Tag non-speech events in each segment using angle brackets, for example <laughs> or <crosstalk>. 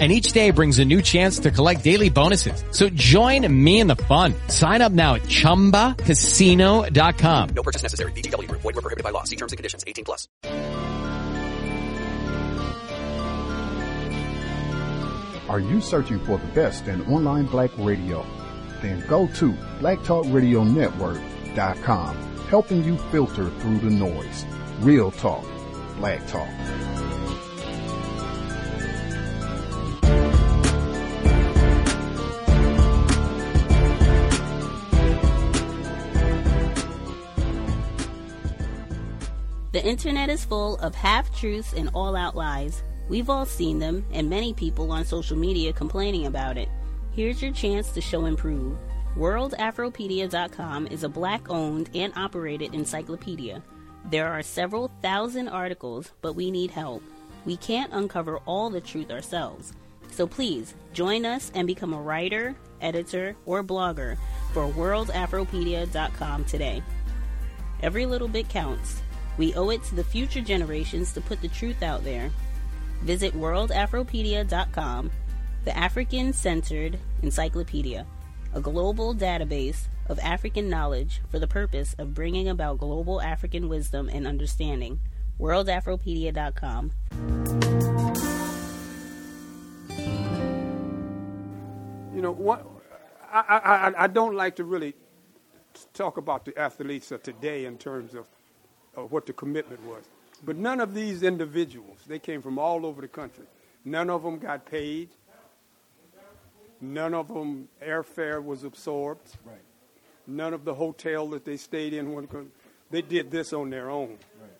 And each day brings a new chance to collect daily bonuses. So join me in the fun. Sign up now at ChumbaCasino.com. No purchase necessary. VGW Group. Void were prohibited by law. See terms and conditions. 18 plus. Are you searching for the best in online black radio? Then go to blacktalkradionetwork.com, helping you filter through the noise. Real talk, black talk. The internet is full of half truths and all out lies. We've all seen them, and many people on social media complaining about it. Here's your chance to show and prove. WorldAfropedia.com is a black owned and operated encyclopedia. There are several thousand articles, but we need help. We can't uncover all the truth ourselves. So please join us and become a writer, editor, or blogger for WorldAfropedia.com today. Every little bit counts. We owe it to the future generations to put the truth out there. Visit worldafropedia.com, the African centered encyclopedia, a global database of African knowledge for the purpose of bringing about global African wisdom and understanding. worldafropedia.com. You know, what, I, I, I don't like to really talk about the athletes of today in terms of, of what the commitment was. But none of these individuals, they came from all over the country. None of them got paid. None of them airfare was absorbed. Right. None of the hotel that they stayed in, they did this on their own. Right.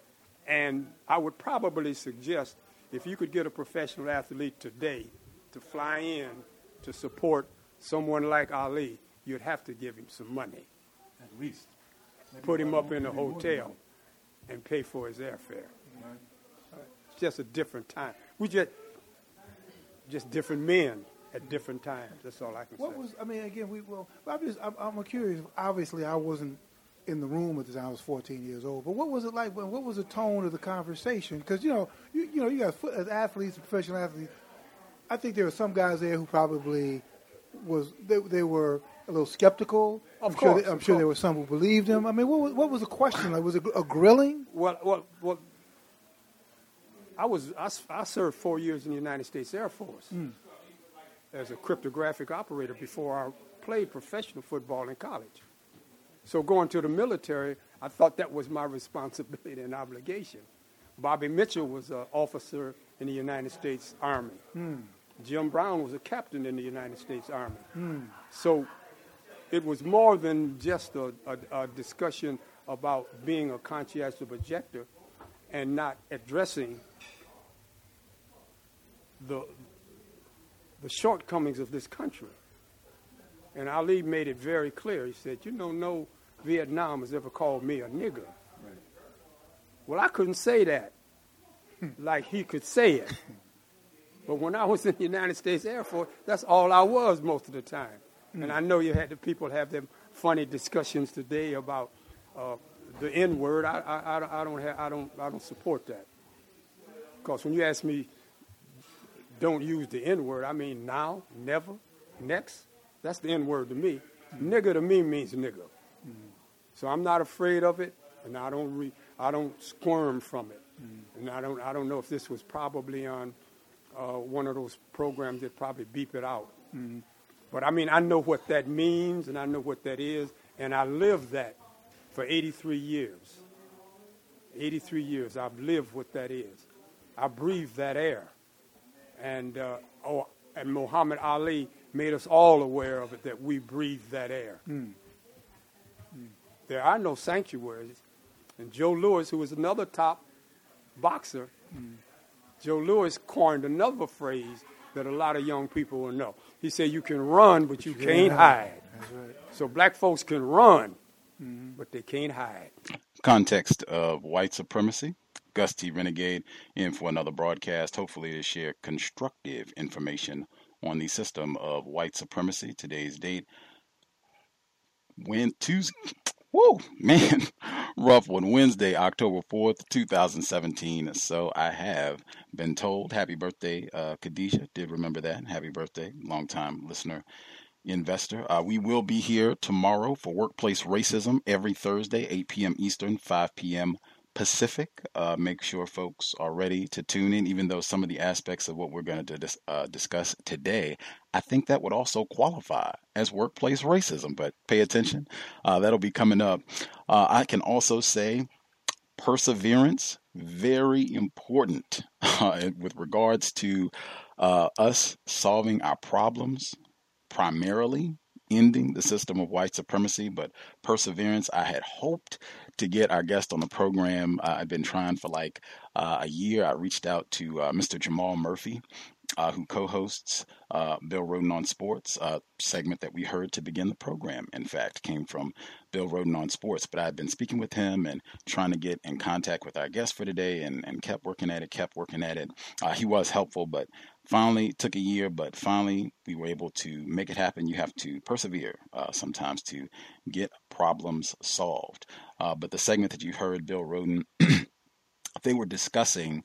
And I would probably suggest if you could get a professional athlete today to fly in to support someone like Ali, you'd have to give him some money. At least. Maybe Put him up in a maybe more than hotel. And pay for his airfare. It's just a different time. We just just different men at different times. That's all I can What say. What was? I mean, again, we well. I'm just. I'm, I'm curious. Obviously, I wasn't in the room at the time. I was 14 years old. But what was it like? When, what was the tone of the conversation? Because you know, you, you know, you got as athletes, professional athletes. I think there were some guys there who probably was they, they were a little skeptical. Of I'm sure. course, There, I'm sure there were some who believed him. I mean, what was, what was the question? Like, was it a grilling? Well, well, well. I was I, I served four years in the United States Air Force hmm. as a cryptographic operator before I played professional football in college. So going to the military, I thought that was my responsibility and obligation. Bobby Mitchell was an officer in the United States Army. Hmm. Jim Brown was a captain in the United States Army. Hmm. So it was more than just a, a, a discussion about being a conscientious objector and not addressing the, the shortcomings of this country. And Ali made it very clear. He said, You know, no Vietnam has ever called me a nigger. Well, I couldn't say that hmm. like he could say it. But when I was in the United States Air Force, that's all I was most of the time. And I know you had the people have them funny discussions today about uh, the N word. I, I, I don't- I don't have, I don't I don't support that. Because when you ask me, don't use the N word, I mean now, never, next. That's the N word to me. Nigger to me means nigger. So I'm not afraid of it, and I don't re, I don't squirm from it. And I don't I don't know if this was probably on uh, one of those programs that probably beep it out. But I mean I know what that means, and I know what that is, and I lived that for 83 years. 83 years I've lived what that is. I breathe that air, and uh, oh, and Muhammad Ali made us all aware of it that we breathe that air. Hmm. Hmm. There are no sanctuaries. And Joe Louis, who was another top boxer, hmm. Joe Louis coined another phrase that a lot of young people will know. He said, You can run, but, you, can't hide. That's right. So black folks can run, mm-hmm. but they can't hide. context of white supremacy Gus T. Renegade in for another broadcast, hopefully to share constructive information on the system of white supremacy. Today's date, when Tuesday, whoa, man, <laughs> rough one, Wednesday, October 4th, 2017. So I have been told, happy birthday, uh. Did remember that. Happy birthday, long-time listener investor. Uh, we will be here tomorrow for Workplace Racism every Thursday, 8 p.m. Eastern, 5 p.m. Pacific. Uh, make sure folks are ready to tune in, even though some of the aspects of what we're going to dis- uh, discuss today, I think that would also qualify as workplace racism. But pay attention, uh, that'll be coming up. Uh, I can also say perseverance, very important uh, with regards to uh, us solving our problems primarily ending the system of white supremacy, but perseverance. I had hoped to get our guest on the program. Uh, I've been trying for like uh, a year. I reached out to uh, Mr. Jamal Murphy. Uh, who co-hosts uh, Bill Rhoden on Sports uh, segment that we heard to begin the program? In fact, came from Bill Rhoden on Sports. But I've been speaking with him and trying to get in contact with our guest for today, and, and kept working at it, kept working at it. he was helpful, but finally took a year, but finally we were able to make it happen. You have to persevere uh, sometimes to get problems solved. Uh, but the segment that you heard, Bill Rhoden <clears throat> they were discussing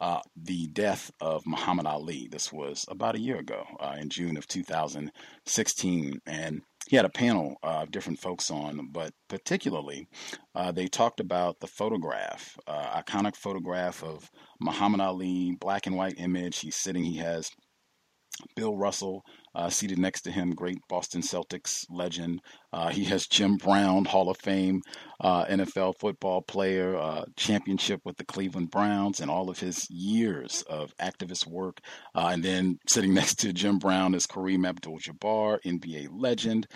uh, the death of Muhammad Ali. This was about a year ago, uh, in June of 2016, and he had a panel of different folks on, but particularly uh, they talked about the photograph, uh, iconic photograph of Muhammad Ali, black and white image. He's sitting, he has Bill Russell uh, seated next to him, great Boston Celtics legend. Uh, he has Jim Brown, Hall of Fame uh, NFL football player, uh, championship with the Cleveland Browns, and all of his years of activist work. Uh, and then sitting <laughs> next to Jim Brown is Kareem Abdul-Jabbar, NBA legend.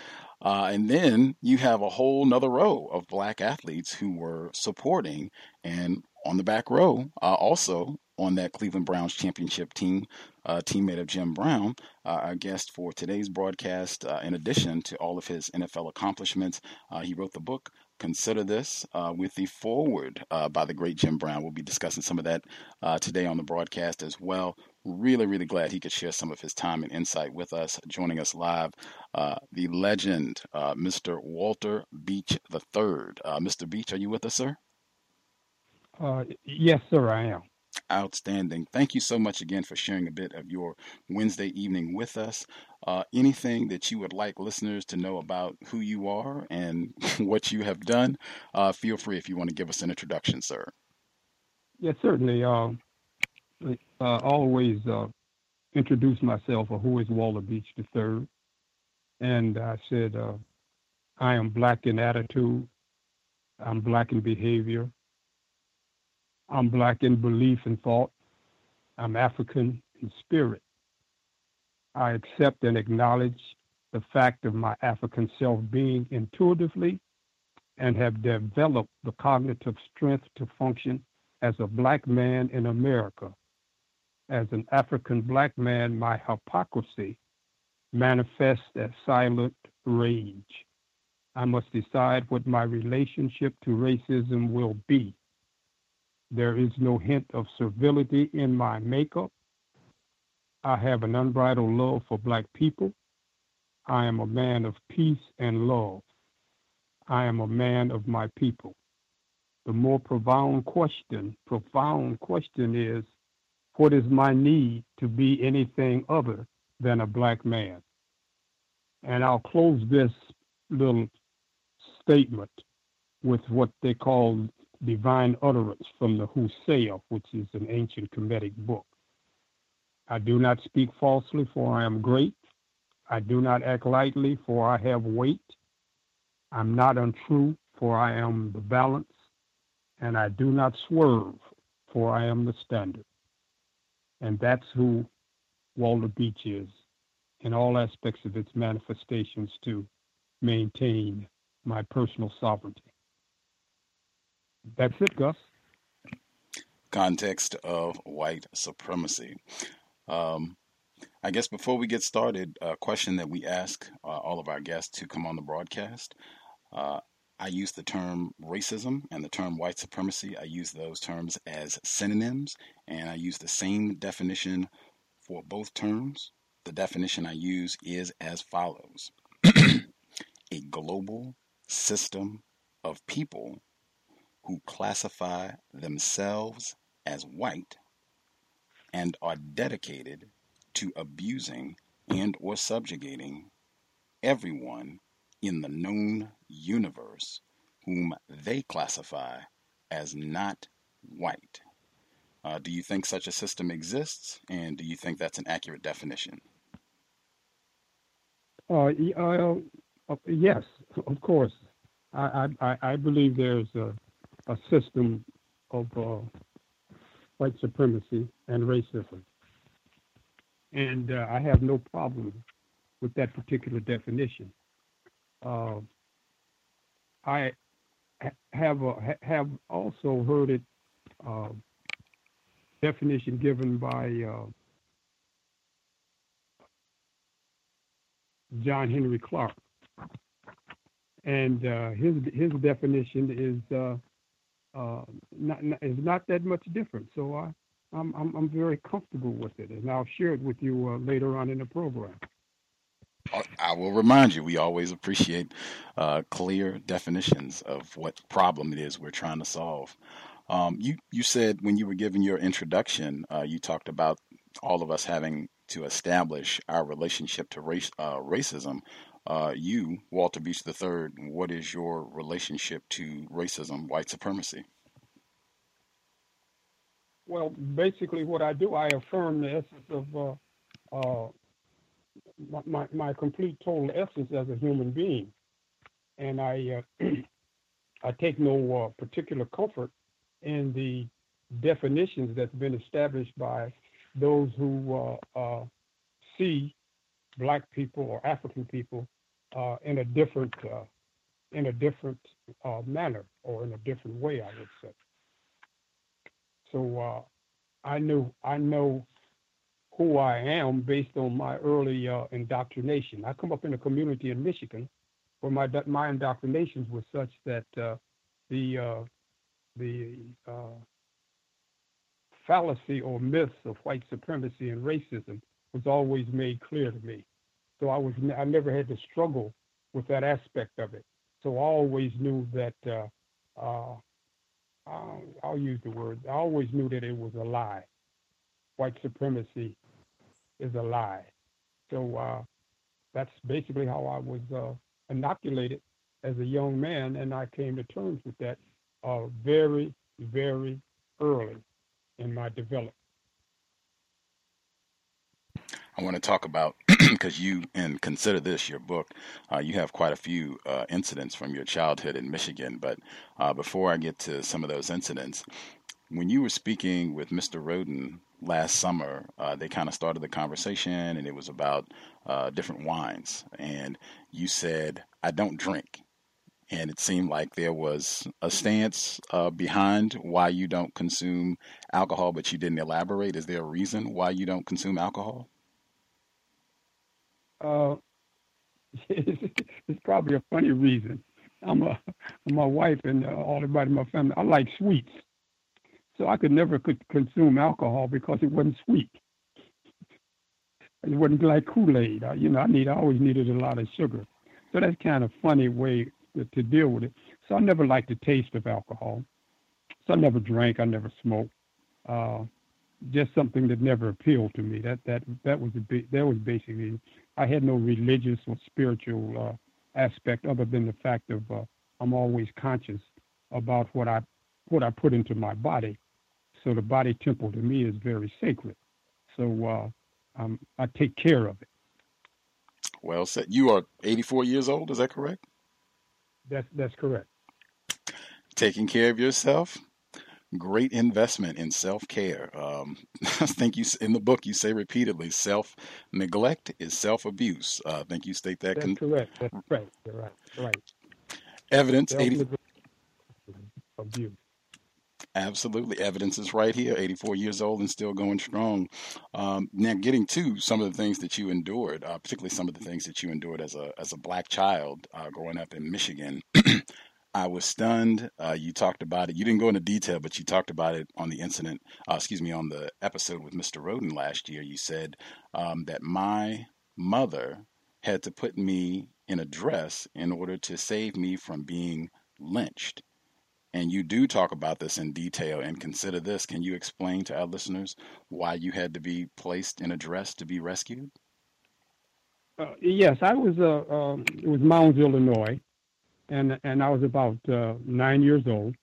Uh, and then you have a whole nother row of black athletes who were supporting and on the back row, also on that Cleveland Browns championship team, uh, teammate of Jim Brown, uh, our guest for today's broadcast. Uh, in addition to all of his NFL accomplishments, uh, he wrote the book. Consider this uh, with the forward uh, by the great Jim Brown. We'll be discussing some of that today on the broadcast as well. Really, really glad he could share some of his time and insight with us. Joining us live, the legend, Mr. Walter Beach III. Mr. Beach, are you with us, sir? Yes, sir, I am. Outstanding. Thank you so much again for sharing a bit of your Wednesday evening with us. Uh, anything that you would like listeners to know about who you are and <laughs> what you have done, uh, feel free if you want to give us an introduction, sir. Yes, certainly. Uh, always uh, introduce myself or who is Walter Beach III. And I said, uh, I am black in attitude, I'm black in behavior, I'm black in belief and thought. I'm African in spirit. I accept and acknowledge the fact of my African self being intuitively and have developed the cognitive strength to function as a black man in America. As an African black man, my hypocrisy manifests as silent rage. I must decide what my relationship to racism will be. There is no hint of servility in my makeup. I have an unbridled love for black people. I am a man of peace and love. I am a man of my people. The more profound question, profound question is, what is my need to be anything other than a black man? And I'll close this little statement with what they call divine utterance from the Husia, which is an ancient Kemetic book. I do not speak falsely, for I am great. I do not act lightly, for I have weight. I'm not untrue, for I am the balance. And I do not swerve, for I am the standard. And that's who Walter Beach is in all aspects of its manifestations to maintain my personal sovereignty. That's it, Gus. Context of white supremacy. Um, I guess before we get started, a question that we ask uh, all of our guests to come on the broadcast. Uh, I use the term racism and the term white supremacy. I use those terms as synonyms, and I use the same definition for both terms. The definition I use is as follows <clears throat> a global system of people who classify themselves as white and are dedicated to abusing and or subjugating everyone in the known universe whom they classify as not white. Uh, do you think such a system exists, and do you think that's an accurate definition? Uh, uh, uh, yes, of course. I, I, I believe there's a, a system of uh, white supremacy and racism. And uh, I have no problem with that particular definition. Uh, I have have also heard it uh, definition given by uh, John Henrik Clarke, and uh, his his definition is uh, uh, not, not, is not that much different. So I I'm, I'm I'm very comfortable with it, and I'll share it with you later on in the program. I will remind you, we always appreciate uh, clear definitions of what problem it is we're trying to solve. Um, you you said when you were giving your introduction, uh, you talked about all of us having to establish our relationship to race uh, racism. Uh, you, Walter Beach III, what is your relationship to racism, white supremacy? Well, basically, what I do, I affirm the essence of uh, uh, my, my complete total essence as a human being. And I, uh, <clears throat> I take no uh, particular comfort in the definitions that's been established by those who uh, see black people or African people uh, in a different uh, in a different manner or in a different way, I would say. So I knew I know who I am based on my early uh, indoctrination. I come up in a community in Michigan where my my indoctrinations were such that uh, the uh, the uh, fallacy or myths of white supremacy and racism was always made clear to me. So I was I never had to struggle with that aspect of it. So I always knew that uh, uh, I'll, I'll use the word. I always knew that it was a lie. White supremacy is a lie. So uh, that's basically how I was uh, inoculated as a young man, and I came to terms with that uh, very, very early in my development. I want to talk about <clears throat> because you and consider this your book. Uh, you have quite a few uh, incidents from your childhood in Michigan, but uh, before I get to some of those incidents, when you were speaking with Mr. Rhoden last summer, uh, they kind of started the conversation, and it was about uh, different wines. And you said, "I don't drink," and it seemed like there was a stance uh, behind why you don't consume alcohol, but you didn't elaborate. Is there a reason why you don't consume alcohol? Uh, <laughs> it's probably a funny reason. I'm a my wife and uh, all everybody in my family. I like sweets. So I could never could consume alcohol because it wasn't sweet. It wasn't like Kool-Aid. I, you know, I need I always needed a lot of sugar. So that's kind of funny way to, to deal with it. So I never liked the taste of alcohol. So I never drank. I never smoked. Uh, just something that never appealed to me. That that that was a big, that was basically I had no religious or spiritual uh, aspect other than the fact of uh, I'm always conscious about what I what I put into my body so the body temple to me is very sacred. So uh, um, I take care of it. Well said. You are 84 years old. Is that correct? That's that's correct. Taking care of yourself. Great investment in self care. Um, <laughs> I think you in the book you say repeatedly self neglect is self abuse. Uh, I think you state that. That's con- correct. That's right. You're right. Right. Evidence. 80- abuse. Absolutely. Evidence is right here. 84 years old and still going strong. Um, now, getting to some of the things that you endured, uh, particularly some of the things that you endured as a, as a black child uh, growing up in Michigan. I was stunned. Uh, you talked about it. You didn't go into detail, but you talked about it on the incident, uh, excuse me, on the episode with Mr. Rhoden last year. You said um, that my mother had to put me in a dress in order to save me from being lynched. And you do talk about this in detail and consider this. Can you explain to our listeners why you had to be placed in a dress to be rescued? Uh, yes, I was. Uh, um, it was Mounds, Illinois, and and I was about uh, nine years old,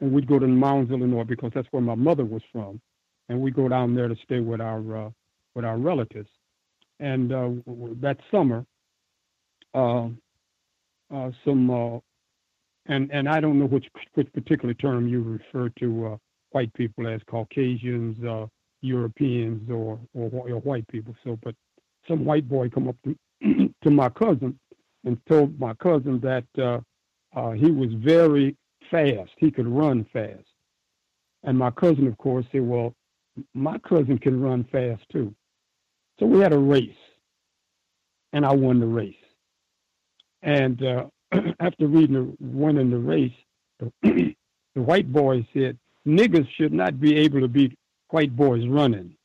and we'd go to Mounds, Illinois, because that's where my mother was from, and we'd go down there to stay with our uh, with our relatives. And uh, that summer, uh, uh, some uh, and and I don't know which which particular term you refer to uh, white people as Caucasians, Europeans, or, or or white people. So, but some white boy come up to <clears throat> to my cousin and told my cousin that uh, uh, he was very fast. He could run fast. And my cousin, of course, said, "Well, my cousin can run fast too." So we had a race, and I won the race. And uh, <clears throat> after reading the, winning the race, the, <clears throat> the white boy said, "Niggas should not be able to beat white boys running."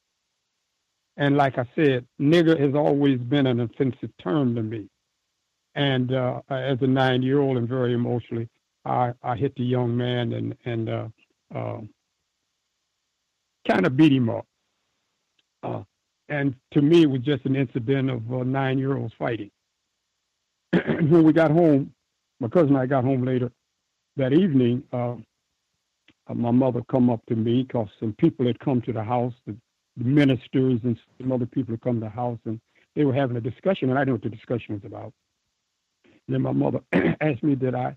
And like I said, nigger has always been an offensive term to me. And uh, as a nine-year-old and very emotionally, I, I hit the young man and and uh, uh, kind of beat him up. Uh, and to me, it was just an incident of uh, nine-year-olds fighting. <clears throat> when we got home, my cousin and I got home later that evening. Uh, my mother come up to me because some people had come to the house. The, the ministers and some other people had come to the house, and they were having a discussion, and I didn't know what the discussion was about. Then my mother <clears throat> asked me, "Did I?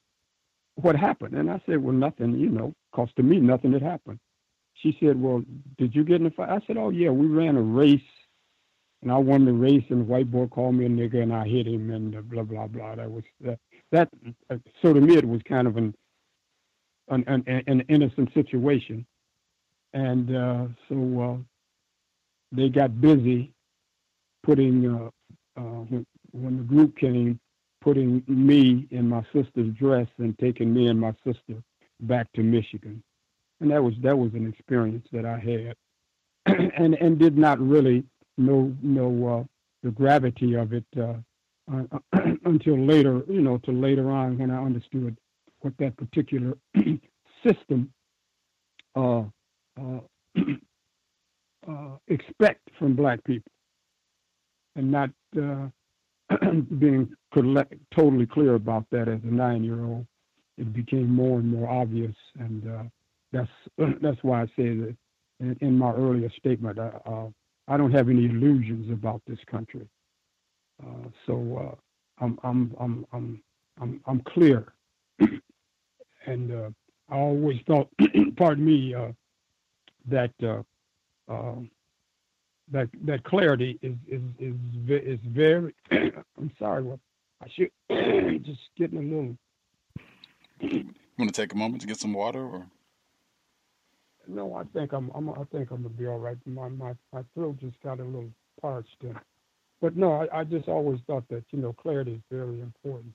What happened?" And I said, "Well, nothing. You know, cause to me, nothing had happened." She said, "Well, did you get in a fight?" I said, "Oh yeah, we ran a race and I won the race, and the white boy called me a nigger, and I hit him, and blah blah blah. That was that. Uh, so to me, it was kind of an an, an, an innocent situation, and uh, so uh, they got busy putting uh, uh, when, when the group came, putting me in my sister's dress and taking me and my sister back to Michigan, and that was that was an experience that I had, <clears throat> and and did not really know know uh, the gravity of it uh, <clears throat> until later, you know, to later on when I understood what that particular <clears throat> system uh, uh, uh, expect from black people, and not <clears throat> being totally clear about that as a nine-year-old. It became more and more obvious, and that's <clears throat> that's why I say that in, in my earlier statement. I don't have any illusions about this country. Uh, so uh, I'm, I'm, I'm, I'm, I'm, I'm clear. <clears throat> and uh, I always thought, pardon me, uh, that uh, uh, that that clarity is is is, is very. <clears throat> I'm sorry, what I should <clears throat> just getting a little. You want to take a moment to get some water, or? no, I think I'm, I'm I think I'm gonna be all right. My my my throat just got a little parched, and, but no, I, I just always thought that you know clarity is very important.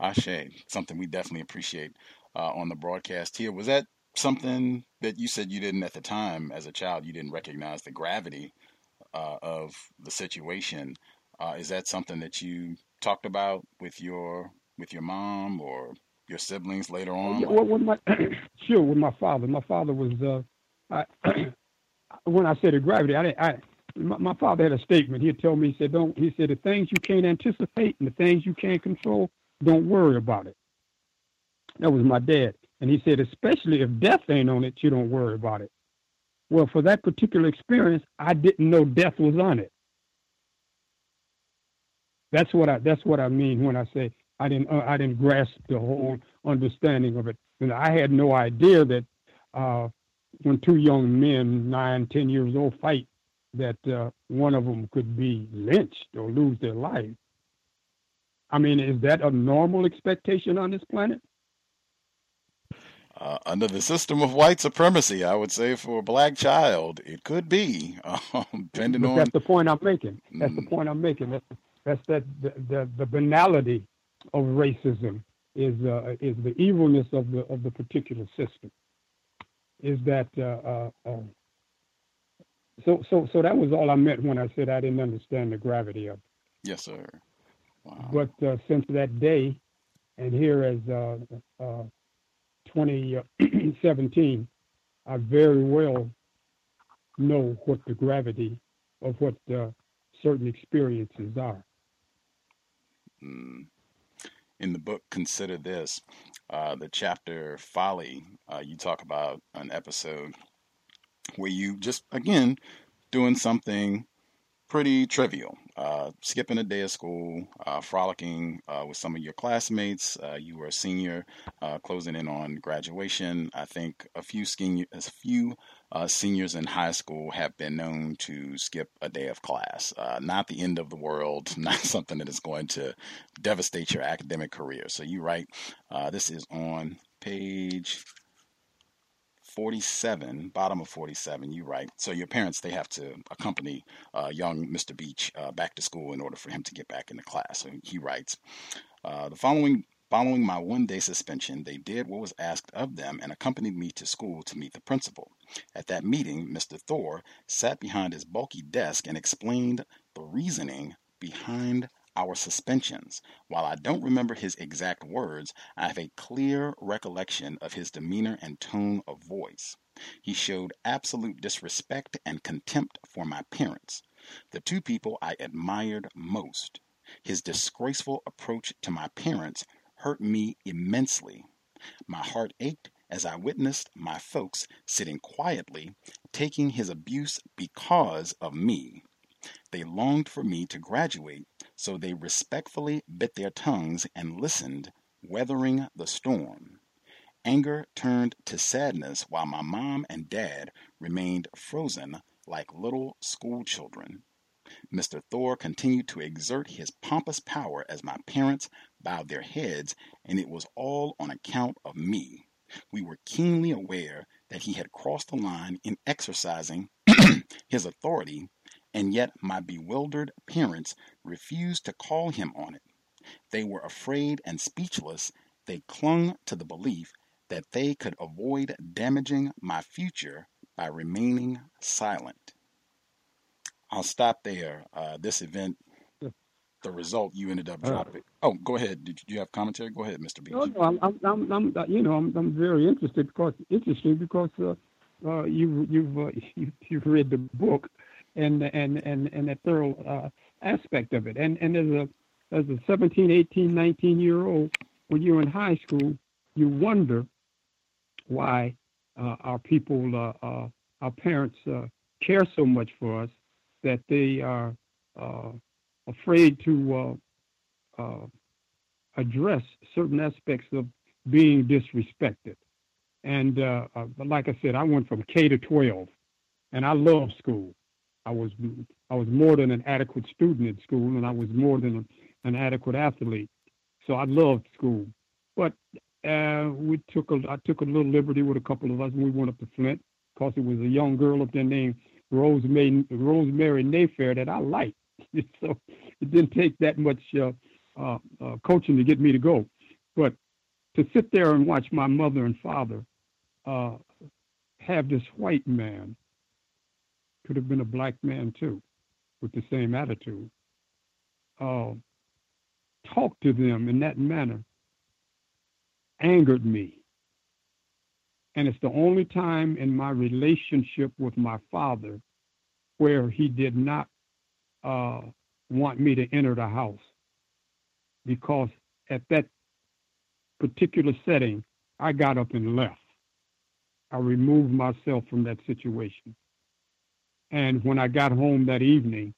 Ashe, something we definitely appreciate uh, on the broadcast here. Was that something that you said you didn't at the time as a child? You didn't recognize the gravity uh, of the situation. Uh, is that something that you talked about with your with your mom or your siblings later on? Yeah, well, with my <clears throat> sure with my father. My father was uh, I, <clears throat> when I said the gravity, I didn't. I, my, my father had a statement. He'd tell me, he said, "Don't." He said, "The things you can't anticipate and the things you can't control, don't worry about it." That was my dad, and he said, especially if death ain't on it, you don't worry about it. Well, for that particular experience, I didn't know death was on it. That's what I. That's what I mean when I say I didn't uh, I didn't grasp the whole understanding of it. And I had no idea that uh, when two young men, nine, ten years old, fight, that uh, one of them could be lynched or lose their life. I mean, is that a normal expectation on this planet? Uh, under the system of white supremacy, I would say for a black child, it could be, <laughs> um, depending but on. That's the point I'm making. That's mm. the point I'm making. That's, that's that the, the, the banality of racism is uh, is the evilness of the of the particular system. Is that uh, uh, uh, so? So so that was all I meant when I said I didn't understand the gravity of it. Yes, sir. Wow. But uh, since that day, and here as uh, uh, 2017, I very well know what the gravity of what uh, certain experiences are. Mm. In the book, consider this. Uh, the chapter folly. Uh, you talk about an episode where you just again doing something pretty trivial. Uh, skipping a day of school, uh, frolicking uh, with some of your classmates. Uh, you were a senior, uh, closing in on graduation. I think a few senior, a few uh, seniors in high school have been known to skip a day of class. not the end of the world, <laughs> not something that is going to devastate your academic career. So you write, this is on page 47, bottom of 47, you write. So your parents, they have to accompany uh, young Mr. Beach uh, back to school in order for him to get back into class. So he writes, uh, the following Following my one day suspension, they did what was asked of them and accompanied me to school to meet the principal. At that meeting, Mr. Thor sat behind his bulky desk and explained the reasoning behind our suspensions. While I don't remember his exact words, I have a clear recollection of his demeanor and tone of voice. He showed absolute disrespect and contempt for my parents, the two people I admired most. His disgraceful approach to my parents hurt me immensely. My heart ached as I witnessed my folks sitting quietly, taking his abuse because of me. They longed for me to graduate, so they respectfully bit their tongues and listened, weathering the storm. Anger turned to sadness while my mom and dad remained frozen like little school children. Mr. Thor continued to exert his pompous power as my parents bowed their heads, and it was all on account of me. We were keenly aware that he had crossed the line in exercising <clears throat> his authority and yet my bewildered parents refused to call him on it. They were afraid and speechless. They clung to the belief that they could avoid damaging my future by remaining silent. I'll stop there. Uh, this event, the result, you ended up dropping. Oh, go ahead. Did you have commentary? Go ahead, Mr. B. No, no, I'm, I'm, I'm, you know, I'm, I'm very interested because interesting because uh, uh, you, you've, uh, you, <laughs> you've read the book, and and and and a thorough uh, aspect of it. And and as a as a 17, 18, 19 year old, when you're in high school, you wonder why uh, our people, uh, uh our parents, uh, care so much for us that they are uh, afraid to address certain aspects of being disrespected. And like I said, I went from K to 12, and I love school. I was I was more than an adequate student in school, and I was more than an adequate athlete. So I loved school, but uh, we took a I took a little liberty with a couple of us, and we went up to Flint because it was a young girl up there named Rosemary Rosemary Nayfair that I liked. <laughs> so it didn't take that much uh, uh, uh, coaching to get me to go, but to sit there and watch my mother and father uh, have this white man could have been a black man too, with the same attitude. Uh, talk to them in that manner angered me. And it's the only time in my relationship with my father where he did not uh, want me to enter the house. Because at that particular setting, I got up and left. I removed myself from that situation. And when I got home that evening,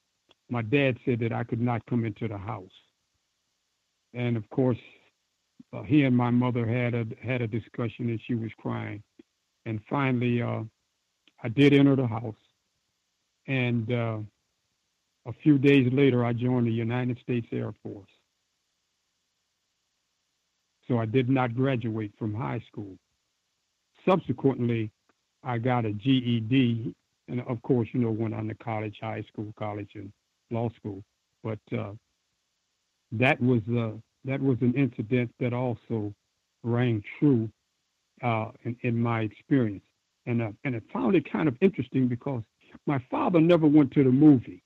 my dad said that I could not come into the house. And of course, uh, he and my mother had a had a discussion, and she was crying. And finally, uh, I did enter the house. And uh, a few days later, I joined the United States Air Force. So I did not graduate from high school. Subsequently, I got a GED and of course, you know, went on to college, high school, college, and law school. But uh, that was uh, that was an incident that also rang true uh, in, in my experience. And, uh, and I found it kind of interesting because my father never went to the movie.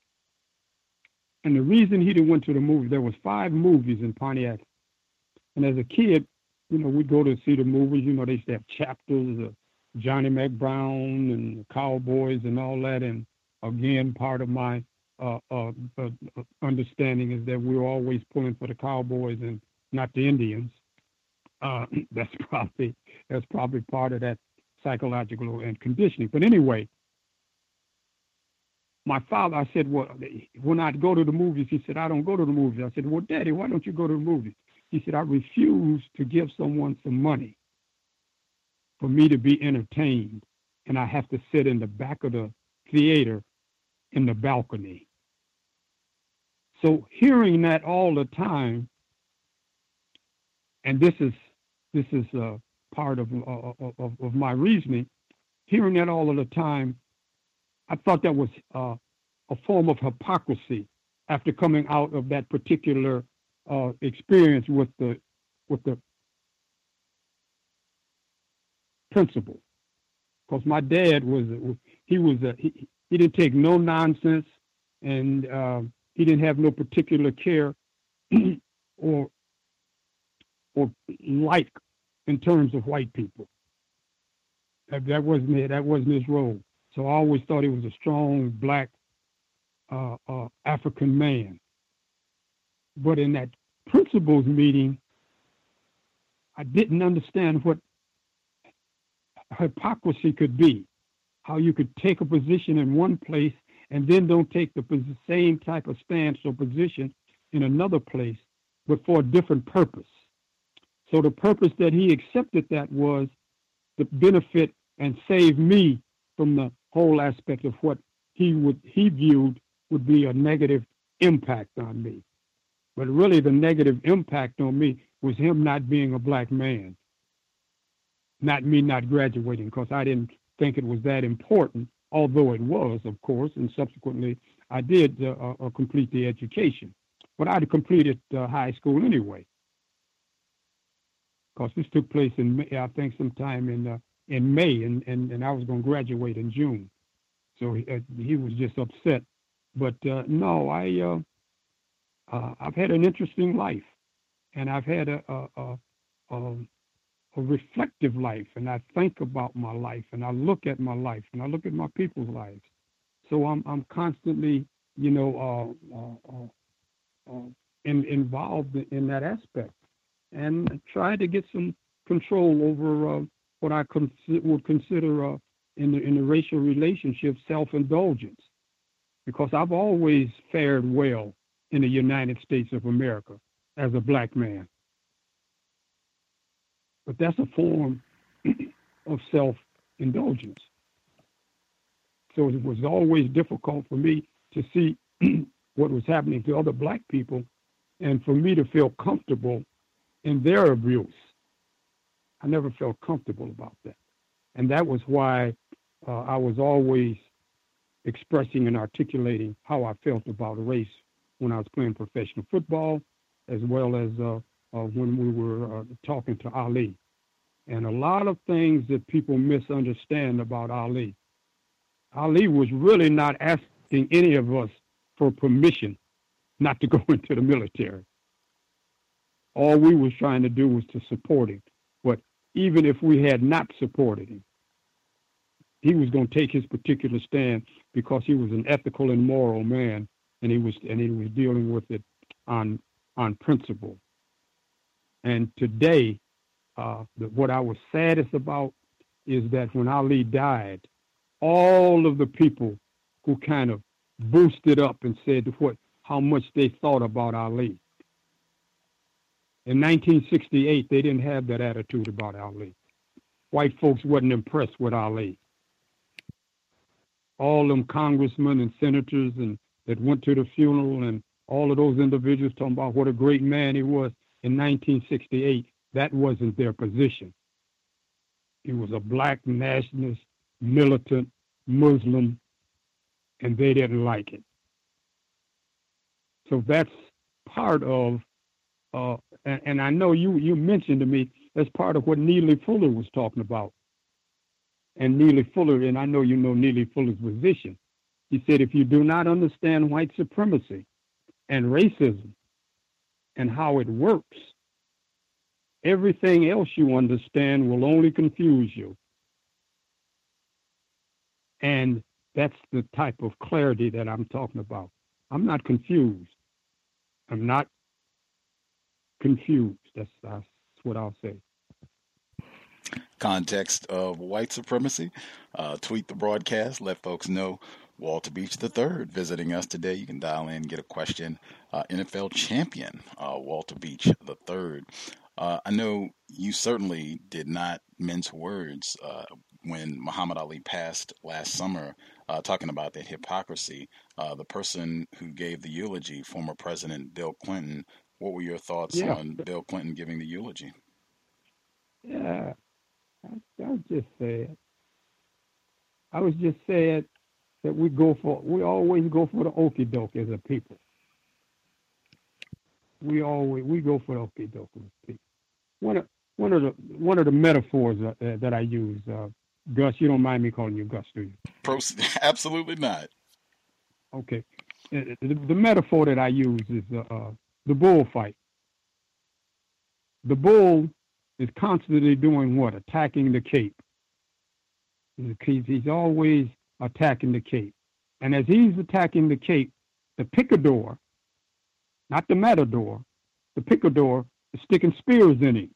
And the reason he didn't went to the movie, there was five movies in Pontiac. And as a kid, you know, we'd go to see the movies. You know, they used to have chapters Johnny Mack Brown and the Cowboys and all that. And again, part of my uh, uh, uh, understanding is that we are always pulling for the Cowboys and not the Indians. Uh, <clears throat> that's probably that's probably part of that psychological and conditioning. But anyway, my father, I said, well, when I go to the movies, he said, I don't go to the movies. I said, well, Daddy, why don't you go to the movies? He said, I refuse to give someone some money for me to be entertained, and I have to sit in the back of the theater in the balcony. So hearing that all the time, and this is this is uh, part of, uh, of of my reasoning. Hearing that all of the time, I thought that was uh, a form of hypocrisy after coming out of that particular experience with the with the principal. Because my dad was he was a, he, he didn't take no nonsense, and uh, he didn't have no particular care <clears throat> or or like in terms of white people. That, that wasn't it. that wasn't his role. So I always thought he was a strong black uh, uh, African man. But in that principals meeting, I didn't understand what hypocrisy could be. How you could take a position in one place and then don't take the same type of stance or position in another place, but for a different purpose. So the purpose that he accepted that was to benefit and save me from the whole aspect of what he would he viewed would be a negative impact on me. But really the negative impact on me was him not being a black man. Not me not graduating because I didn't think it was that important, although it was, of course, and subsequently I did uh, uh, complete the education. But I'd completed uh, high school anyway. Because this took place in, May, I think, sometime in uh, in May, and, and, and I was going to graduate in June. So he, uh, he was just upset. But uh, no, I I've had an interesting life, and I've had a a, a, a a reflective life, and I think about my life, and I look at my life, and I look at my people's lives. So I'm I'm constantly, you know, uh, uh, uh, uh in, involved in that aspect, and try to get some control over uh, what I would consider uh, in the in the racial relationship self-indulgence, because I've always fared well in the United States of America as a black man. But that's a form <clears throat> of self-indulgence. So it was always difficult for me to see <clears throat> what was happening to other black people and for me to feel comfortable in their abuse. I never felt comfortable about that. And that was why uh, I was always expressing and articulating how I felt about race when I was playing professional football, as well as uh, when we were uh, talking to Ali. And a lot of things that people misunderstand about Ali. Ali was really not asking any of us for permission not to go <laughs> into the military. All we was trying to do was to support him. But even if we had not supported him, he was going to take his particular stand because he was an ethical and moral man, and he was and he was dealing with it on on principle. And today, uh, the, what I was saddest about is that when Ali died, all of the people who kind of boosted up and said what how much they thought about Ali. In 1968, they didn't have that attitude about Ali. White folks wasn't impressed with Ali. All them congressmen and senators and that went to the funeral and all of those individuals talking about what a great man he was in 1968, that wasn't their position. He was a black nationalist, militant, Muslim, and they didn't like it. So that's part of uh, and, and I know you you mentioned to me that's part of what Neely Fuller was talking about. And Neely Fuller, and I know you know Neely Fuller's position. He said, if you do not understand white supremacy and racism and how it works, everything else you understand will only confuse you. And that's the type of clarity that I'm talking about. I'm not confused. I'm not confused. That's, that's what I'll say. Context of white supremacy. Uh, tweet the broadcast. Let folks know Walter Beach III visiting us today. You can dial in, get a question. Uh, NFL champion uh, Walter Beach III. Uh, I know you certainly did not mince words uh, when Muhammad Ali passed last summer, uh, talking about that hypocrisy. Uh, the person who gave the eulogy, former President Bill Clinton, what were your thoughts Yeah. on Bill Clinton giving the eulogy? Yeah, I, I was just sad. I was just sad that we go for we always go for the okey doke as a people. We always we go for the okey doke as a people. One of one of the one of the metaphors uh, uh, that I use, uh, Gus. You don't mind me calling you Gus, do you? Proceed. <laughs> Absolutely not. Okay. Uh, The, the metaphor that I use is uh, uh, the bullfight. The bull is constantly doing what? Attacking the cape. He's, he's always attacking the cape. And as he's attacking the cape, the picador, not the matador, the picador is sticking spears in him.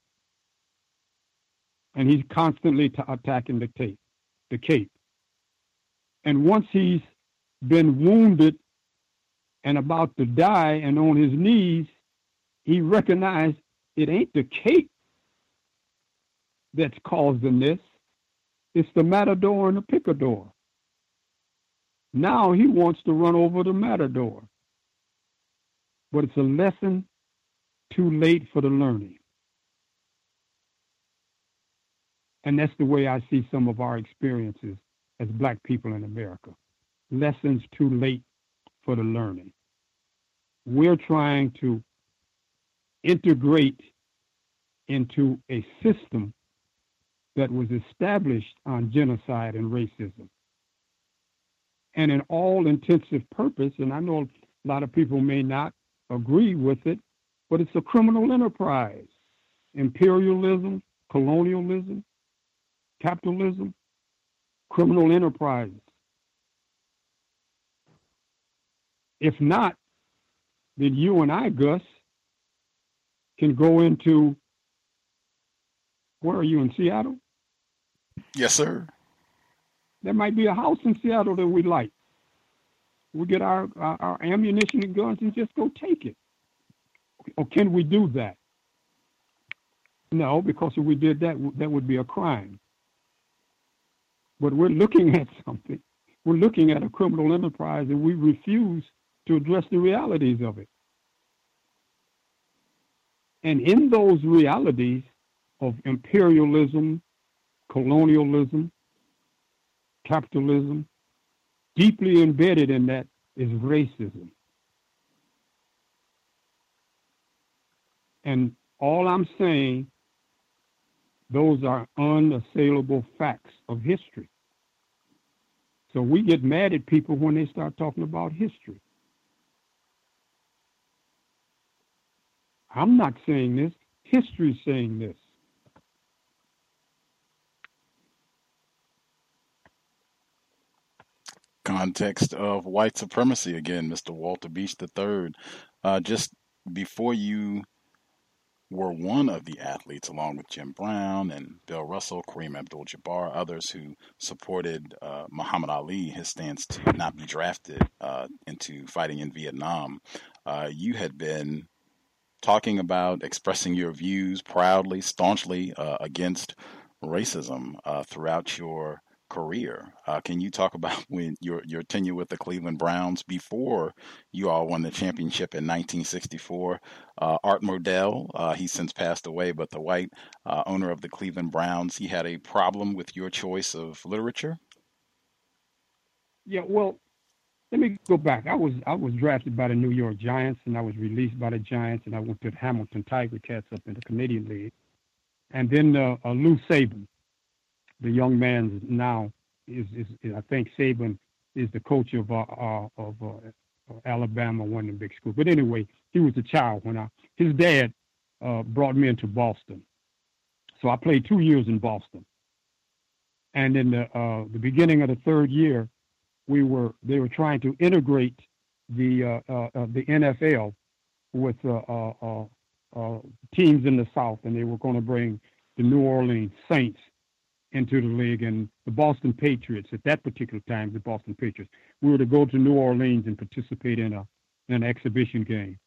And he's constantly t- attacking the cape, the cape. And once he's been wounded and about to die and on his knees, he recognized it ain't the cape that's causing this. It's the matador and the picador. Now he wants to run over the matador. But it's a lesson too late for the learning. And that's the way I see some of our experiences as black people in America. Lessons too late for the learning. We're trying to integrate into a system that was established on genocide and racism. And in all intensive purpose, and I know a lot of people may not agree with it, but it's a criminal enterprise. Imperialism, colonialism, capitalism, criminal enterprises. If not, then you and I, Gus, can go into where are you in Seattle? Yes, sir. There might be a house in Seattle that we like. We get our, our, our ammunition and guns and just go take it. Or can we do that? No, because if we did that, that would be a crime. But we're looking <laughs> at something. We're looking at a criminal enterprise and we refuse to address the realities of it. And in those realities of imperialism, colonialism, capitalism, deeply embedded in that is racism. And all I'm saying, those are unassailable facts of history. So we get mad at people when they start talking about history. I'm not saying this, history's saying this. Context of white supremacy again, Mr. Walter Beach III. Uh, just before you were one of the athletes, along with Jim Brown and Bill Russell, Kareem Abdul-Jabbar, others who supported uh, Muhammad Ali, his stance to not be drafted uh, into fighting in Vietnam. Uh, you had been talking about expressing your views proudly, staunchly uh, against racism uh, throughout your career. Uh, can you talk about <laughs> when your your tenure with the Cleveland Browns before you all won the championship in 1964? Uh, Art Modell, uh, he's since passed away, but the white uh, owner of the Cleveland Browns, he had a problem with your choice of literature. Yeah, well, let me go back. I was I was drafted by the New York Giants, and I was released by the Giants, and I went to the Hamilton Tiger Cats up in the Canadian League, and then uh, uh, Lou Saban, the young man now is, is, is I think Saban is the coach of uh, uh, of uh, Alabama, one of the big schools. But anyway, he was a child when I his dad uh, brought me into Boston, so I played two years in Boston, and in the uh, the beginning of the third year, we were they were trying to integrate the uh, the NFL with teams in the South, and they were going to bring the New Orleans Saints into the league, and the Boston Patriots at that particular time, the Boston Patriots, we were to go to New Orleans and participate in a in an exhibition game.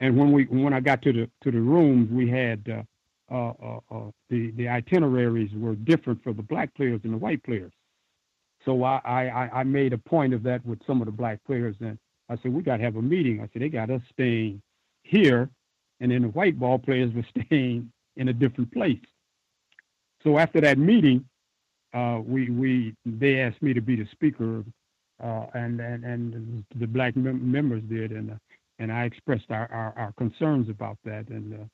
And when we when I got to the to the rooms, we had uh, uh, uh, the the itineraries were different for the black players and the white players. So I, I, I made a point of that with some of the black players, and I said we got to have a meeting. I said they got us staying here, and then the white ball players were <laughs> staying in a different place. So after that meeting, uh, we we they asked me to be the speaker, uh, and and and the black mem- members did, and uh, and I expressed our, our, our concerns about that, and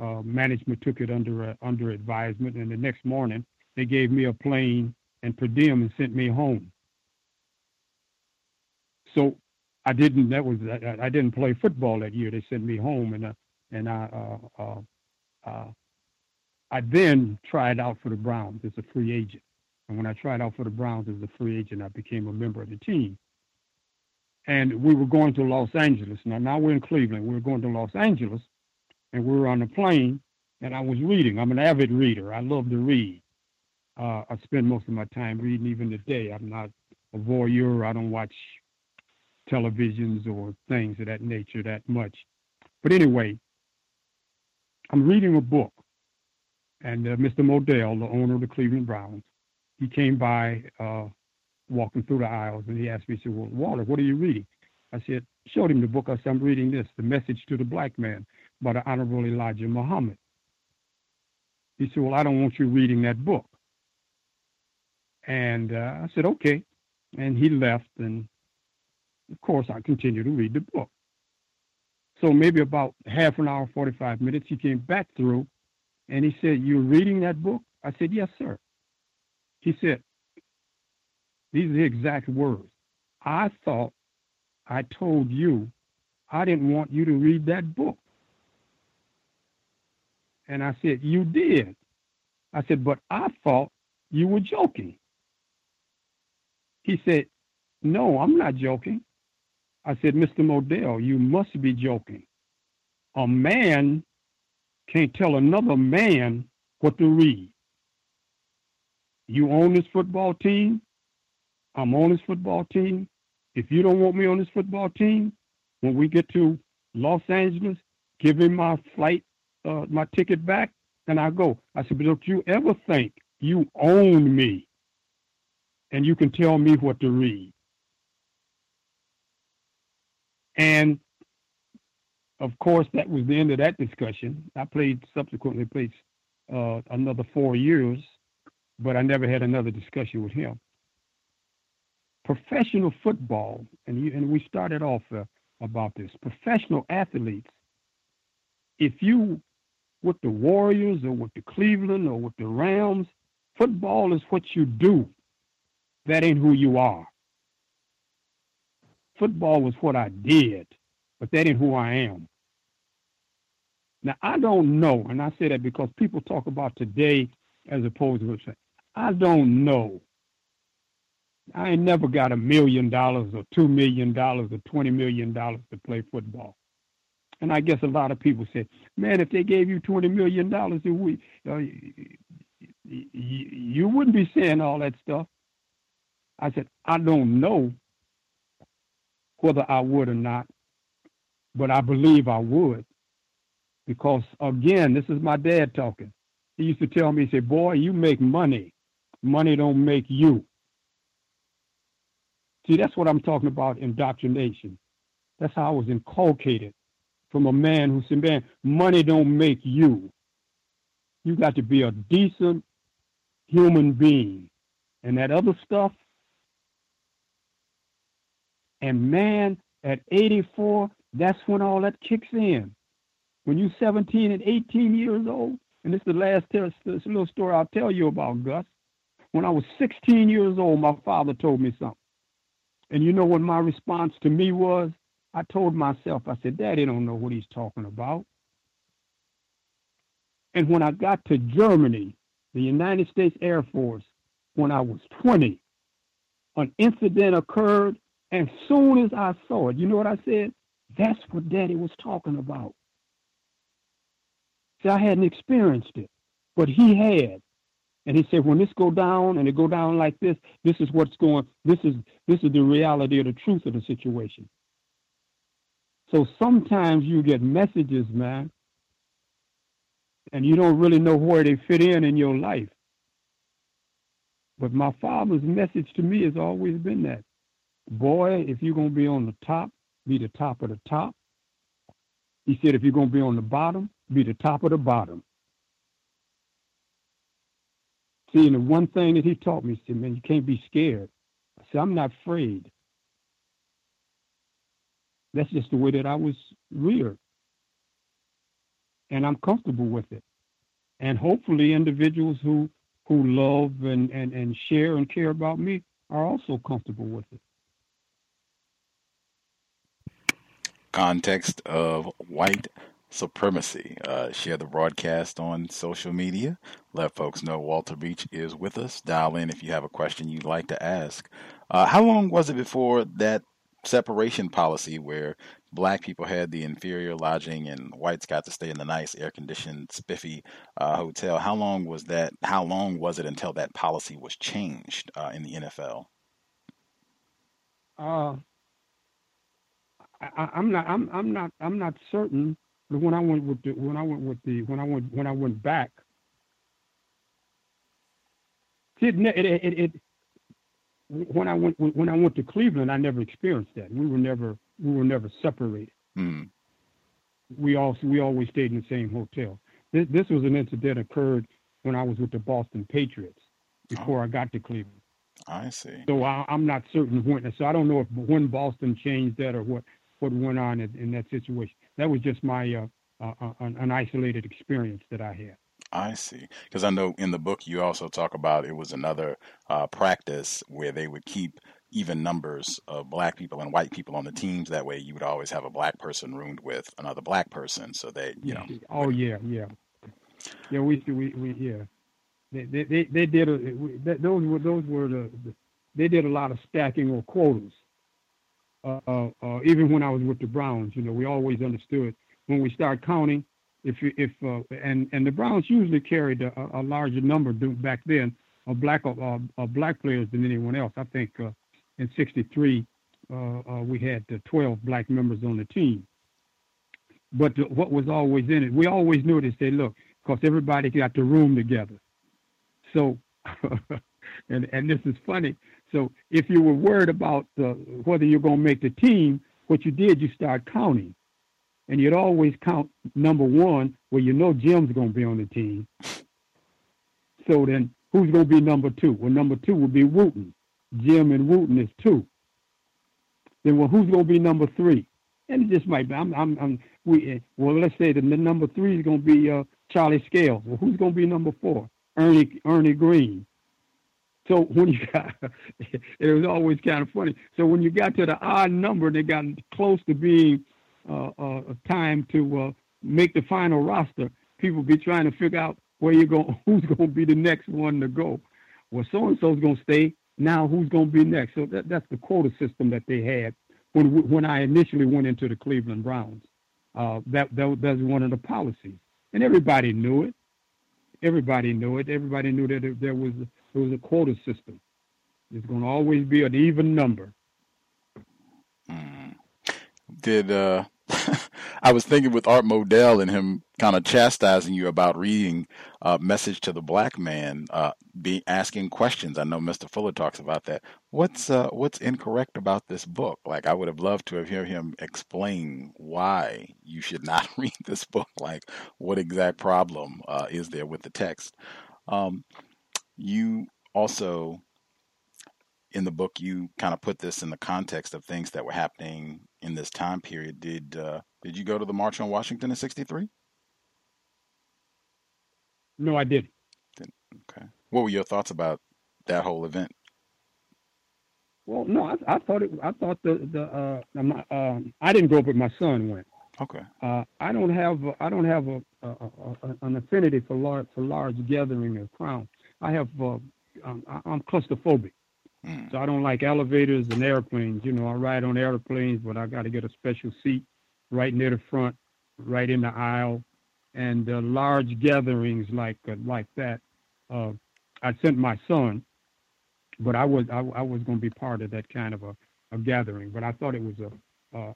uh, uh, management took it under uh, under advisement, and the next morning they gave me a plane and per diem and sent me home. So I didn't. That was I, I didn't play football that year. They sent me home, and and I I then tried out for the Browns as a free agent. And when I tried out for the Browns as a free agent, I became a member of the team. And we were going to Los Angeles. Now, now we're in Cleveland. We were going to Los Angeles, and we were on the plane, and I was reading. I'm an avid reader. I love to read. Uh, I spend most of my time reading, even today. I'm not a voyeur. I don't watch televisions or things of that nature that much. But anyway, I'm reading a book and uh, Mr. Modell, the owner of the Cleveland Browns, he came by uh, walking through the aisles and he asked me, he said, Well, Walter, what are you reading? I said, showed him the book. I said, I'm reading this, The Message to the Black Man by the Honorable Elijah Muhammad. He said, Well, I don't want you reading that book. And uh, I said, Okay. And he left, and of course, I continued to read the book. So maybe about half an hour, 45 minutes, he came back through and he said, You're reading that book? I said, Yes, sir. He said, These are the exact words. I thought I told you I didn't want you to read that book. And I said, You did. I said, But I thought you were joking. He said, No, I'm not joking. I said, Mr. Modell, you must be joking. A man can't tell another man what to read. You own this football team. I'm on this football team. If you don't want me on this football team, when we get to Los Angeles, give me my flight, uh, my ticket back, and I go. I said, but don't you ever think you own me and you can tell me what to read. And of course, that was the end of that discussion. I played subsequently played uh, another four years, but I never had another discussion with him. Professional football, and you, and we started off uh, about this. Professional athletes, if you with the Warriors or with the Cleveland or with the Rams, football is what you do. That ain't who you are. Football was what I did, but that ain't who I am. Now, I don't know, and I say that because people talk about today as opposed to say, I don't know. I ain't never got a million dollars or two million dollars or twenty million dollars to play football. And I guess a lot of people say, man, if they gave you twenty million dollars a week, uh, you wouldn't be saying all that stuff. I said, I don't know whether I would or not, but I believe I would. Because again, this is my dad talking. He used to tell me, he said, Boy, you make money. Money don't make you. See, that's what I'm talking about indoctrination. That's how I was inculcated from a man who said, Man, money don't make you. You got to be a decent human being. And that other stuff, And man, at 84, that's when all that kicks in. When you're 17 and 18 years old, and this is the last this little story I'll tell you about, Gus. When I was 16 years old, my father told me something. And you know what my response to me was? I told myself, I said, Daddy don't know what he's talking about. And when I got to Germany, the United States Air Force, when I was 20, an incident occurred. And soon as I saw it, you know what I said? That's what Daddy was talking about. See, I hadn't experienced it, but he had. And he said, when this go down and it go down like this, this is what's going, this is this is the reality of the truth of the situation. So sometimes you get messages, man, and you don't really know where they fit in in your life. But my father's message to me has always been that, boy, if you're going to be on the top, be the top of the top. He said, if you're going to be on the bottom, be the top of the bottom. See, and the one thing that he taught me, he said, man, you can't be scared. I said, I'm not afraid. That's just the way that I was reared. And I'm comfortable with it. And hopefully individuals who who love and, and, and share and care about me are also comfortable with it. Context of white supremacy. Uh, share the broadcast on social media. Let folks know Walter Beach is with us. Dial in if you have a question you'd like to ask. Uh, how long was it before that separation policy where black people had the inferior lodging and whites got to stay in the nice air conditioned spiffy uh, hotel how long was that how long was it until that policy was changed uh, in the nfl uh, I, am not I'm, I'm not i'm not certain but when i went with the when i went with the when i went when i went back it, it, it, it when I went when I went to Cleveland, I never experienced that. We were never we were never separated. Mm. We also we always stayed in the same hotel. This, this was an incident occurred when I was with the Boston Patriots before oh. I got to Cleveland. I see. So I, am not certain when. So I don't know if when Boston changed that or what what went on in, in that situation. That was just my uh, uh, uh an, an isolated experience that I had. I see. Because I know in the book you also talk about it was another uh, practice where they would keep even numbers of black people and white people on the teams. That way, you would always have a black person roomed with another black person, so they, you know. Oh yeah, yeah, yeah. We we we yeah. They they they, they did a we, those were those were the, the, they did a lot of stacking or quotas. Uh, uh, even when I was with the Browns, you know, we always understood when we start counting if you, if uh, and and the Browns usually carried a, a larger number back then of black of black players than anyone else. I think uh, in '63 uh, uh, we had 12 black members on the team. But the, what was always in it, we always knew to say, look, because everybody got the room together. So, <laughs> and and this is funny. So if you were worried about whether you're going to make the team, what you did, you start counting and you'd always count number one where you know Jim's going to be on the team. So then who's going to be number two? Well, number two would be Wooten. Jim and Wooten is two. Then well, who's going to be number three? And it just might be. I'm. I'm. I'm we. Well, let's say the number three is going to be uh, Charlie Scales. Well, who's going to be number four? Ernie Ernie Green. So when you got, <laughs> it was always kind of funny. So when you got to the odd number, they got close to being uh, uh, time to uh, make the final roster, people be trying to figure out where you're going, <laughs> who's going to be the next one to go. Well, so and so's going to stay. Now, who's going to be next? So that, that's the quota system that they had when when I initially went into the Cleveland Browns. Uh, that, that that's one of the policies, and everybody knew it. Everybody knew it. Everybody knew that there was was a quota system. It's going to always be an even number. Mm. Did uh, <laughs> I was thinking with Art Modell and him kind of chastising you about reading uh, "Message to the Black Man," uh, be asking questions. I know Mr. Fuller talks about that. What's uh, what's incorrect about this book? Like, I would have loved to have heard him explain why you should not <laughs> read this book. Like, what exact problem uh, is there with the text? Um, you also in the book you kind of put this in the context of things that were happening in this time period. Did uh, did you go to the March on Washington in '63? No, I didn't. Okay. What were your thoughts about that whole event? Well, no, I, I thought it. I thought the the uh, my, um, I didn't go, but my son went. Okay. Uh, I don't have I don't have a, a, a, an affinity for large for large gathering of crowds. I have uh, um, I, I'm claustrophobic, Mm. so I don't like elevators and airplanes. You know, I ride on airplanes, but I got to get a special seat right near the front, right in the aisle, and uh, large gatherings like uh, like that. Uh, I sent my son, but I was I, I was going to be part of that kind of a, a gathering. But I thought it was a a,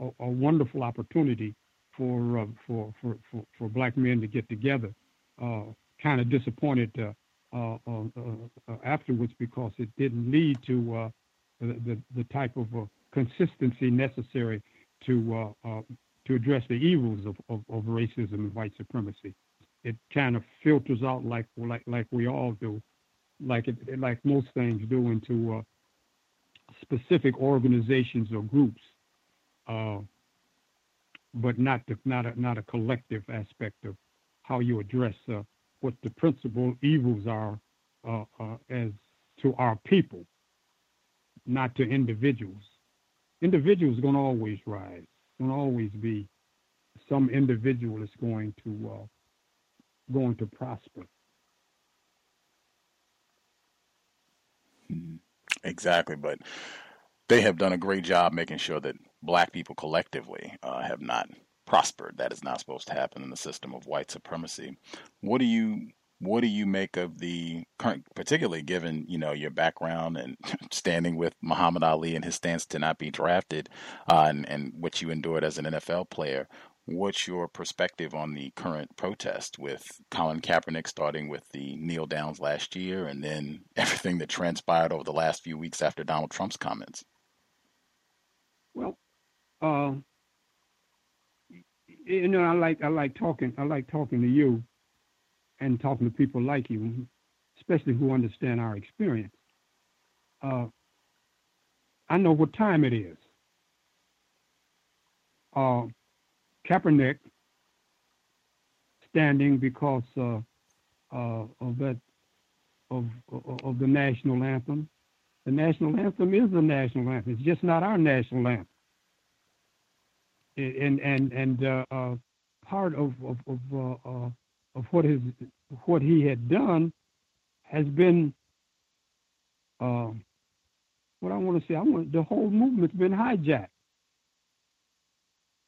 a, a, wonderful opportunity for, uh, for for for for black men to get together. Uh, kind of disappointed uh, afterwards because it didn't lead to uh, the, the type of uh, consistency necessary to uh, uh, to address the evils of, of, of racism and white supremacy. It kind of filters out like like like we all do, like it like most things do into uh, specific organizations or groups, uh, but not the, not a not a collective aspect of how you address uh, what the principal evils are uh, uh, as to our people, not to individuals. Individuals going to always rise. Going to always be some individual is going to uh, going to prosper. Exactly, but they have done a great job making sure that black people collectively uh, have not prospered. That is not supposed to happen in the system of white supremacy. What do you what do you make of the current, particularly given you know your background and <laughs> standing with Muhammad Ali and his stance to not be drafted, uh, and, and what you endured as an NFL player? What's your perspective on the current protest with Colin Kaepernick starting with the kneel downs last year, and then <laughs> everything that transpired over the last few weeks after Donald Trump's comments? Well, uh, you know, I like I like talking. I like talking to you, and talking to people like you, especially who understand our experience. Uh, I know what time it is. Uh, Kaepernick standing because uh, uh, of that of, of of the national anthem. The national anthem is the national anthem. It's just not our national anthem. And and and uh, uh, part of of of, uh, uh, of what his what he had done has been uh, what I want to say. I want the whole movement's been hijacked.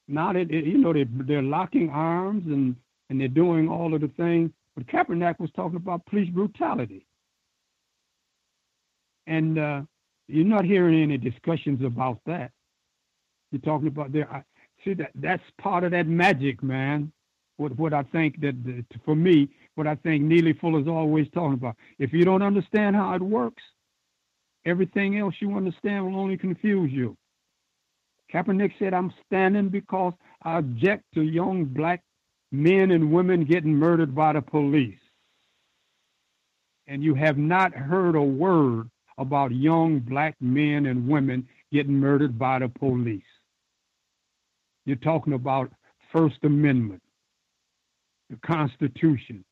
Now that you know they they're locking arms and and they're doing all of the things, but Kaepernick was talking about police brutality, and uh, you're not hearing any discussions about that. You're talking about there. See that that's part of that magic, man. What what I think that that for me, what I think Neely Fuller's always talking about. If you don't understand how it works, everything else you understand will only confuse you. Kaepernick said, I'm standing because I object to young black men and women getting murdered by the police. And you have not heard a word about young black men and women getting murdered by the police. You're talking about First Amendment, the Constitution,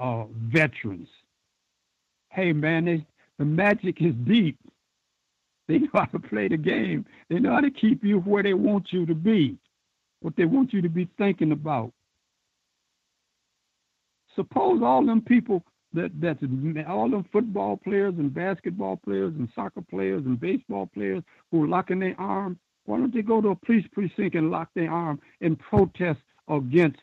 uh, veterans. Hey, man, they, the magic is deep. They know how to play the game. They know how to keep you where they want you to be, what they want you to be thinking about. Suppose all them people that that's all them football players and basketball players and soccer players and baseball players who are locking their arm. Why don't they go to a police precinct and lock their arm and protest against,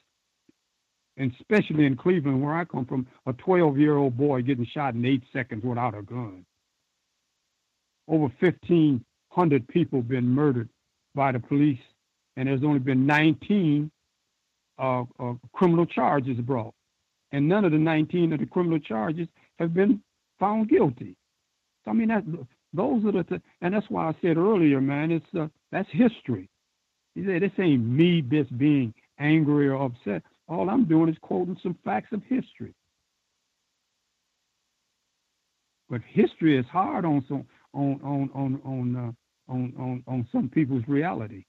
and especially in Cleveland, where I come from, a 12 year old boy getting shot in eight seconds without a gun? over 1,500 people been murdered by the police, and there's only been 19 uh, uh, criminal charges brought. And none of the 19 of the criminal charges have been found guilty. I mean, that, those are the, th- and that's why I said earlier, man, it's uh, that's history. He said, this ain't me just being angry or upset. All I'm doing is quoting some facts of history. But history is hard on some on on on on uh, on, on on some people's reality.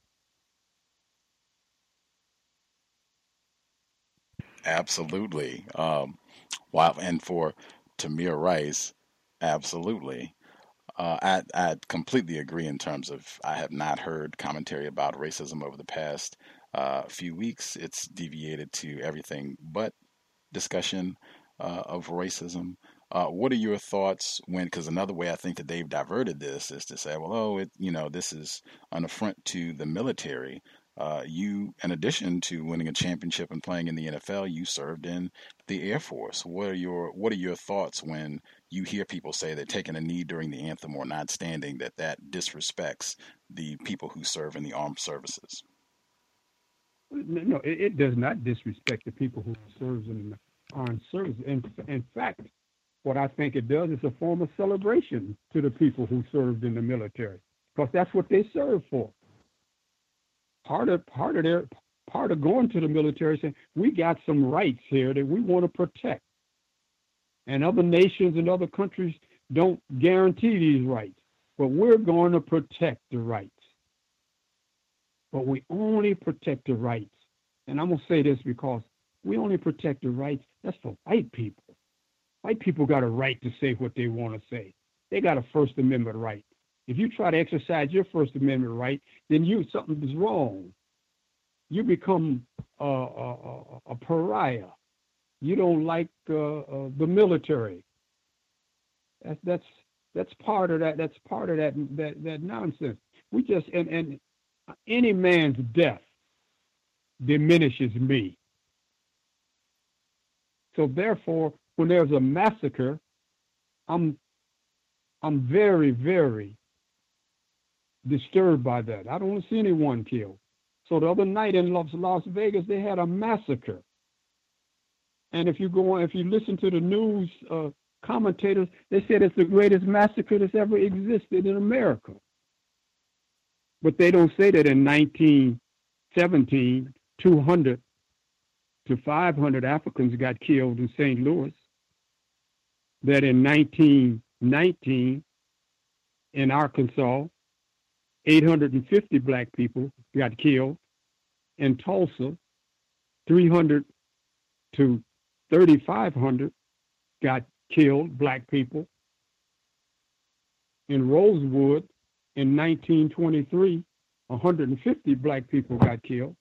Absolutely. Um, wow. And for Tamir Rice, absolutely. Uh, I, I completely agree in terms of I have not heard commentary about racism over the past uh, few weeks. It's deviated to everything but discussion uh, of racism. Uh, what are your thoughts when? Because another way I think that they've diverted this is to say, well, oh, it, you know, this is an affront to the military. Uh, you, in addition to winning a championship and playing in the NFL, you served in the Air Force. What are your What are your thoughts when you hear people say that taking a knee during the anthem or not standing that that disrespects the people who serve in the armed services? No, it, it does not disrespect the people who serve in the armed services. In, in fact, what I think it does is a form of celebration to the people who served in the military, because that's what they serve for part of part of their part of going to the military saying we got some rights here that we want to protect and other nations and other countries don't guarantee these rights. But we're going to protect the rights. But we only protect the rights. And i'm going to say this because we only protect the rights that's for white people. White people got a right to say what they want to say. They got a first amendment right. If you try to exercise your First Amendment right, then you something is wrong. You become a, a, a pariah. You don't like uh, uh, the military. That's that's that's part of that. That's part of that that that nonsense. We just and and any man's death diminishes me. So therefore, when there's a massacre, I'm I'm very very disturbed by that. I don't want to see anyone killed. So the other night in Las, Las Vegas, they had a massacre. And if you go on, if you listen to the news uh, commentators, they said it's the greatest massacre that's ever existed in America. But they don't say that in 1917, 200 to 500 Africans got killed in St. Louis. That in 1919, in Arkansas, 850 black people got killed. In Tulsa, 300 to 3,500 got killed, black people. In Rosewood, in 1923, 150 black people got killed.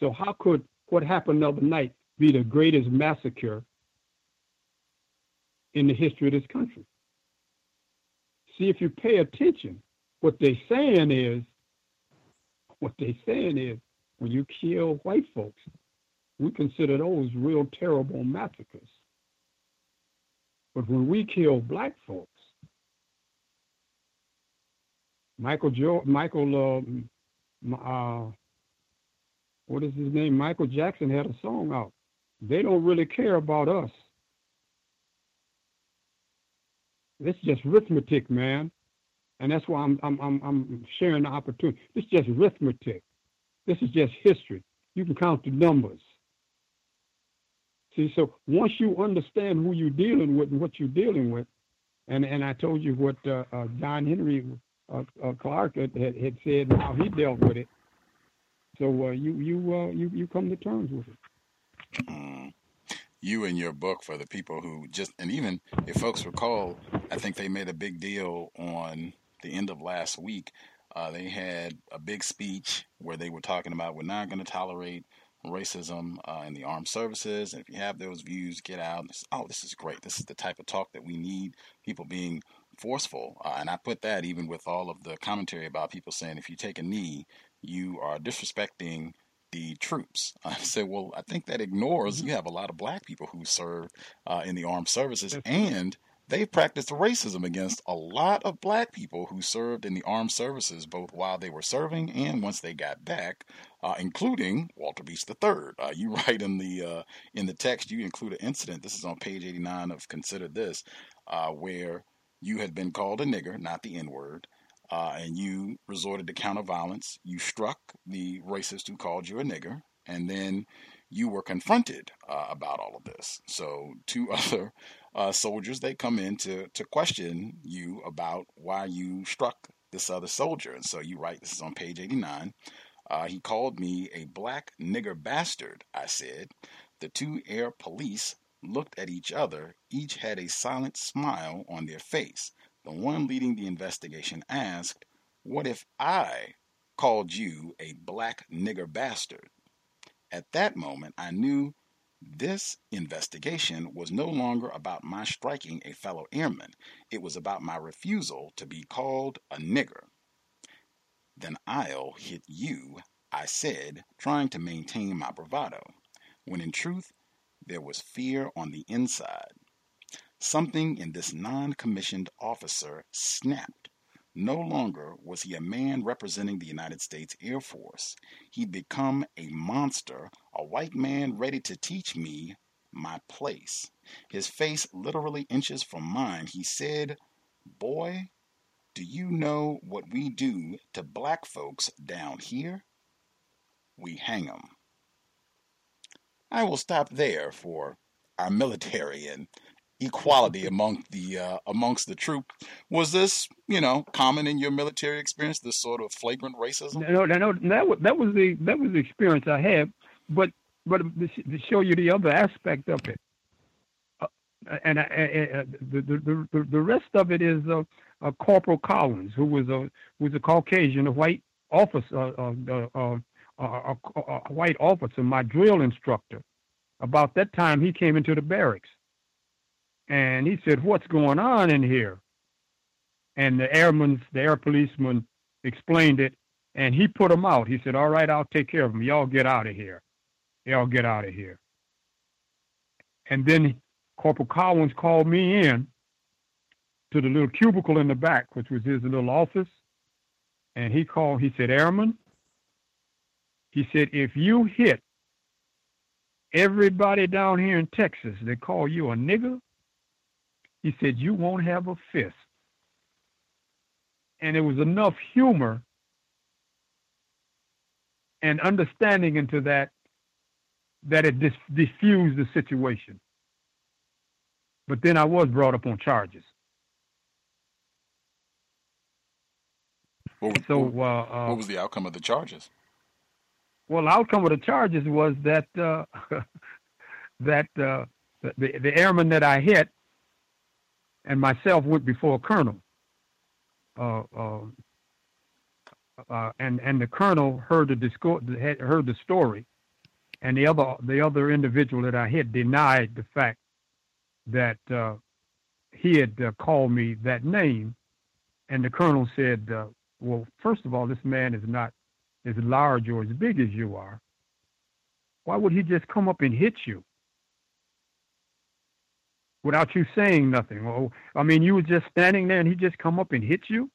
So how could what happened the other night be the greatest massacre in the history of this country? See, if you pay attention, what they're saying is, what they're saying is, when you kill white folks, we consider those real terrible massacres. But when we kill black folks, Michael jo- Michael uh, uh, what is his name? Michael Jackson had a song out. They don't really care about us. It's just arithmetic, man. And that's why I'm, I'm, I'm, I'm sharing the opportunity. Is just arithmetic. This is just history. You can count the numbers. See, so once you understand who you're dealing with and what you're dealing with, and, and I told you what uh, uh, John Henrik uh, uh Clarke had, had said and how he dealt with it. So uh, you you uh, you you come to terms with it. Mm you and your book for the people who just and even if folks recall, I think they made a big deal on the end of last week, they had a big speech where they were talking about we're not going to tolerate racism uh, in the armed services. And if you have those views, get out. This, oh, this is great. This is the type of talk that we need. People being forceful. Uh, and I put that even with all of the commentary about people saying if you take a knee, you are disrespecting the troops. <laughs> I said, well, I think that ignores mm-hmm. you have a lot of black people who serve uh, in the armed services and they practiced racism against a lot of black people who served in the armed services, both while they were serving and once they got back, uh, including Walter Beach III. Uh, you <laughs> write in the uh, in the text, you include an incident. This is on page 89 of Consider This, uh, where you had been called a nigger, not the N word. Uh, and you resorted to counter violence. You struck the racist who called you a nigger, and then you were confronted uh, about all of this. So two <laughs> other uh, soldiers they come in to to question you about why you struck this other soldier, and so you write this is on page eighty nine. Uh, he called me a black nigger bastard. I said. The two air police looked at each other. Each had a silent smile on their face. The one leading the investigation asked, "What if I called you a black nigger bastard?" At that moment, I knew this investigation was no longer about my striking a fellow airman. It was about my refusal to be called a nigger. Then I'll hit you, I said, trying to maintain my bravado, when in truth there was fear on the inside. Something in this non commissioned officer snapped. No longer was he a man representing the United States Air Force. He'd become a monster, a white man ready to teach me my place. His face literally inches from mine. He said, Boy, do you know what we do to black folks down here? We hang 'em. I will stop there for our military and equality <laughs> among the uh, amongst the troop. Was this, you know, common in your military experience? This sort of flagrant racism? No, no, no that was that was the that was the experience I had. But but to show you the other aspect of it, uh, and I, I, the, the the the rest of it is uh, uh, Corporal Collins, who was a who was a Caucasian, a white officer, uh, uh, uh, a white officer, my drill instructor. About that time, he came into the barracks and he said, What's going on in here? And the airman, the air policeman explained it, and he put him out. He said, All right, I'll take care of him. Y'all get out of here. Y'all get out of here. And then Corporal Collins called me in to the little cubicle in the back, which was his little office. And he called, he said, Airman, he said, if you hit everybody down here in Texas, they call you a nigger, he said, You won't have a fist. And there was enough humor and understanding into that that it dis- diffused the situation. But then I was brought up on charges. What was, so, what, uh, what was the outcome of the charges? Well, the outcome of the charges was that uh, <laughs> that uh, the the airman that I hit and myself went before a colonel. Uh, uh, uh, and and the colonel heard the discourse, heard the story, and the other the other individual that I hit denied the fact that uh, he had uh, called me that name, and the colonel said, uh, "Well, first of all, this man is not as large or as big as you are. Why would he just come up and hit you?" without you saying nothing. Well, I mean, you were just standing there and he just come up and hit you.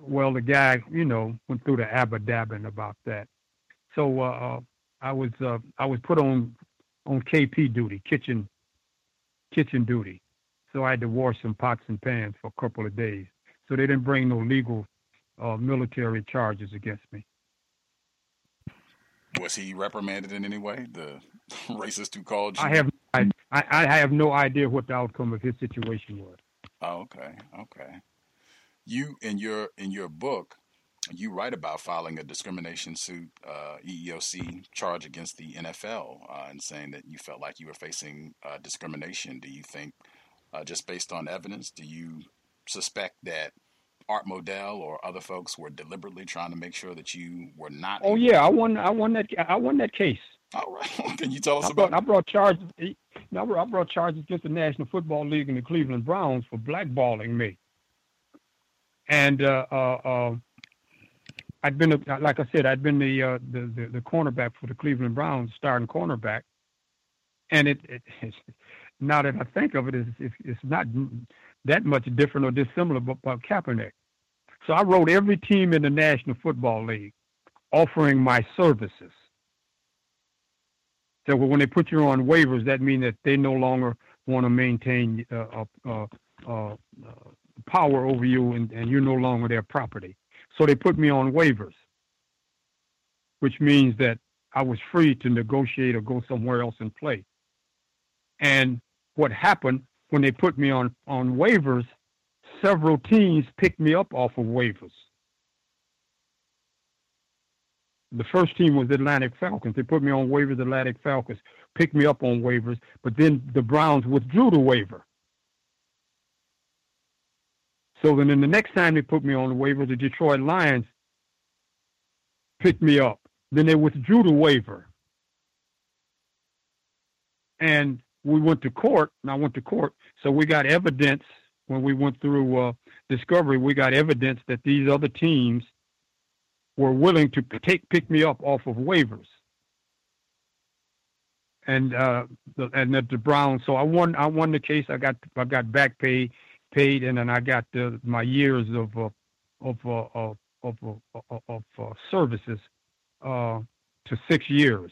Well, the guy, you know, went through the abadabbing about that. So uh, uh, I was uh, I was put on on KP duty, kitchen kitchen duty. So I had to wash some pots and pans for a couple of days. So they didn't bring no legal uh, military charges against me. Was he reprimanded in any way? The <laughs> racist who called you? I have I, I have no idea what the outcome of his situation was. Oh, okay, okay. You in your in your book, you write about filing a discrimination suit, uh, EEOC charge against the NFL, uh, and saying that you felt like you were facing uh, discrimination. Do you think, uh, just based on evidence, do you suspect that Art Modell or other folks were deliberately trying to make sure that you were not? Oh yeah, I won. I won that. I won that case. All right. <laughs> Can you tell us I about? Brought, I brought charges. I brought charges against the National Football League and the Cleveland Browns for blackballing me. And uh, uh, uh, I'd been, like I said, I'd been the, uh, the, the the cornerback for the Cleveland Browns, starting cornerback. And it, it it's, now that I think of it, it's, it's, it's not that much different or dissimilar about Kaepernick. So I wrote every team in the National Football League offering my services. So when they put you on waivers, that means that they no longer want to maintain uh, uh, uh, power over you, and, and you're no longer their property. So they put me on waivers, which means that I was free to negotiate or go somewhere else and play. And what happened when they put me on, on waivers, several teams picked me up off of waivers. The first team was Atlantic Falcons. They put me on waivers, Atlantic Falcons, picked me up on waivers, but then the Browns withdrew the waiver. So then, the next time they put me on the waiver, the Detroit Lions picked me up. Then they withdrew the waiver. And we went to court, and I went to court. So we got evidence when we went through uh, discovery. We got evidence that these other teams were willing to take pick me up off of waivers. And uh, the, and the, the Browns. So I won. I won the case. I got I got back pay paid, and then I got the, my years of uh, of uh, of of, of, uh, services uh, to six years.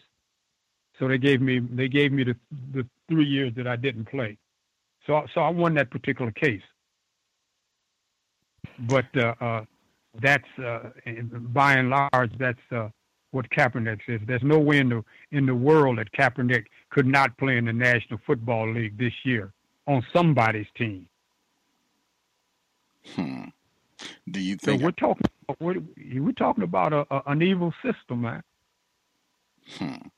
So they gave me they gave me the the three years that I didn't play. So so I won that particular case. But uh, that's by and large that's what Kaepernick says. There's no way in the in the world that Kaepernick could not play in the National Football League this year on somebody's team. Hmm. Do you think so? We're talking. We're, we're talking about a, a, an evil system, man. Hmm.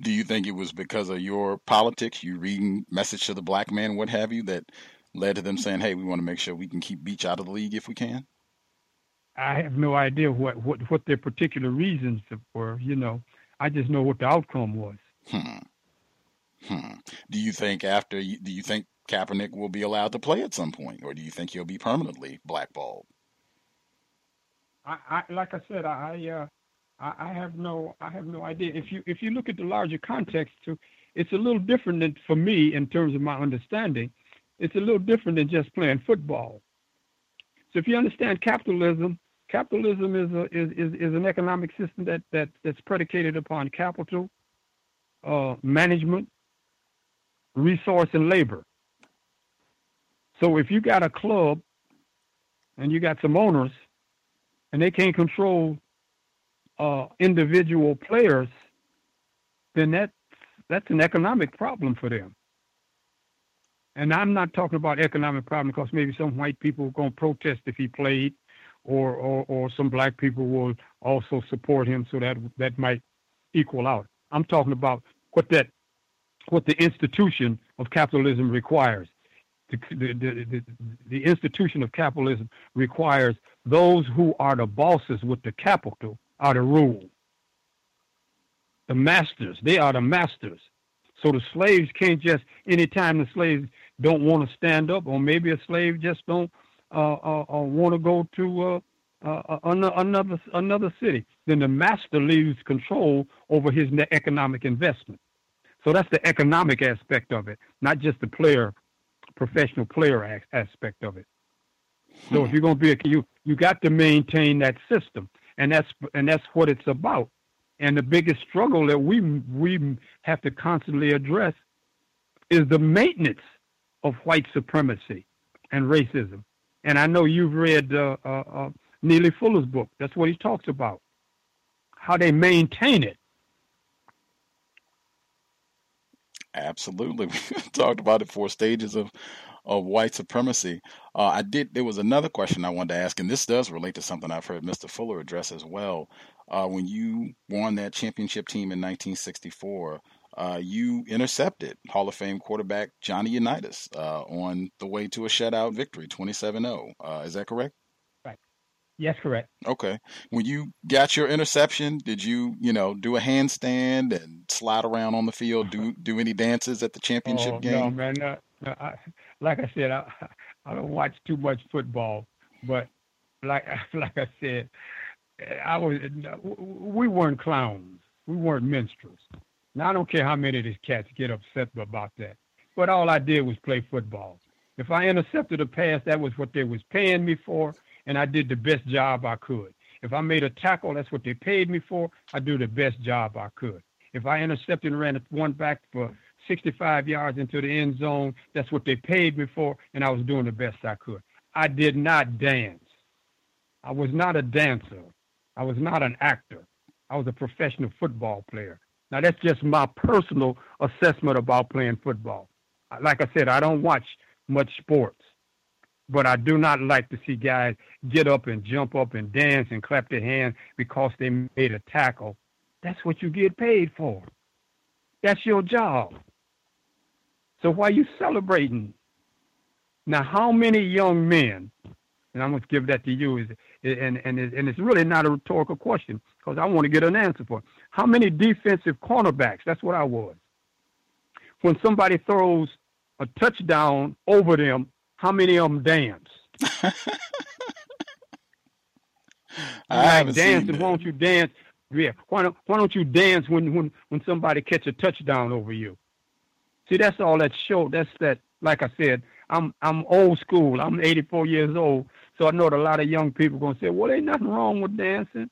Do you think it was because of your politics, you reading message to the black man, what have you, that led to them saying, "Hey, we want to make sure we can keep Beach out of the league if we can"? I have no idea what what what their particular reasons were. You know, I just know what the outcome was. Hmm. Hmm. Do you think after? Do you think Kaepernick will be allowed to play at some point, or do you think he'll be permanently blackballed? I, I like I said, I uh, I, I have no I have no idea. If you if you look at the larger context, too, it's a little different than for me in terms of my understanding. It's a little different than just playing football. So if you understand capitalism, capitalism is a is, is, is an economic system that, that that's predicated upon capital, uh, management, resource, and labor. So if you got a club and you got some owners and they can't control uh, individual players, then that's that's an economic problem for them. And I'm not talking about economic problem because maybe some white people are going to protest if he played, or, or or some black people will also support him, so that that might equal out. I'm talking about what that what the institution of capitalism requires the, the, the, the institution of capitalism requires those who are the bosses with the capital are the rule. The masters, they are the masters. So the slaves can't just anytime the slaves don't want to stand up, or maybe a slave just don't uh, uh, uh, want to go to uh, uh, uh, another another city, then the master leaves control over his economic investment. So that's the economic aspect of it, not just the player professional player aspect of it. So hmm. if you're going to be a you you got to maintain that system, and that's and that's what it's about. And the biggest struggle that we we have to constantly address is the maintenance of white supremacy and racism. And I know you've read uh, uh, uh, Neely Fuller's book. That's what he talks about. How they maintain it. Absolutely, <laughs> we talked about it. Four stages of of white supremacy. Uh, I did. There was another question I wanted to ask, and this does relate to something I've heard Mr. Fuller address as well. Uh, when you won that championship team in 1964, uh, you intercepted Hall of Fame quarterback Johnny Unitas uh, on the way to a shutout victory, 27-0. Uh, is that correct? Yes, correct. Okay. When you got your interception, did you, you know, do a handstand and slide around on the field? Do <laughs> do any dances at the championship oh, game? No, man. No, no, I, like I said, I <laughs> I don't watch too much football, but like <laughs> like I said, I was we weren't clowns. We weren't minstrels. Now I don't care how many of these cats get upset about that, but all I did was play football. If I intercepted a pass, that was what they was paying me for and I did the best job I could. If I made a tackle, that's what they paid me for. I do the best job I could. If I intercepted and ran one back for 65 yards into the end zone, that's what they paid me for, and I was doing the best I could. I did not dance. I was not a dancer. I was not an actor. I was a professional football player. Now that's just my personal assessment about playing football. Like I said, I don't watch much sports, but I do not like to see guys get up and jump up and dance and clap their hands because they made a tackle. That's what you get paid for. That's your job. So why are you celebrating? Now, how many young men, and I'm going to give that to you, is and, and, and it's really not a rhetorical question because I want to get an answer for it. How many defensive cornerbacks, that's what I was, when somebody throws a touchdown over them, how many of them dance? <laughs> I haven't dancing. Why don't you dance? Yeah. Why don't Why don't you dance when when when somebody catch a touchdown over you? See, that's all that show. That's that. Like I said, I'm I'm old school. I'm 84 years old, so I know that a lot of young people gonna say, "Well, ain't nothing wrong with dancing."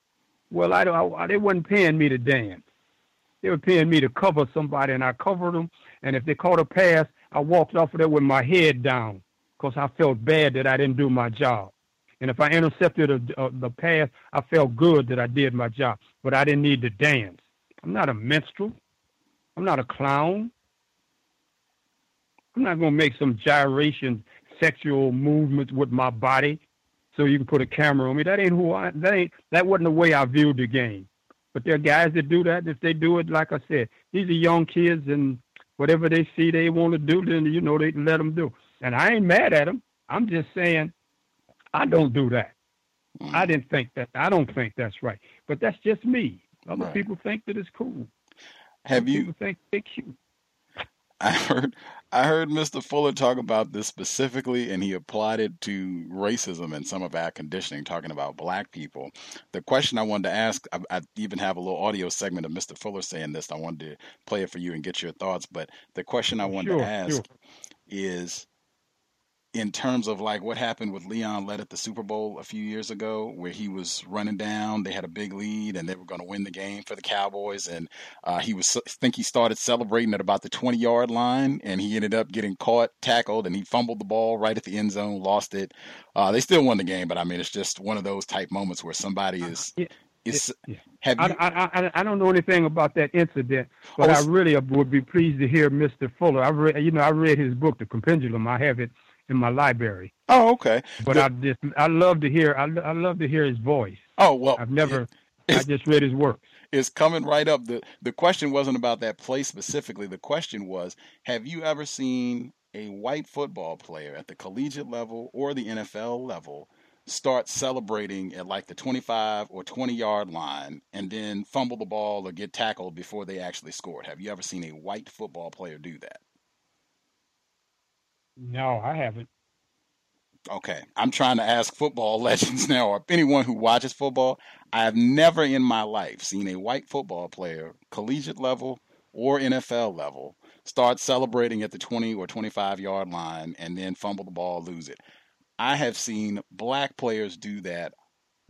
Well, I don't. I, they wasn't paying me to dance. They were paying me to cover somebody, and I covered them. And if they caught a pass, I walked off of there with my head down because I felt bad that I didn't do my job. And if I intercepted a, a, the pass, I felt good that I did my job. But I didn't need to dance. I'm not a minstrel. I'm not a clown. I'm not going to make some gyration, sexual movements with my body so you can put a camera on me. That ain't who I. That ain't. That wasn't the way I viewed the game. But there are guys that do that. If they do it, like I said, these are young kids, and whatever they see they want to do, then you know they let them do. And I ain't mad at them. I'm just saying, I don't do that. I mm. didn't think that. I don't think that's right. But that's just me. Other Right. people think that it's cool. Have you? Think they're cute. I heard I heard Mr. Fuller talk about this specifically, and he applied it to racism and some of our conditioning, talking about black people. The question I wanted to ask, I, I even have a little audio segment of Mr. Fuller saying this. I wanted to play it for you and get your thoughts. But the question I oh, wanted Sure, to ask sure. is in terms of like what happened with Leon Lett at the Super Bowl a few years ago, where he was running down, they had a big lead, and they were going to win the game for the Cowboys, and uh, he was I think he started celebrating at about the 20 yard line, and he ended up getting caught, tackled, and he fumbled the ball right at the end zone, lost it. Uh, they still won the game, but I mean it's just one of those type moments where somebody is Yeah, is. yeah. Have I, you? I, I, I don't know anything about that incident, but Oh, I really would be pleased to hear Mr. Fuller. I've read, you know, I read his book, The Compendium. I have it in my library. Oh, okay. But I just, I love to hear, I, I love to hear his voice. Oh well, I've never. I just read his work. It's coming right up. The the question wasn't about that play specifically. The question was, have you ever seen a white football player at the collegiate level or the NFL level start celebrating at like the 25 or 20 yard line and then fumble the ball or get tackled before they actually scored? Have you ever seen a white football player do that? No, I haven't. Okay, I'm trying to ask football <laughs> legends now, or anyone who watches football. I have never in my life seen a white football player, collegiate level or NFL level, start celebrating at the 20 or 25 yard line and then fumble the ball, lose it. I have seen black players do that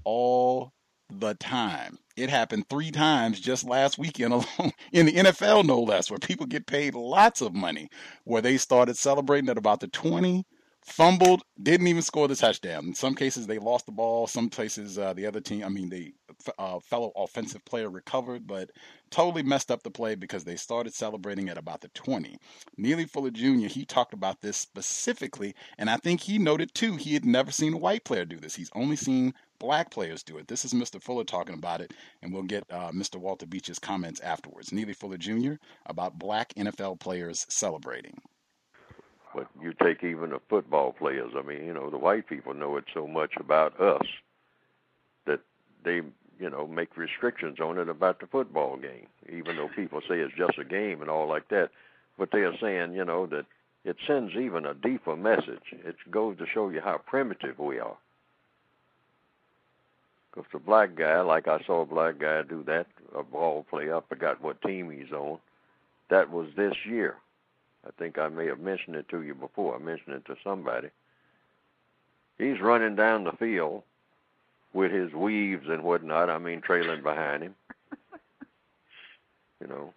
all the time. It happened three times just last weekend <laughs> alone in the NFL, no less, where people get paid lots of money, where they started celebrating at about the 20, fumbled, didn't even score the touchdown. In some cases, they lost the ball. Some places, uh, the other team, I mean, the uh, fellow offensive player recovered, but totally messed up the play because they started celebrating at about the 20. Neely Fuller Jr., he talked about this specifically, and I think he noted too, he had never seen a white player do this. He's only seen black players do it. This is Mr. Fuller talking about it, and we'll get uh, Mr. Walter Beach's comments afterwards. Neely Fuller Jr. about black NFL players celebrating. But you take even the football players. I mean, you know, the white people know it so much about us that they, you know, make restrictions on it about the football game. Even though people say it's just a game and all like that, but they are saying, you know, that it sends even a deeper message. It goes to show you how primitive we are. Because the black guy, like I saw a black guy do that, a ball player, I forgot what team he's on. That was this year. I think I may have mentioned it to you before. I mentioned it to somebody. He's running down the field with his weaves and whatnot. I mean, trailing behind him. you know.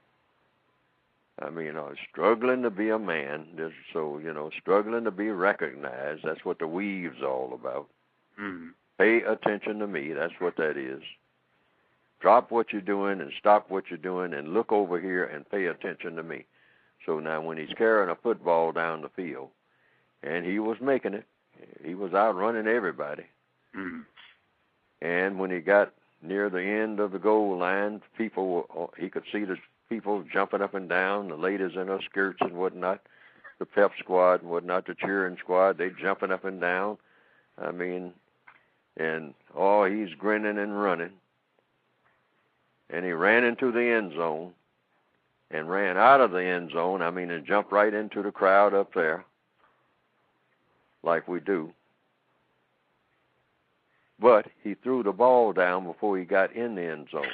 I mean, uh, struggling to be a man. Just so you know, struggling to be recognized. That's what the weave's all about. Mm-hmm. Pay attention to me. That's what that is. drop what you're doing and stop what you're doing and look over here and pay attention to me. So now when he's carrying a football down the field, and he was making it, he was outrunning everybody. Mm. And when he got near the end of the goal line, people he could see the people jumping up and down, the ladies in their skirts and whatnot, the pep squad and whatnot, the cheering squad, they jumping up and down. I mean, and oh, he's grinning and running. And he ran into the end zone and ran out of the end zone. I mean, and jumped right into the crowd up there, like we do. But he threw the ball down before he got in the end zone. <laughs>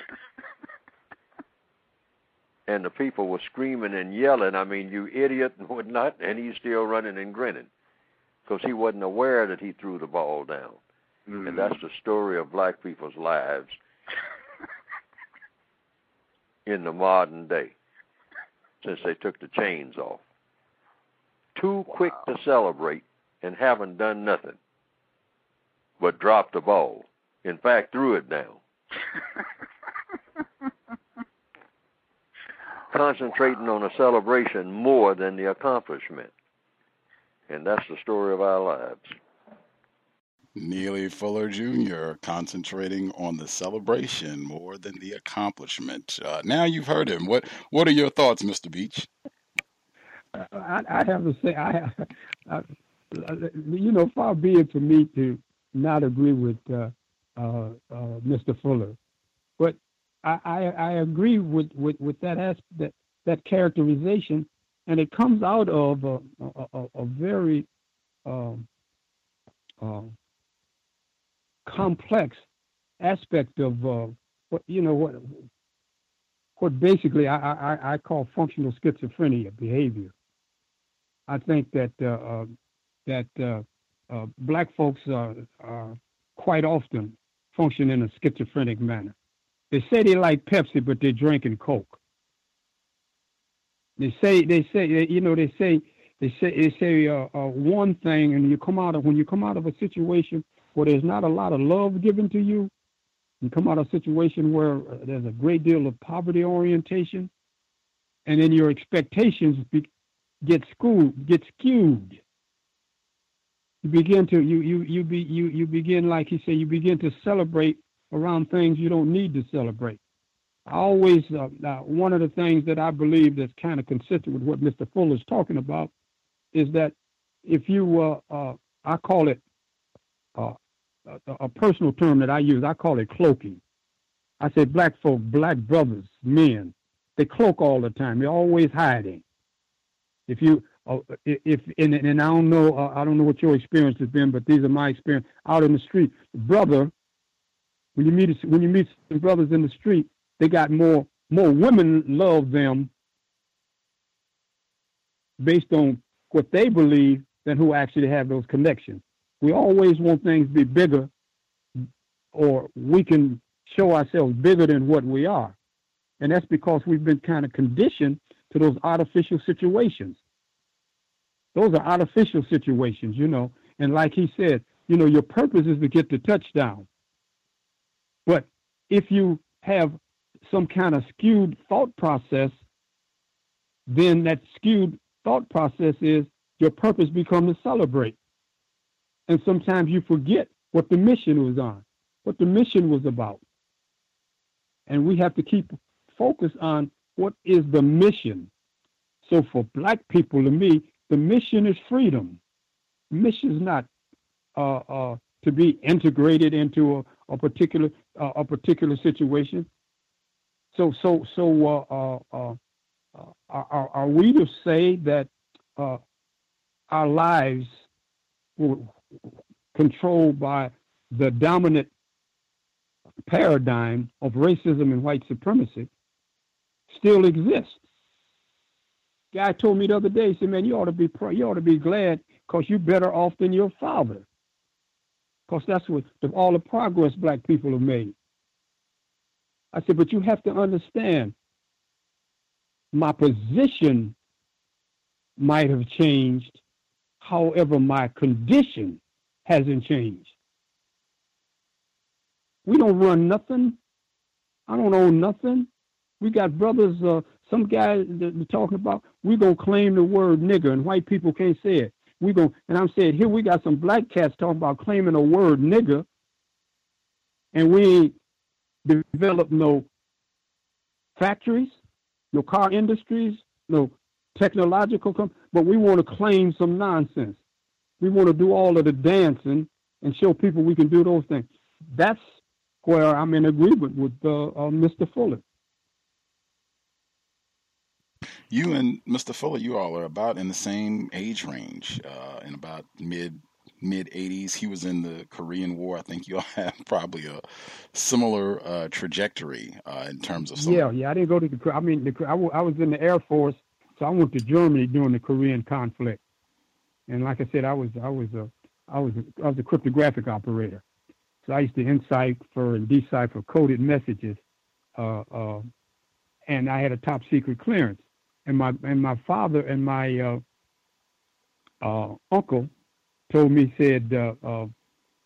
and the people were screaming and yelling, I mean, you idiot <laughs> and whatnot, and he's still running and grinning because he wasn't aware that he threw the ball down. Mm. And that's the story of black people's lives <laughs> in the modern day since they took the chains off. Too quick to celebrate and haven't done nothing but dropped the ball. In fact, threw it down. <laughs> Concentrating on a celebration more than the accomplishment. And that's the story of our lives. Neely Fuller Jr. concentrating on the celebration more than the accomplishment. Uh, now you've heard him. What What are your thoughts, Mr. Beach? I, I have to say, I, I, you know, far be it for me to not agree with uh, uh, uh, Mr. Fuller, but I, I, I agree with, with, with that, aspect, that that characterization, and it comes out of a, a, a very um, uh, complex aspect of uh, what you know what what basically I, I, I call functional schizophrenia behavior. I think that uh, uh, that uh, uh, black folks are, are quite often function in a schizophrenic manner. They say they like Pepsi, but they're drinking Coke. They say they say you know they say they say they say uh, uh, one thing, and you come out of when you come out of a situation where there's not a lot of love given to you, you come out of a situation where uh, there's a great deal of poverty orientation, and then your expectations be, get skewed, get skewed. You begin to you you you be you you begin like he said you begin to celebrate around things you don't need to celebrate. I always uh, uh, one of the things that I believe that's kind of consistent with what Mr. Fuller is talking about is that if you uh, uh I call it uh, a, a personal term that I use. I call it cloaking. I say black folk, black brothers, men, they cloak all the time. They're always hiding. If you, uh, if and, and I don't know, uh, I don't know what your experience has been, but these are my experience out in the street. Brother, when you meet when you meet brothers in the street, they got more more women love them based on what they believe than who actually have those connections. We always want things to be bigger, or we can show ourselves bigger than what we are. And that's because we've been kind of conditioned to those artificial situations. Those are artificial situations, you know. And like he said, you know, your purpose is to get the touchdown. But if you have some kind of skewed thought process, then that skewed thought process is your purpose becomes to celebrate. And sometimes you forget what the mission was on, what the mission was about. And we have to keep focus on what is the mission. So for black people, to me, the mission is freedom. The mission is not uh, uh, to be integrated into a, a particular uh, a particular situation. So so so uh, uh, uh, are, are we to say that our lives controlled by the dominant paradigm of racism and white supremacy still exists. Guy told me the other day, he said, "Man, you ought to be you ought to be glad because you're better off than your father, because that's what the, all the progress black people have made." I said, "But you have to understand, my position might have changed, however, my condition hasn't changed. We don't run nothing I don't own nothing. We got brothers, uh, some guys that are talking about we gonna claim the word nigger and white people can't say it. We go and I'm saying here we got some black cats talking about claiming a word nigger, and we ain't developed no factories, no car industries, no technological, com- but we want to claim some nonsense. We want to do all of the dancing and show people we can do those things. That's where I'm in agreement with uh, uh, Mr. Fuller. You and Mr. Fuller, you all are about in the same age range, uh, in about mid mid 80s. He was in the Korean War. I think you all <laughs> have probably a similar uh, trajectory uh, in terms of. Some... Yeah, yeah. I didn't go to the. I mean, the, I, I was in the Air Force, so I went to Germany during the Korean conflict, and like I said, I was I was a I was a, I was a cryptographic operator. So I used to encipher and decipher coded messages, uh, uh, and I had a top secret clearance. And my and my father and my uh, uh uncle told me said uh, uh,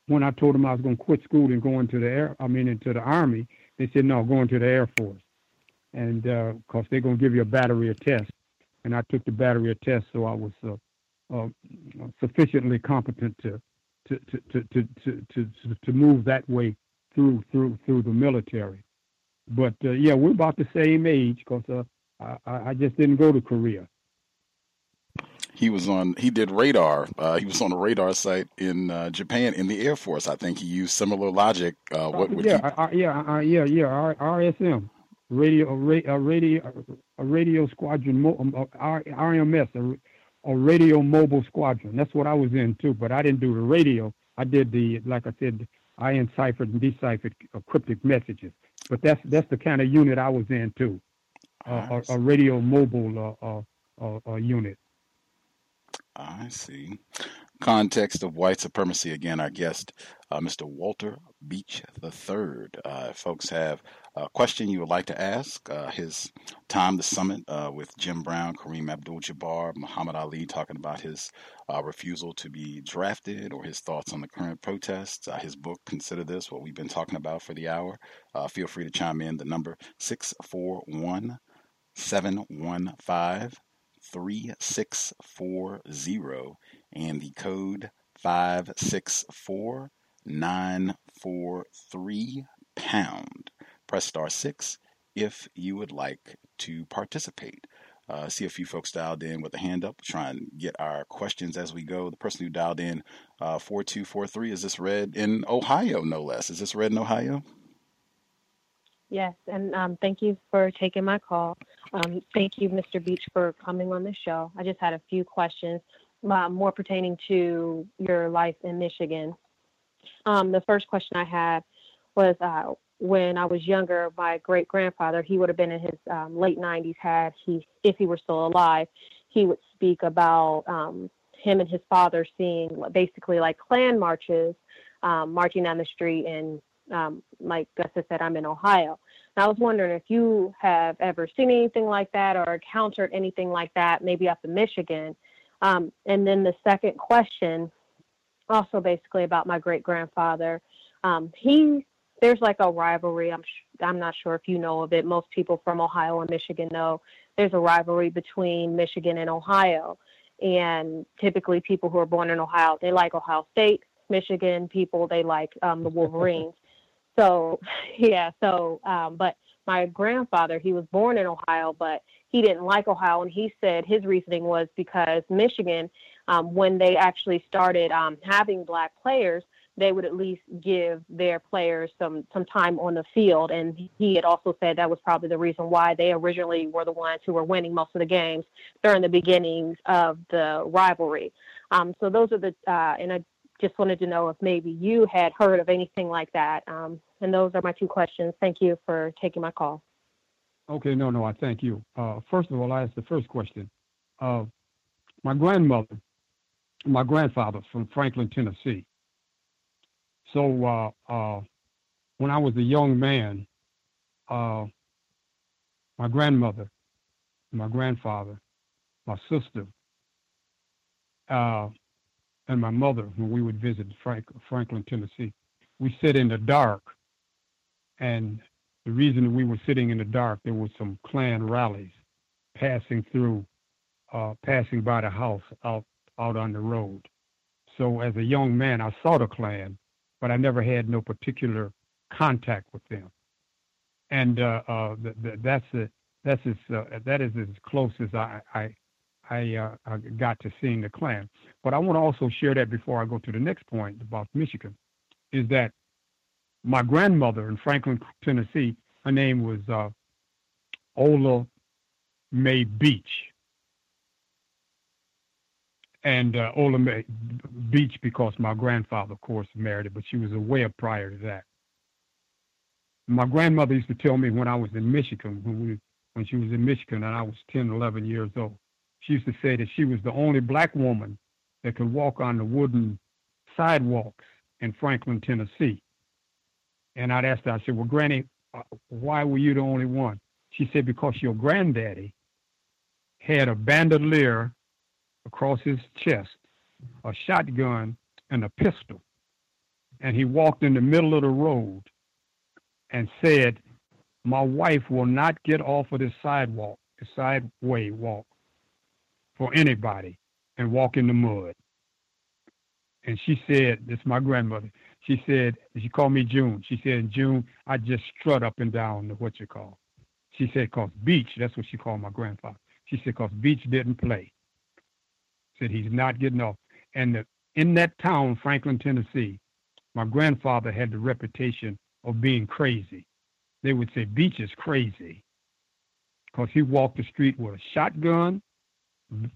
when I told them I was going to quit school and go into the air, I mean into the army, they said no, go into the Air Force, and because they're going to give you a battery of tests. And I took the battery of tests, so I was sufficiently competent to to, to, to, to, to, to, move that way through through through the military. But uh, yeah, we're about the same age because uh, I, I just didn't go to Korea. He was on. He did radar. Uh, he was on a radar site in uh, Japan in the Air Force. I think he used similar logic. Uh, what would yeah, he... yeah, yeah, yeah, R- RSM, radio, a radio, a radio squadron, um, RMS, a, radio mobile squadron. That's what I was in too, but I didn't do the radio. I did the, like I said, I enciphered and deciphered cryptic messages. But that's that's the kind of unit I was in too, uh, a, a, radio mobile uh, uh, uh, unit. I see. Context of white supremacy. Again, our guest, uh, Mr. Walter Beach III. Uh, if folks have a question you would like to ask, uh, his time the summit uh, with Jim Brown, Kareem Abdul-Jabbar, Muhammad Ali, talking about his uh, refusal to be drafted or his thoughts on the current protests. Uh, his book, Consider This, what we've been talking about for the hour. feel free to chime in. The number 641 715 3640 and the code 564943 pound. Press star 6 if you would like to participate. Uh, see a few folks dialed in with a hand up. Try and get our questions as we go. The person who dialed in uh, 4243 is this red in Ohio, no less. Is this red in Ohio? Yes, and um, thank you for taking my call. Um, thank you, Mr. Beach, for coming on the show. I just had a few questions, uh, more pertaining to your life in Michigan. Um, the first question I had was uh, when I was younger, my great grandfather, he would have been in his um, late 90s, had he, if he were still alive, he would speak about um, him and his father seeing basically like Klan marches, um, marching down the street and um, like Gustus said, I'm in Ohio. And I was wondering if you have ever seen anything like that or encountered anything like that, maybe up in Michigan. Um, and then the second question, also basically about my great grandfather. Um, he there's like a rivalry. I'm sh- I'm not sure if you know of it. Most people from Ohio and Michigan know there's a rivalry between Michigan and Ohio. And typically, people who are born in Ohio they like Ohio State. Michigan people they like um, the Wolverines. <laughs> So, <laughs> yeah, so, um, but my grandfather, he was born in Ohio, but he didn't like Ohio. And he said his reasoning was because Michigan, um, when they actually started um, having black players, they would at least give their players some some time on the field. And he had also said that was probably the reason why they originally were the ones who were winning most of the games during the beginnings of the rivalry. Um, so those are the uh, and I just wanted to know if maybe you had heard of anything like that. Um, and those are my two questions. Thank you for taking my call. Okay, no, no, I thank you. Uh, first of all, I asked the first question. Uh, my grandmother, my grandfather from Franklin, Tennessee. So uh, uh when I was a young man, uh, my grandmother, my grandfather, my sister, uh, and my mother, when we would visit Frank, Franklin, Tennessee, we sit in the dark and the reason we were sitting in the dark, there were some Klan rallies passing through, uh, passing by the house out out on the road. So as a young man, I saw the Klan, but I never had no particular contact with them. And uh, uh, th- th- that's a, that's as, uh, that is as close as I I I, uh, I got to seeing the Klan. But I want to also share that before I go to the next point about Michigan, is that my grandmother in Franklin, Tennessee, her name was uh, Ola May Beach. And uh, Ola May Beach because my grandfather, of course, married her, but she was aware prior to that. My grandmother used to tell me when I was in Michigan, when we when she was in Michigan and I was 10, 11 years old, she used to say that she was the only black woman that could walk on the wooden sidewalks in Franklin, Tennessee. And I'd ask her, I said, Well, Granny, uh, why were you the only one? She said, Because your granddaddy had a bandolier across his chest, a shotgun, and a pistol. And he walked in the middle of the road and said, My wife will not get off of this sidewalk, the sideway walk, for anybody and walk in the mud. And she said, This is my grandmother. She said, she called me June. She said, in June, I just strut up and down the what you call. She said, cause Beach, that's what she called my grandfather. She said, cause Beach didn't play. Said he's not getting off. And the, in that town, Franklin, Tennessee, my grandfather had the reputation of being crazy. They would say Beach is crazy because he walked the street with a shotgun,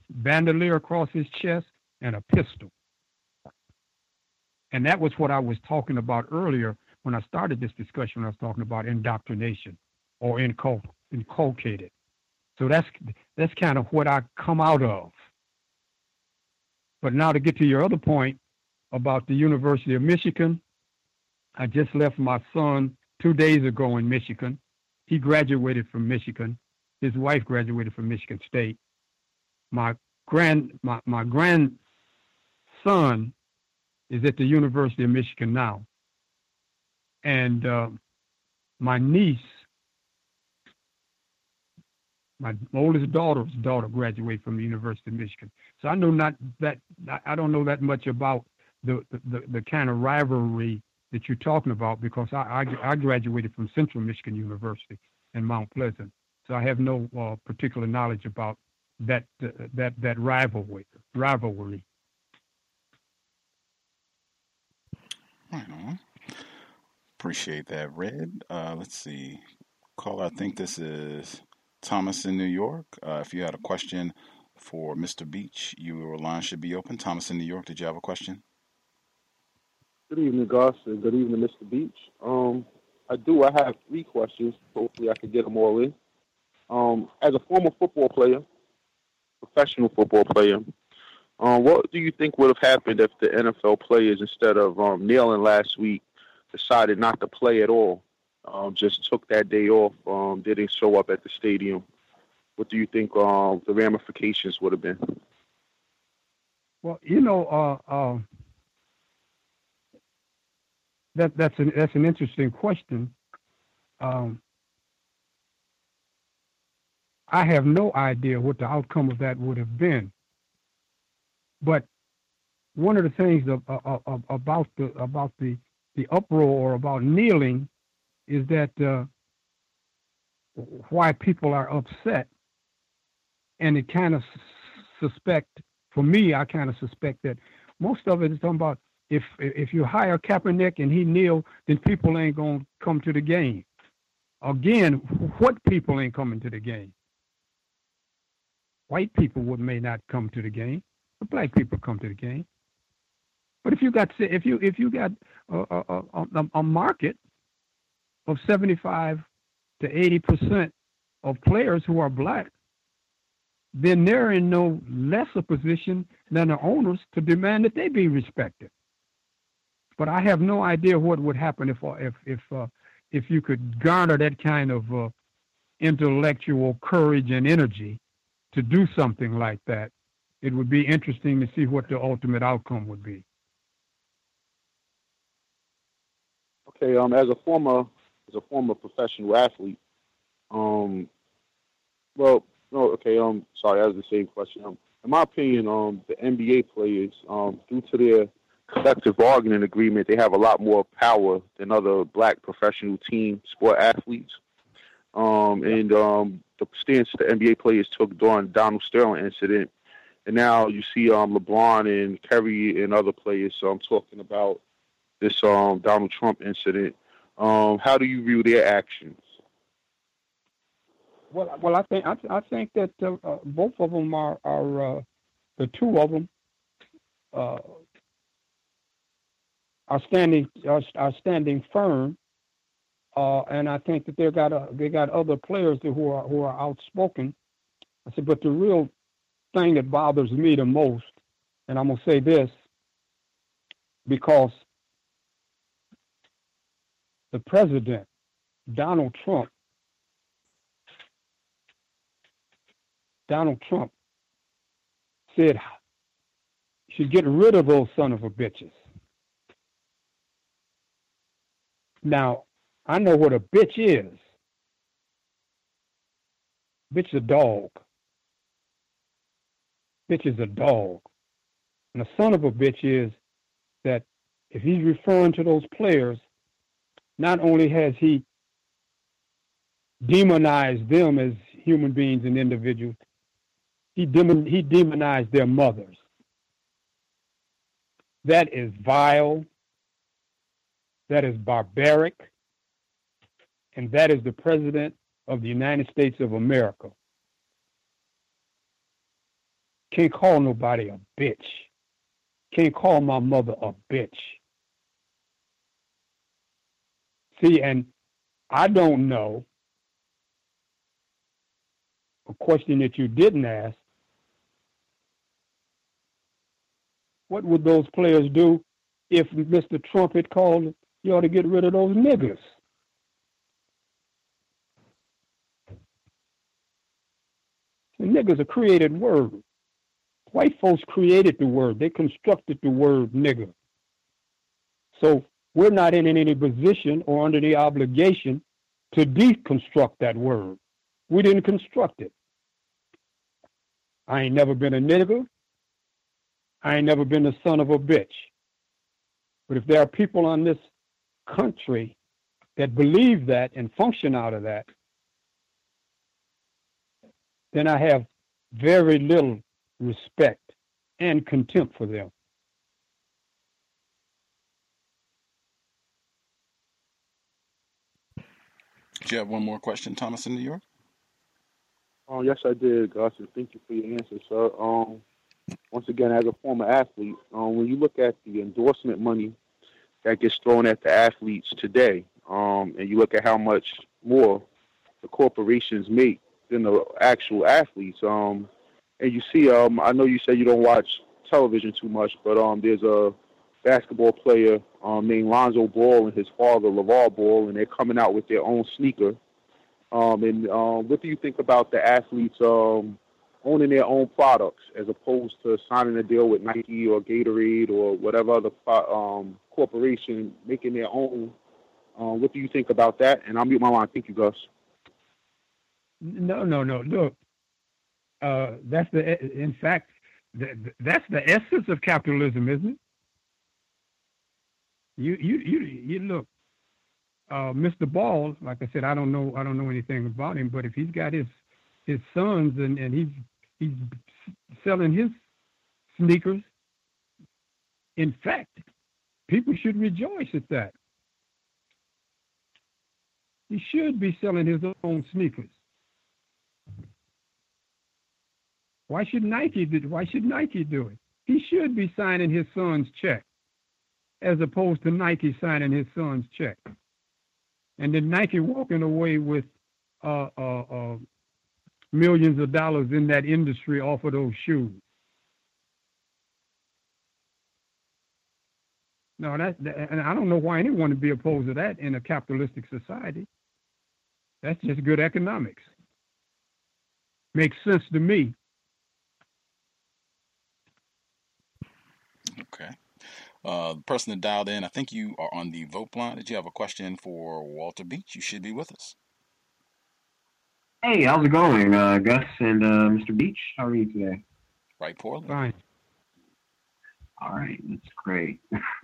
bandolier across his chest, and a pistol. And that was what I was talking about earlier when I started this discussion. I was talking about indoctrination or incul- inculcated. So that's that's kind of what I come out of. But now to get to your other point about the University of Michigan, I just left my son two days ago in Michigan. He graduated from Michigan. His wife graduated from Michigan State. My grand my, my grandson is at the University of Michigan now. And uh, my niece, my oldest daughter's daughter graduated from the University of Michigan. So I know not that I don't know that much about the the, the kind of rivalry that you're talking about because I, I, I graduated from Central Michigan University in Mount Pleasant. So I have no uh, particular knowledge about that uh, that that rivalry rivalry. Right on. Appreciate that, Red. Uh, let's see. Caller, I think this is Thomas in New York. Uh, if you had a question for Mr. Beach, your line should be open. Thomas in New York, did you have a question? Good evening, Gus, and good evening, Mr. Beach. Um, I do. I have three questions. Hopefully, I can get them all in. Um, as a former football player, professional football player, um, what do you think would have happened if the NFL players, instead of um, kneeling last week, decided not to play at all? Um, just took that day off, um, didn't show up at the stadium. What do you think um, the ramifications would have been? Well, you know, uh, uh, that that's an that's an interesting question. Um, I have no idea what the outcome of that would have been. But one of the things of, of, of, about the about the the uproar or about kneeling is that uh, why people are upset, and it kind of suspect for me, I kind of suspect that most of it is talking about if if you hire Kaepernick and he kneel, then people ain't gonna come to the game. Again, what people ain't coming to the game? White people would may not come to the game, black people come to the game. But if you got if you if you got a, a, a, a market of seventy five to eighty percent of players who are black, then they're in no lesser position than the owners to demand that they be respected. But I have no idea what would happen if if if uh, if you could garner that kind of uh, intellectual courage and energy to do something like that. It would be interesting to see what the ultimate outcome would be. Okay, um, as a former as a former professional athlete, um, well, no, okay, um, sorry, that was the same question. Um, in my opinion, um, the NBA players, um, due to their collective bargaining agreement, they have a lot more power than other black professional team sport athletes. Um, and um, the stance the NBA players took during Donald Sterling incident, and now you see um, LeBron and Curry and other players um, talking about this um, Donald Trump incident. Um, how do you view their actions? Well, well, I think I, I think that uh, uh, both of them are are uh, the two of them uh, are standing are, are standing firm, uh, and I think that they got a, they got other players who are who are outspoken. I said, but the real thing that bothers me the most, and I'm gonna say this, because the president, Donald Trump, Donald Trump said should get rid of those son of a bitches. Now, I know what a bitch is. Bitch is a dog. Bitch is a dog. And a son of a bitch is that if he's referring to those players, not only has he demonized them as human beings and individuals, he, demon, he demonized their mothers. That is vile. That is barbaric. And that is the President of the United States of America. Can't call nobody a bitch. Can't call my mother a bitch. See, and I don't know a question that you didn't ask. What would those players do if Mr. Trump had called you ought to get rid of those niggers? The nigger's a created word. White folks created the word. They constructed the word nigger. So we're not in any position or under the obligation to deconstruct that word. We didn't construct it. I ain't never been a nigger. I ain't never been the son of a bitch. But if there are people on this country that believe that and function out of that, then I have very little respect and contempt for them. Do you have one more question, Thomas in New York? Oh, yes, I did, Gus, and thank you for your answer, sir. Um, once again, as a former athlete, um, when you look at the endorsement money that gets thrown at the athletes today, um, and you look at how much more the corporations make than the actual athletes, um, and you see, um, I know you say you don't watch television too much, but um, there's a basketball player um, named Lonzo Ball and his father LeVar Ball, and they're coming out with their own sneaker. Um, and um, what do you think about the athletes um, owning their own products as opposed to signing a deal with Nike or Gatorade or whatever other um, corporation making their own? Um, what do you think about that? And I'll mute my line. Thank you, Gus. No, no, no. Look, uh, that's the. In fact, that's the essence of capitalism, isn't it? You, you, you, you look. Uh, Mr. Ball, like I said, I don't know, I don't know anything about him, but if he's got his his sons and, and he's he's selling his sneakers, in fact, people should rejoice at that. He should be selling his own sneakers. Why should Nike do, why should Nike do it? He should be signing his son's check as opposed to Nike signing his son's check. And then Nike walking away with uh, uh, uh, millions of dollars in that industry off of those shoes. No, that, that, and I don't know why anyone would be opposed to that in a capitalistic society. That's just good economics. Makes sense to me. Okay. Uh, the person that dialed in, I think you are on the vote line. Did you have a question for Walter Beach? You should be with us. Hey, how's it going, uh, Gus and uh, Mr. Beach? How are you today? Right, poorly. Fine. All right, that's great. <laughs>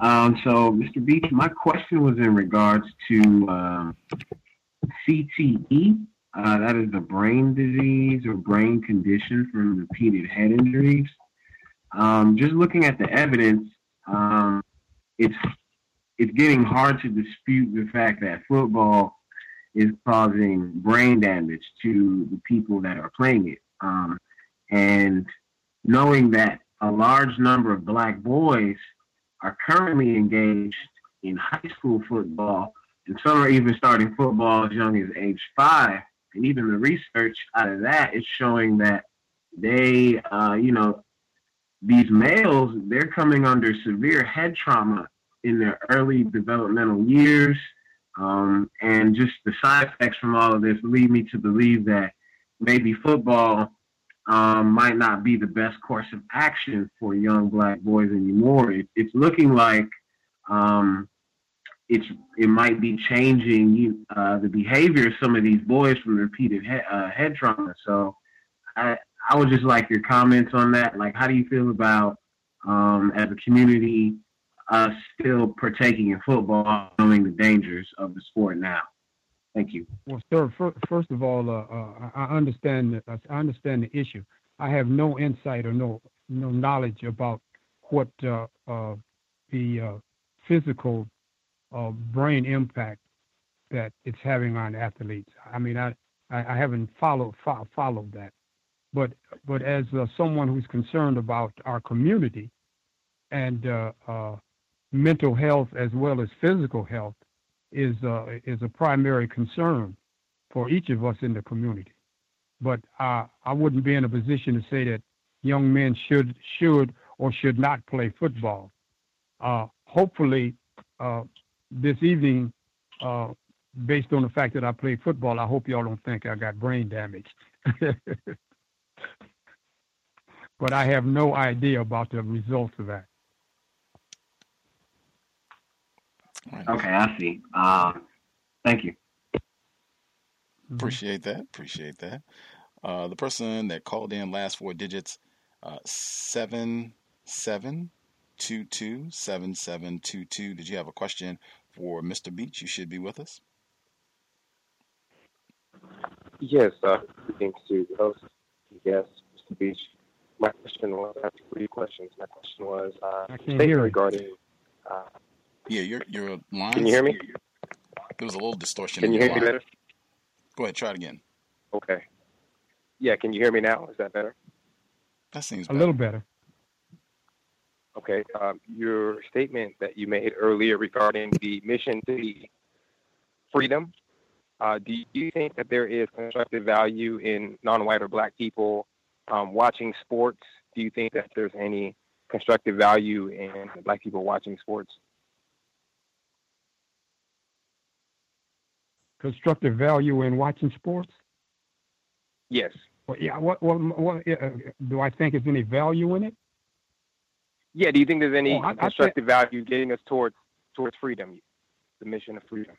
um, so, Mr. Beach, my question was in regards to uh, CTE. Uh, that is a brain disease or brain condition from repeated head injuries. Um, just looking at the evidence, um, it's it's getting hard to dispute the fact that football is causing brain damage to the people that are playing it. Um, and knowing that a large number of black boys are currently engaged in high school football, and some are even starting football as young as age five. And even the research out of that is showing that they, uh, you know, these males, they're coming under severe head trauma in their early developmental years. Um, and just the side effects from all of this lead me to believe that maybe football um, might not be the best course of action for young black boys anymore. It, it's looking like um, it's it might be changing uh, the behavior of some of these boys from repeated he- uh, head trauma. So I I would just like your comments on that. Like, how do you feel about um, as a community us still partaking in football, knowing the dangers of the sport now? Thank you. Well, sir, fir- first of all, uh, uh, I understand that- I understand the issue. I have no insight or no no knowledge about what uh, uh, the uh, physical uh, brain impact that it's having on athletes. I mean, I I, I haven't followed fo- followed that, but but as uh, someone who's concerned about our community and uh, uh, mental health as well as physical health is uh, is a primary concern for each of us in the community. But uh, I wouldn't be in a position to say that young men should should or should not play football. Uh, hopefully, uh, this evening, based on the fact that I play football, I hope y'all don't think I got brain damage. <laughs> but I have no idea about the results of that. Okay, I see. Um, thank you. Appreciate that. Appreciate that. Uh, the person that called in last four digits, uh, seven seven two two seven seven two two. Did you have a question for Mr. Beach? You should be with us. Yes, uh, thanks to the host, yes, Mr. Beach. My question was, I have three questions. My question was, uh, I can't statement hear it. regarding, uh, Yeah, your your line. can you hear me? There was a little distortion. Can in you your hear me line. better? Go ahead, try it again. Okay. Yeah, can you hear me now? Is that better? That seems A little better. Okay. Um, your statement that you made earlier regarding the mission to be freedom, uh, do you think that there is constructive value in non-white or black people um, watching sports? Do you think that there's any constructive value in black people watching sports? Constructive value in watching sports? Yes. Well, yeah. What, what, what uh, do I think is any value in it? Yeah. Do you think there's any Oh, I- I constructive value getting us towards towards freedom, the mission of freedom?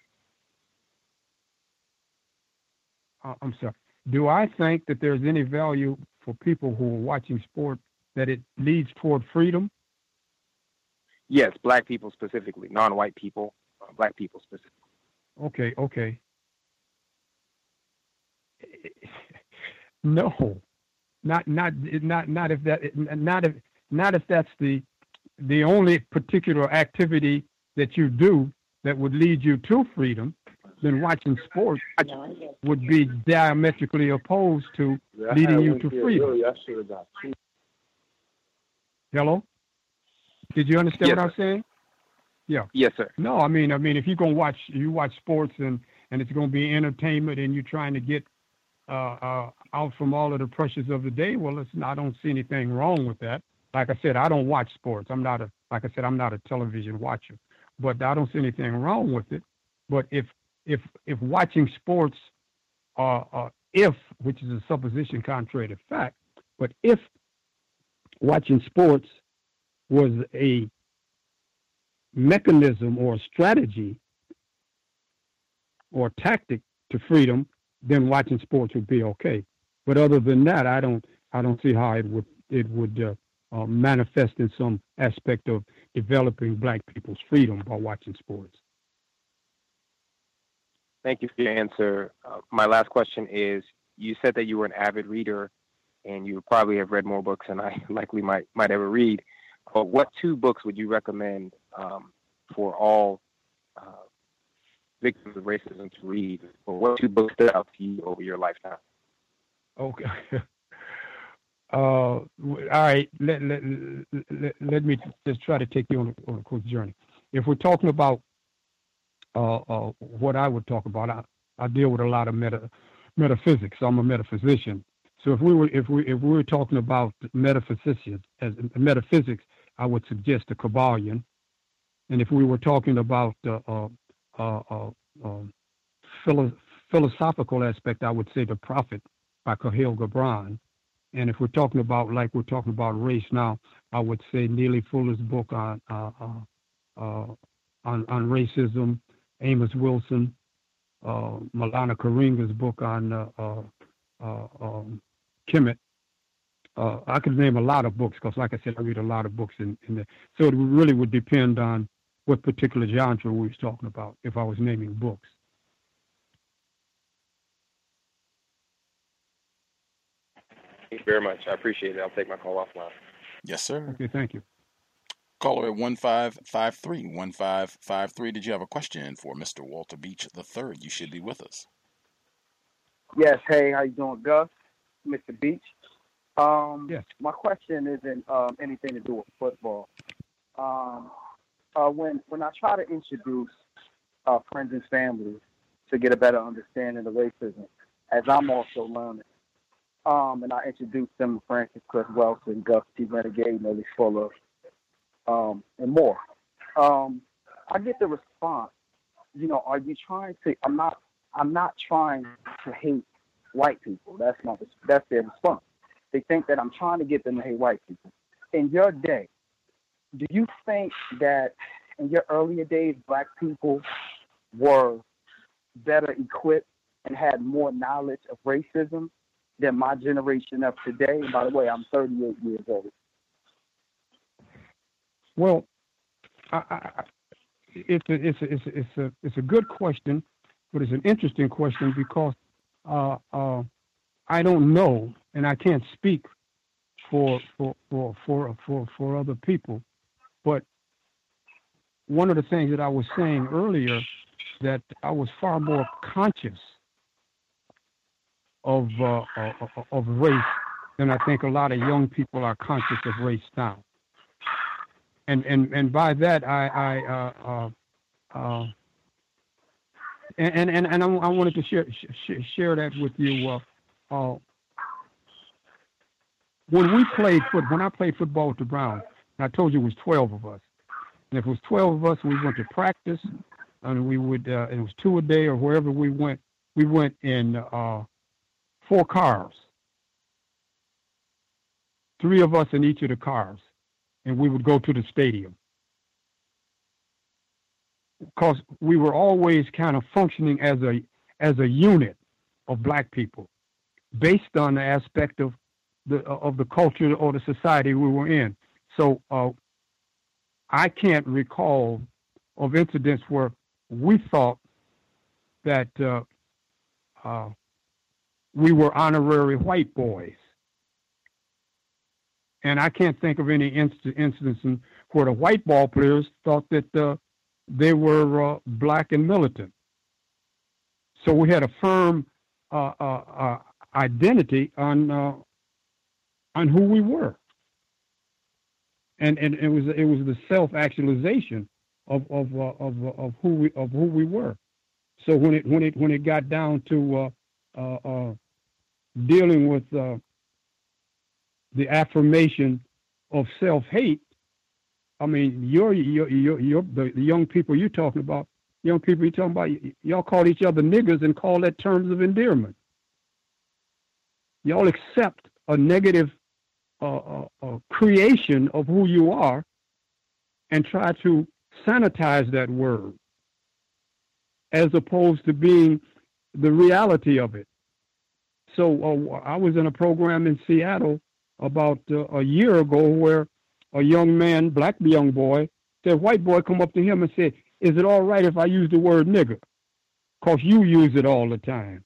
Uh, I'm sorry. Do I think that there's any value for people who are watching sport that it leads toward freedom? Yes, black people specifically, non-white people, uh, black people specifically. Okay, okay. <laughs> No, not not not not if that not if not if that's the the only particular activity that you do that would lead you to freedom. Then watching sports would be diametrically opposed to leading you to freedom. Hello, did you understand Yes, what I'm saying? Yeah. Yes, sir. No, I mean, I mean, if you're gonna watch, you watch sports and and it's gonna be entertainment, and you're trying to get uh, uh, out from all of the pressures of the day. Well, it's, I don't see anything wrong with that. Like I said, I don't watch sports. I'm not a, like I said, I'm not a television watcher, but I don't see anything wrong with it. But if if if watching sports, uh, if which is a supposition contrary to fact, but if watching sports was a mechanism or a strategy or tactic to freedom, then watching sports would be okay. But other than that, I don't I don't see how it would it would uh, uh, manifest in some aspect of developing black people's freedom by watching sports. Thank you for your answer. Uh, my last question is: You said that you were an avid reader, and you probably have read more books than I <laughs> likely might might ever read. But what two books would you recommend um, for all uh, victims of racism to read? Or what two books stood out to you over your lifetime? Okay. <laughs> Uh, all right. Let, let, let, let, me just try to take you on a, on a quick journey. If we're talking about uh, uh, what I would talk about, I, I deal with a lot of meta, metaphysics. I'm a metaphysician. So if we were if we if we were talking about metaphysicians as metaphysics, I would suggest the Kybalion. And if we were talking about uh, uh, uh, um, philo- philosophical aspect, I would say the Prophet by Kahlil Gibran. And if we're talking about, like we're talking about race now, I would say Neely Fuller's book on uh, on, on racism, Amos Wilson, uh, Maulana Karenga's book on uh, uh, uh, um, Kemet. Uh, I could name a lot of books because, like I said, I read a lot of books in, in there. So it really would depend on what particular genre we was talking about if I was naming books. Thank you very much. I appreciate it. I'll take my call offline. Yes, sir. Okay, thank you. Caller at 1553. 1553. Did you have a question for Mr. Walter Beach III? You should be with us. Yes. Hey, how you doing, Gus? Mr. Beach. Um, yes. My question isn't um, anything to do with football. Um, uh, when when I try to introduce uh, friends and family to get a better understanding of racism, as I'm also learning, um, and I introduced them to Frances Cress Welsing, Gus T. Renegade, Neely Fuller, um, and more. Um, I get the response, you know, are you trying to? I'm not. I'm not trying to hate white people. That's my. That's their response. They think that I'm trying to get them to hate white people. In your day, do you think that in your earlier days, black people were better equipped and had more knowledge of racism than my generation of today? By the way, I'm 38 years old. Well, I, I, it's a, it's a, it's a, it's a it's a good question, but it's an interesting question because uh, uh, I don't know and I can't speak for for for for for, for other people, but one of the things that I was saying earlier that I was far more conscious of uh, of race than I think a lot of young people are conscious of race now. And and and by that I I uh, uh, uh and and and I, I wanted to share share that with you. Uh, uh, when we played foot, when I played football with the Browns, I told you it was 12 of us. And if it was 12 of us, we went to practice, and we would, uh, it was two a day or wherever we went, we went in four cars. Three of us in each of the cars, and we would go to the stadium. Because we were always kind of functioning as a as a unit of black people, based on the aspect of the of the culture or the society we were in. So uh, I can't recall of incidents where we thought that uh, uh, we were honorary white boys. And I can't think of any inc- incidents where the white ball players thought that uh, they were uh, black and militant. So we had a firm uh, uh, identity on on who we were. And and it was it was the self actualization of of uh, of of who we of who we were. So when it when it when it got down to uh, uh, uh dealing with uh, the affirmation of self hate, I mean, you're, you're, you're the, the young people you're talking about, young people you're talking about, y'all call each other niggers and call that terms of endearment. Y'all accept a negative uh, uh, uh, creation of who you are and try to sanitize that word as opposed to being the reality of it. So uh, I was in a program in Seattle about uh, a year ago where a young man, black young boy, said, white boy come up to him and said, is it all right if I use the word nigger? Because you use it all the time.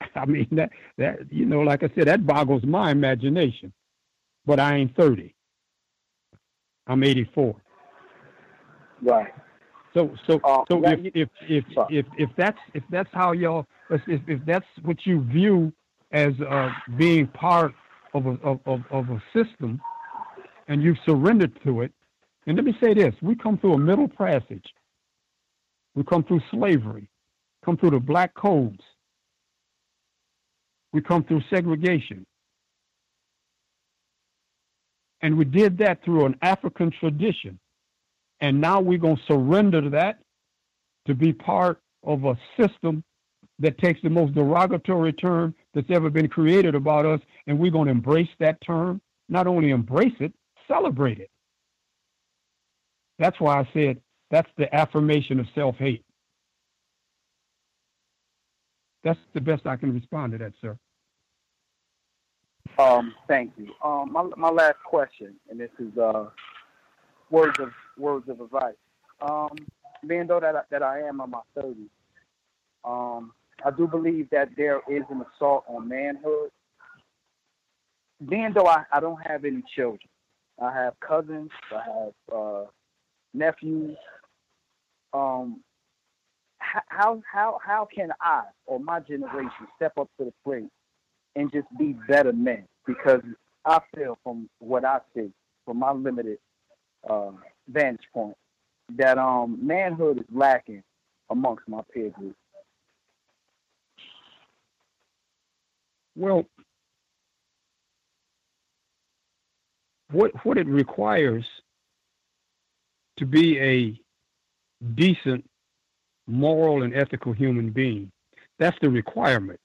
<laughs> I mean, that, that, you know, like I said, that boggles my imagination. But I ain't 30. I'm 84. Right. So so Uh, so if, you- if if if if that's if that's how y'all if if if that's what you view as uh, being part of a of, of, a system, and you've surrendered to it, and let me say this: we come through a middle passage. We come through slavery, come through the black codes. We come through segregation. And we did that through an African tradition. And now we're going to surrender that to be part of a system that takes the most derogatory term that's ever been created about us, and we're going to embrace that term. Not only embrace it, celebrate it. That's why I said that's the affirmation of self hate. That's the best I can respond to that, sir. Um, thank you. Um, my my last question, and this is uh, words of words of advice. Um, being though that I, that I am in my thirties, um, I do believe that there is an assault on manhood. Being though I, I don't have any children, I have cousins, I have uh, nephews. Um, how how how can I or my generation step up to the plate and just be better men? Because I feel from what I see, from my limited uh, vantage point, that um manhood is lacking amongst my peer group. Well, what what it requires to be a decent, moral, and ethical human being. That's the requirement.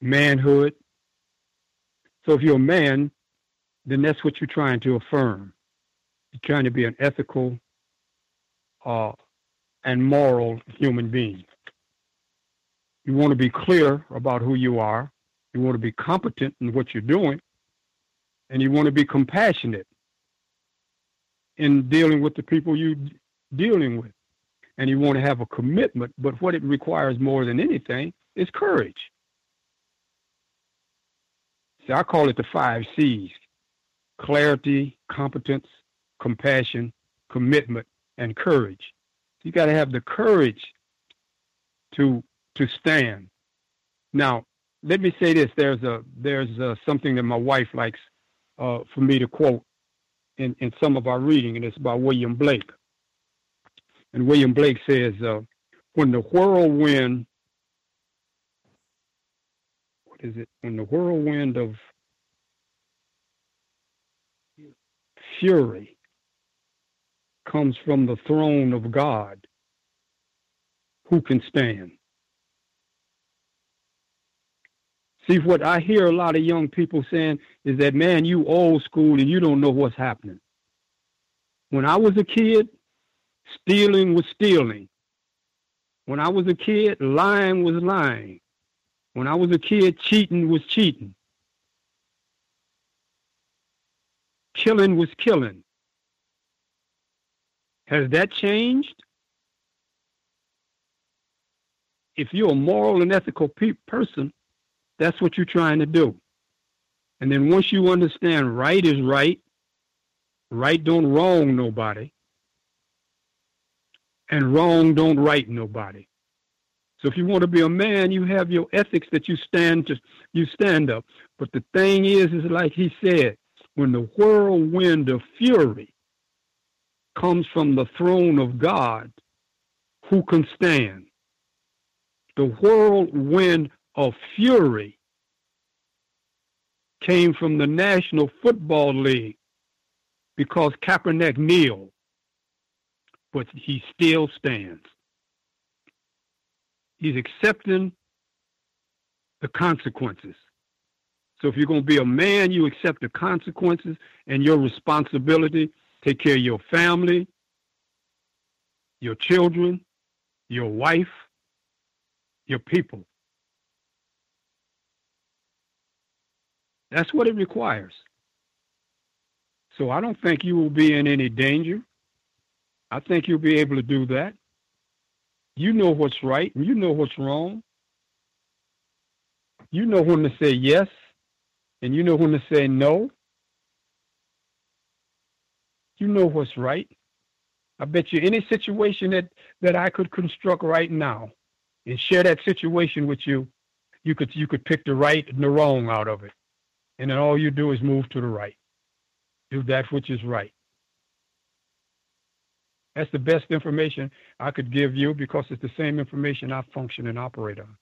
Manhood. So if you're a man, then that's what you're trying to affirm. You're trying to be an ethical uh, and moral human being. You want to be clear about who you are. You want to be competent in what you're doing. And you want to be compassionate in dealing with the people you're dealing with. And you want to have a commitment. But what it requires more than anything is courage. See, I call it the five C's clarity, competence, compassion, commitment, and courage. You got to have the courage to to stand. Now, let me say this: there's a there's a, something that my wife likes uh, for me to quote in in some of our reading, and it's by William Blake. And William Blake says, uh, "When the whirlwind, what is it? When the whirlwind of fury comes from the throne of God, who can stand?" See, what I hear a lot of young people saying is that, man, you old school and you don't know what's happening. When I was a kid, stealing was stealing. When I was a kid, lying was lying. When I was a kid, cheating was cheating. Killing was killing. Has that changed? If you're a moral and ethical pe- person, that's what you're trying to do. And then once you understand right is right, right don't wrong nobody, and wrong don't right nobody. So if you want to be a man, you have your ethics that you stand to you stand up. But the thing is, is like he said, when the whirlwind of fury comes from the throne of God, who can stand? The whirlwind of fury came from the National Football League because Kaepernick kneeled, but he still stands. He's accepting the consequences. So if you're going to be a man, you accept the consequences and your responsibility take care of your family, your children, your wife, your people. That's what it requires. So I don't think you will be in any danger. I think you'll be able to do that. You know what's right and you know what's wrong. You know when to say yes and you know when to say no. You know what's right. I bet you any situation that, that I could construct right now and share that situation with you, you could you could pick the right and the wrong out of it. And then all you do is move to the right. Do that which is right. That's the best information I could give you because it's the same information I function and operate on.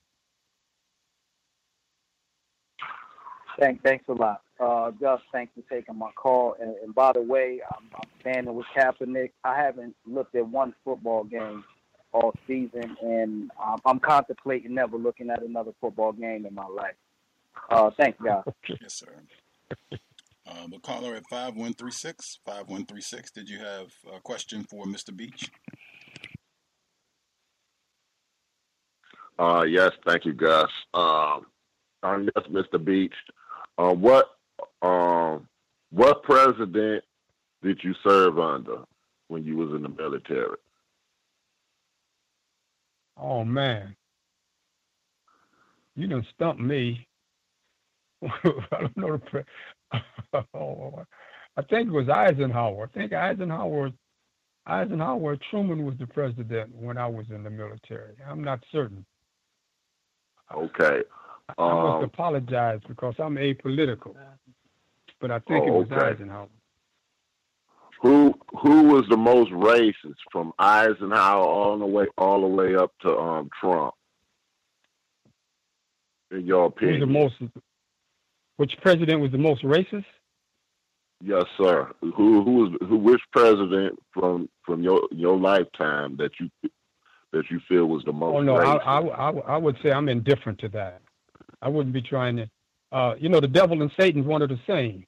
Thank, thanks a lot. Uh, Gus, thanks for taking my call. And, and by the way, I'm, I'm standing with Kaepernick. I haven't looked at one football game all season, and I'm contemplating never looking at another football game in my life. Uh, thank guys. <laughs> Yes, sir. Uh, the caller at 5136, 5136, did you have a question for Mr. Beach? Uh, yes, thank you, Gus. Um, I'm yes, Mr. Beach. Uh, what um, what president did you serve under when you was in the military? Oh man, you done stumped me. <laughs> I don't know the pre- <laughs> oh, I think it was Eisenhower. I think Eisenhower Eisenhower Truman was the president when I was in the military. I'm not certain. Okay. I must Um, apologize because I'm apolitical. But I think it Oh, was okay. Eisenhower. who who was the most racist from Eisenhower all the way all the way up to um, Trump? In your opinion, Who's the most which president was the most racist? Yes, sir. Who who was who? Which president from from your your lifetime that you that you feel was the most Oh no, I? I, I, I would say I'm indifferent to that. I wouldn't be trying to. Uh, you know, the devil and Satan's one of the same.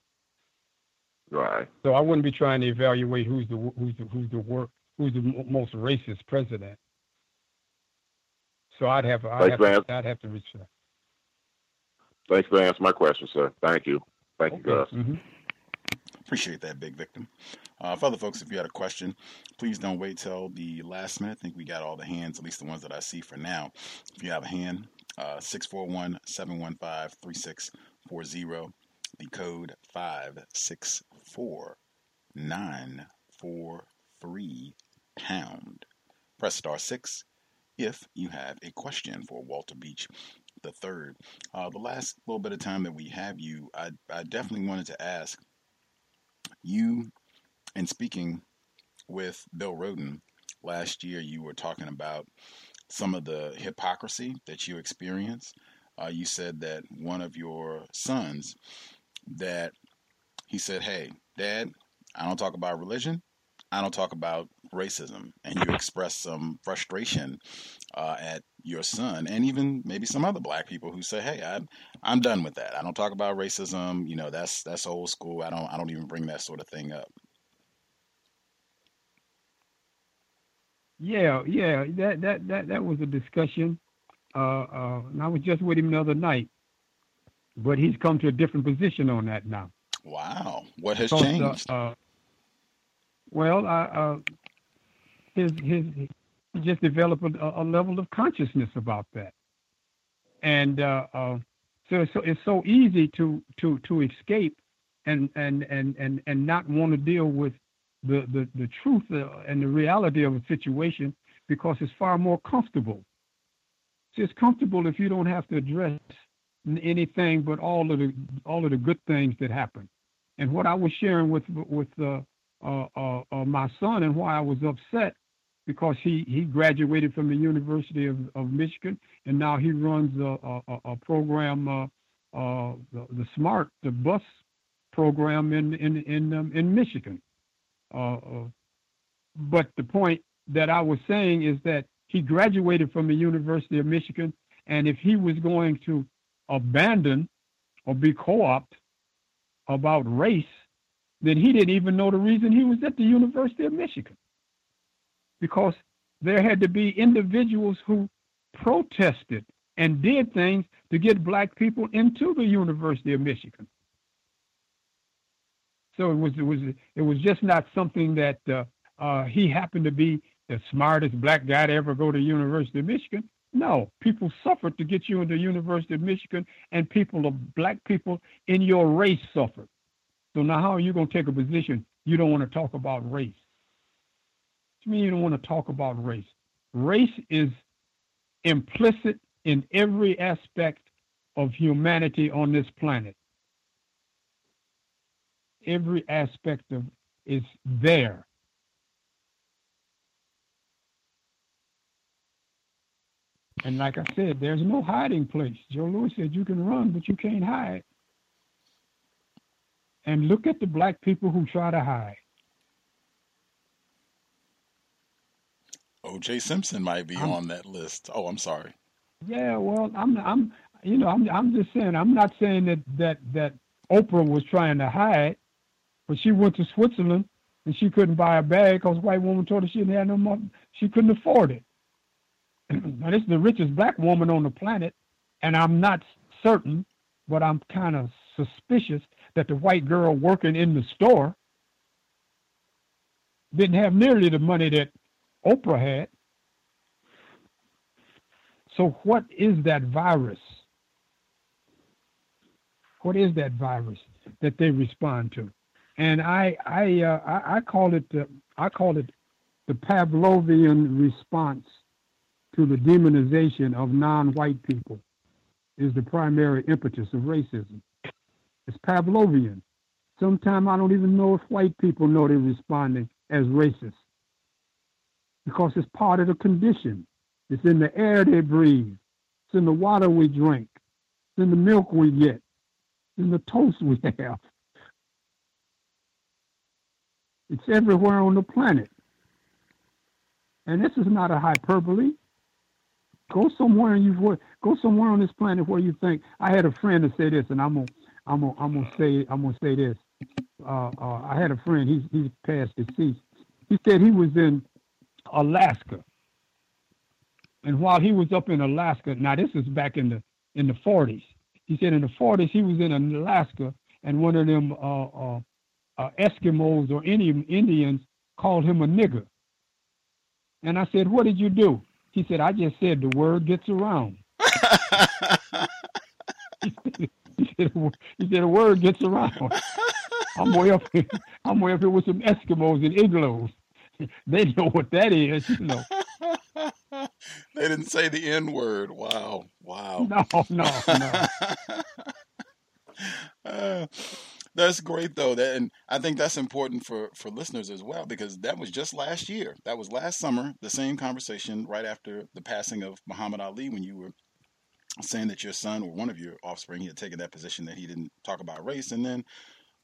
Right. So I wouldn't be trying to evaluate who's the who's the who's the work who's the mo- most racist president. So I'd have I'd Thanks, have, to, I'd have to research. Thanks for answering my question, sir. Thank you. Thank you, Gus. Mm-hmm. Appreciate that, big victim. Uh, for other folks, if you had a question, please don't wait till the last minute. I think we got all the hands, at least the ones that I see for now. If you have a hand, uh, 641 715 3640, the code 564 943 pound. Press star 6 if you have a question for Walter Beach the third. Uh, the last little bit of time that we have you, I, I definitely wanted to ask you, in speaking with Bill Rhoden last year, you were talking about some of the hypocrisy that you experience. Uh, you said that one of your sons, that he said, "Hey, Dad, I don't talk about religion. I don't talk about racism," and you express some frustration uh, at your son, and even maybe some other black people who say, "Hey, I'm I'm done with that. I don't talk about racism. You know, that's that's old school. I don't I don't even bring that sort of thing up." Yeah, yeah, that that that that was a discussion. Uh, uh, and I was just with him the other night, but he's come to a different position on that now. Wow, what has Because, uh, changed? Uh, well, I, uh, his his just developed a, a level of consciousness about that, and uh, uh, so it's so it's so easy to to to escape and and and and and not want to deal with the the the truth uh, and the reality of a situation because it's far more comfortable. It's comfortable if you don't have to address anything but all of the all of the good things that happen. And what I was sharing with with uh, uh, uh, my son and why I was upset because he, he graduated from the University of, of Michigan and now he runs a, a, a program, uh, uh, the, the SMART, the bus program in in in um, in Michigan. Uh, uh, but the point that I was saying is that he graduated from the University of Michigan, and if he was going to abandon or be co-opted about race, then he didn't even know the reason he was at the University of Michigan. Because there had to be individuals who protested and did things to get black people into the University of Michigan. So it was it was it was just not something that uh, uh, he happened to be the smartest black guy to ever go to University of Michigan. No, people suffered to get you into the University of Michigan, and people of black people in your race suffered. So now, how are you going to take a position you don't want to talk about race? Do you you don't want to talk about race? Race is implicit in every aspect of humanity on this planet. Every aspect of is there. And like I said, there's no hiding place. Joe Louis said you can run, but you can't hide. And look at the black people who try to hide. O.J. Simpson might be I'm- on that list. Oh, I'm sorry. Yeah, well, I'm, I'm, you know, I'm, I'm just saying. I'm not saying that that that Oprah was trying to hide, but she went to Switzerland and she couldn't buy a bag because white woman told her she didn't have no money. She couldn't afford it. <clears throat> now, this is the richest black woman on the planet, and I'm not certain, but I'm kind of suspicious that the white girl working in the store didn't have nearly the money that Oprah had. So, what is that virus? What is that virus that they respond to? And I, I, uh, I, I call it, the, I call it the Pavlovian response to the demonization of non-white people. Is the primary impetus of racism. It's Pavlovian. Sometimes I don't even know if white people know they're responding as racist because it's part of the condition. It's in the air they breathe. It's in the water we drink. It's in the milk we get. It's in the toast we <laughs> have. It's everywhere on the planet. And this is not a hyperbole. Go somewhere and you go somewhere on this planet where you think. I had a friend to say this, and I'm gonna, I'm gonna, I'm gonna say, I'm gonna say this. Uh, uh, I had a friend. He's he's passed deceased. He said he was in Alaska, and while he was up in Alaska, now this is back in the in the 40s. He said in the 40s he was in Alaska, and one of them uh, uh, uh, Eskimos or any Indians called him a nigger. And I said, "What did you do?" He said, "I just said the word gets around." he, <laughs> said, <laughs> he, said, he said, "The word gets around." <laughs> I'm way up. Here, I'm way up here with some Eskimos and igloos. <laughs> They know what that is, you know. <laughs> They didn't say the N word. Wow. Wow. No, no, no. <laughs> Uh, that's great though. That and I think that's important for for listeners as well because that was just last year. That was last summer. The same conversation right after the passing of Muhammad Ali when you were saying that your son or one of your offspring he had taken that position that he didn't talk about race, and then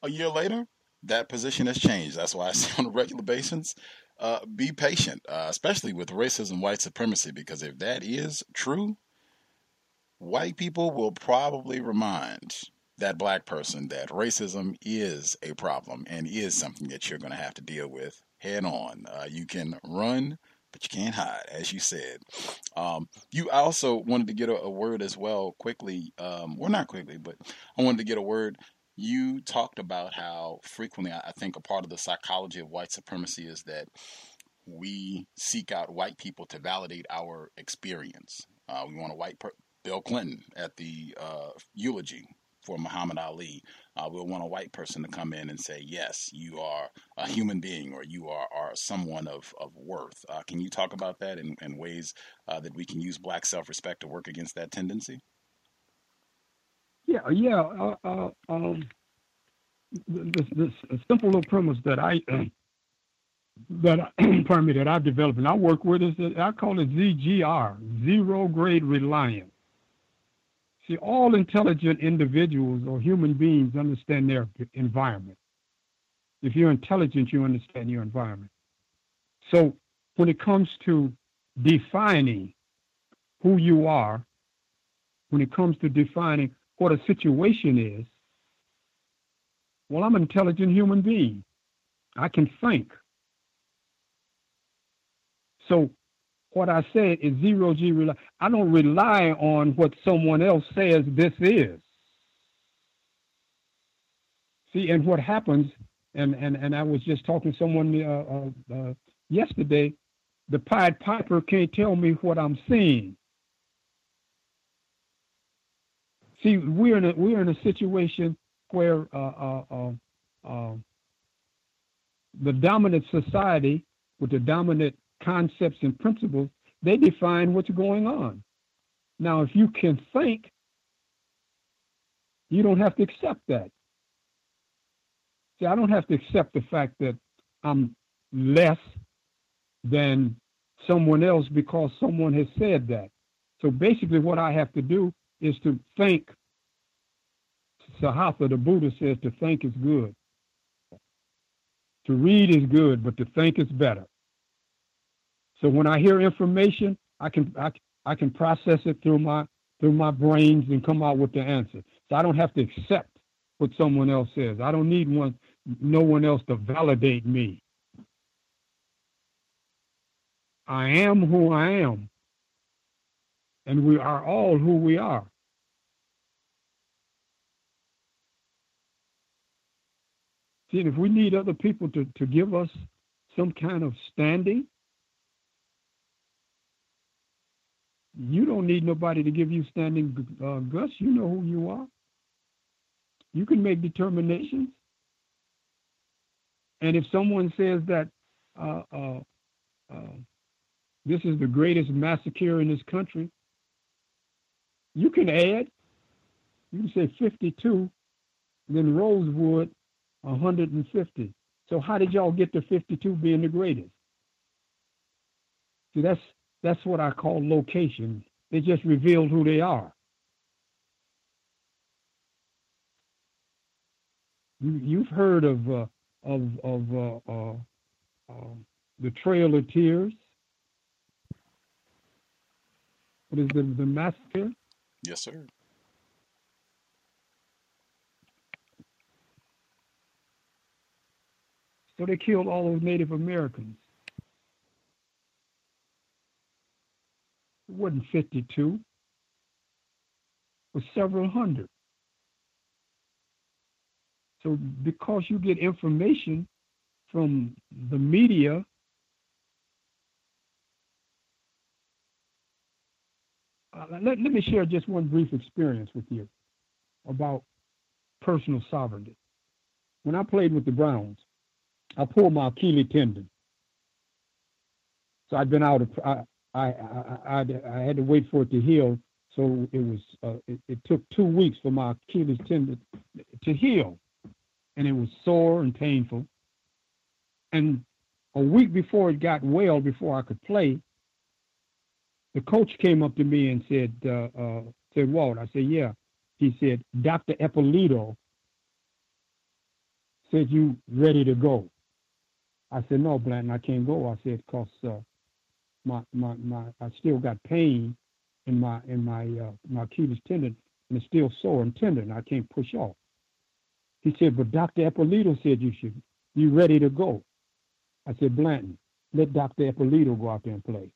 a year later that position has changed. That's why I say on a regular basis, uh, be patient, uh, especially with racism, white supremacy, because if that is true, white people will probably remind that black person that racism is a problem and is something that you're going to have to deal with head on. Uh, you can run, but you can't hide, as you said. Um, you also wanted to get a, a word as well quickly. Um, well, not quickly, but I wanted to get a word. You talked about how frequently, I think a part of the psychology of white supremacy is that we seek out white people to validate our experience. Uh, we want a white per- Bill Clinton at the uh, eulogy for Muhammad Ali. Uh, we'll want a white person to come in and say, yes, you are a human being or you are, are someone of, of worth. Uh, can you talk about that and, in ways uh, that we can use black self respect to work against that tendency? Yeah, yeah. Uh, uh, um, this, this simple little premise that I <clears throat> that I, <clears throat> pardon me that I've developed and I work with is that I call it ZGR, zero grade reliance. See, all intelligent individuals or human beings understand their environment. If you're intelligent, you understand your environment. So when it comes to defining who you are, when it comes to defining what a situation is, Well, I'm an intelligent human being. I can think. So what I said is zero G rely. I don't rely on what someone else says this is. See, and what happens, and and and I was just talking to someone uh, uh, uh, yesterday. The Pied Piper can't tell me what I'm seeing. See, we're in a we're in a situation where uh, uh, uh, the dominant society with the dominant concepts and principles they define what's going on. Now, if you can think, you don't have to accept that. See, I don't have to accept the fact that I'm less than someone else because someone has said that. So basically, what I have to do is to think. Siddhartha, the Buddha says to think is good. To read is good, but to think is better. So when I hear information, I can I, I can process it through my through my brains and come out with the answer. So I don't have to accept what someone else says. I don't need one no one else to validate me. I am who I am. And we are all who we are. See, if we need other people to, to give us some kind of standing, you don't need nobody to give you standing, uh, Gus. You know who you are. You can make determinations. And if someone says that uh, uh, uh, this is the greatest massacre in this country, you can add, you can say 52, then Rosewood, 150. So how did y'all get to 52 being the greatest? See, that's that's what I call location. They just revealed who they are. You, have heard of uh, of of uh, uh, um, the Trail of Tears. What is the the massacre? Yes, sir. So they killed all those Native Americans. It wasn't 52. It was several hundred. So because you get information from the media, uh, let, let me share just one brief experience with you about personal sovereignty. When I played with the Browns, I pulled my Achilles tendon. So I'd been out of, I, I, I, I, had to wait for it to heal. So it was, uh, it, it took two weeks for my Achilles tendon to heal and it was sore and painful. And a week before it got well, before I could play, the coach came up to me and said, uh, uh, said, Walt, I said, yeah. He said, Dr. Ippolito said, you ready to go? I said, no, Blanton, I can't go. I said, because uh, my, my, my, I still got pain in my, in my, uh, my Achilles tendon, and it's still sore and tender, and I can't push off. He said, but Dr. Ippolito said you should, you ready to go. I said, Blanton, let Dr. Ippolito go out there and play.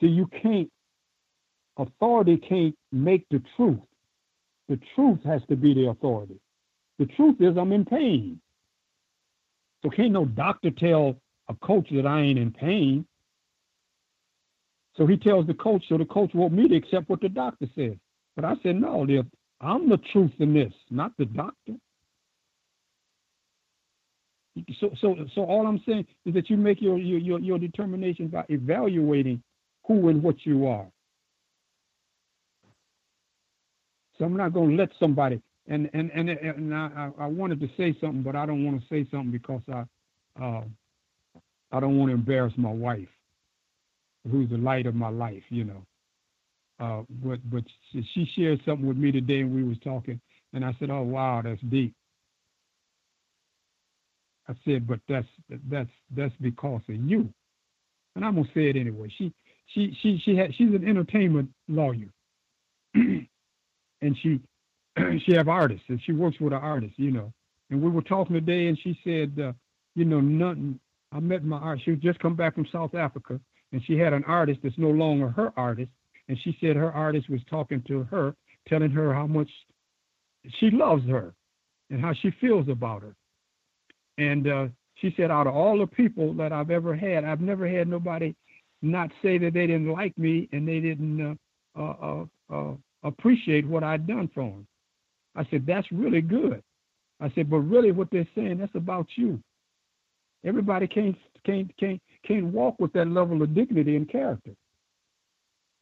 See, you can't, authority can't make the truth. The truth has to be the authority. The truth is I'm in pain. So can't no doctor tell a coach that I ain't in pain. So he tells the coach, so the coach want me to accept what the doctor says. But I said, no, I'm the truth in this, not the doctor. So, so, so all I'm saying is that you make your your your your determination by evaluating who and what you are. So I'm not going to let somebody. And and and, and I, I wanted to say something, but I don't want to say something because I uh, I don't want to embarrass my wife, who's the light of my life, you know. Uh, but but she shared something with me today, and we was talking, and I said, "Oh wow, that's deep." I said, "But that's that's that's because of you," and I'm gonna say it anyway. She she she she had she's an entertainment lawyer, <clears throat> and she <clears throat> she have artists and she works with an artist, you know. And we were talking today, and she said, uh, you know, nothing. I met my art. She just come back from South Africa, and she had an artist that's no longer her artist, and she said her artist was talking to her, telling her how much she loves her and how she feels about her. And uh, she said, out of all the people that I've ever had, I've never had nobody not say that they didn't like me and they didn't uh, uh, uh, uh appreciate what I'd done for them. I said, that's really good. I said, but really what they're saying, that's about you. Everybody can't can't can't can't walk with that level of dignity and character.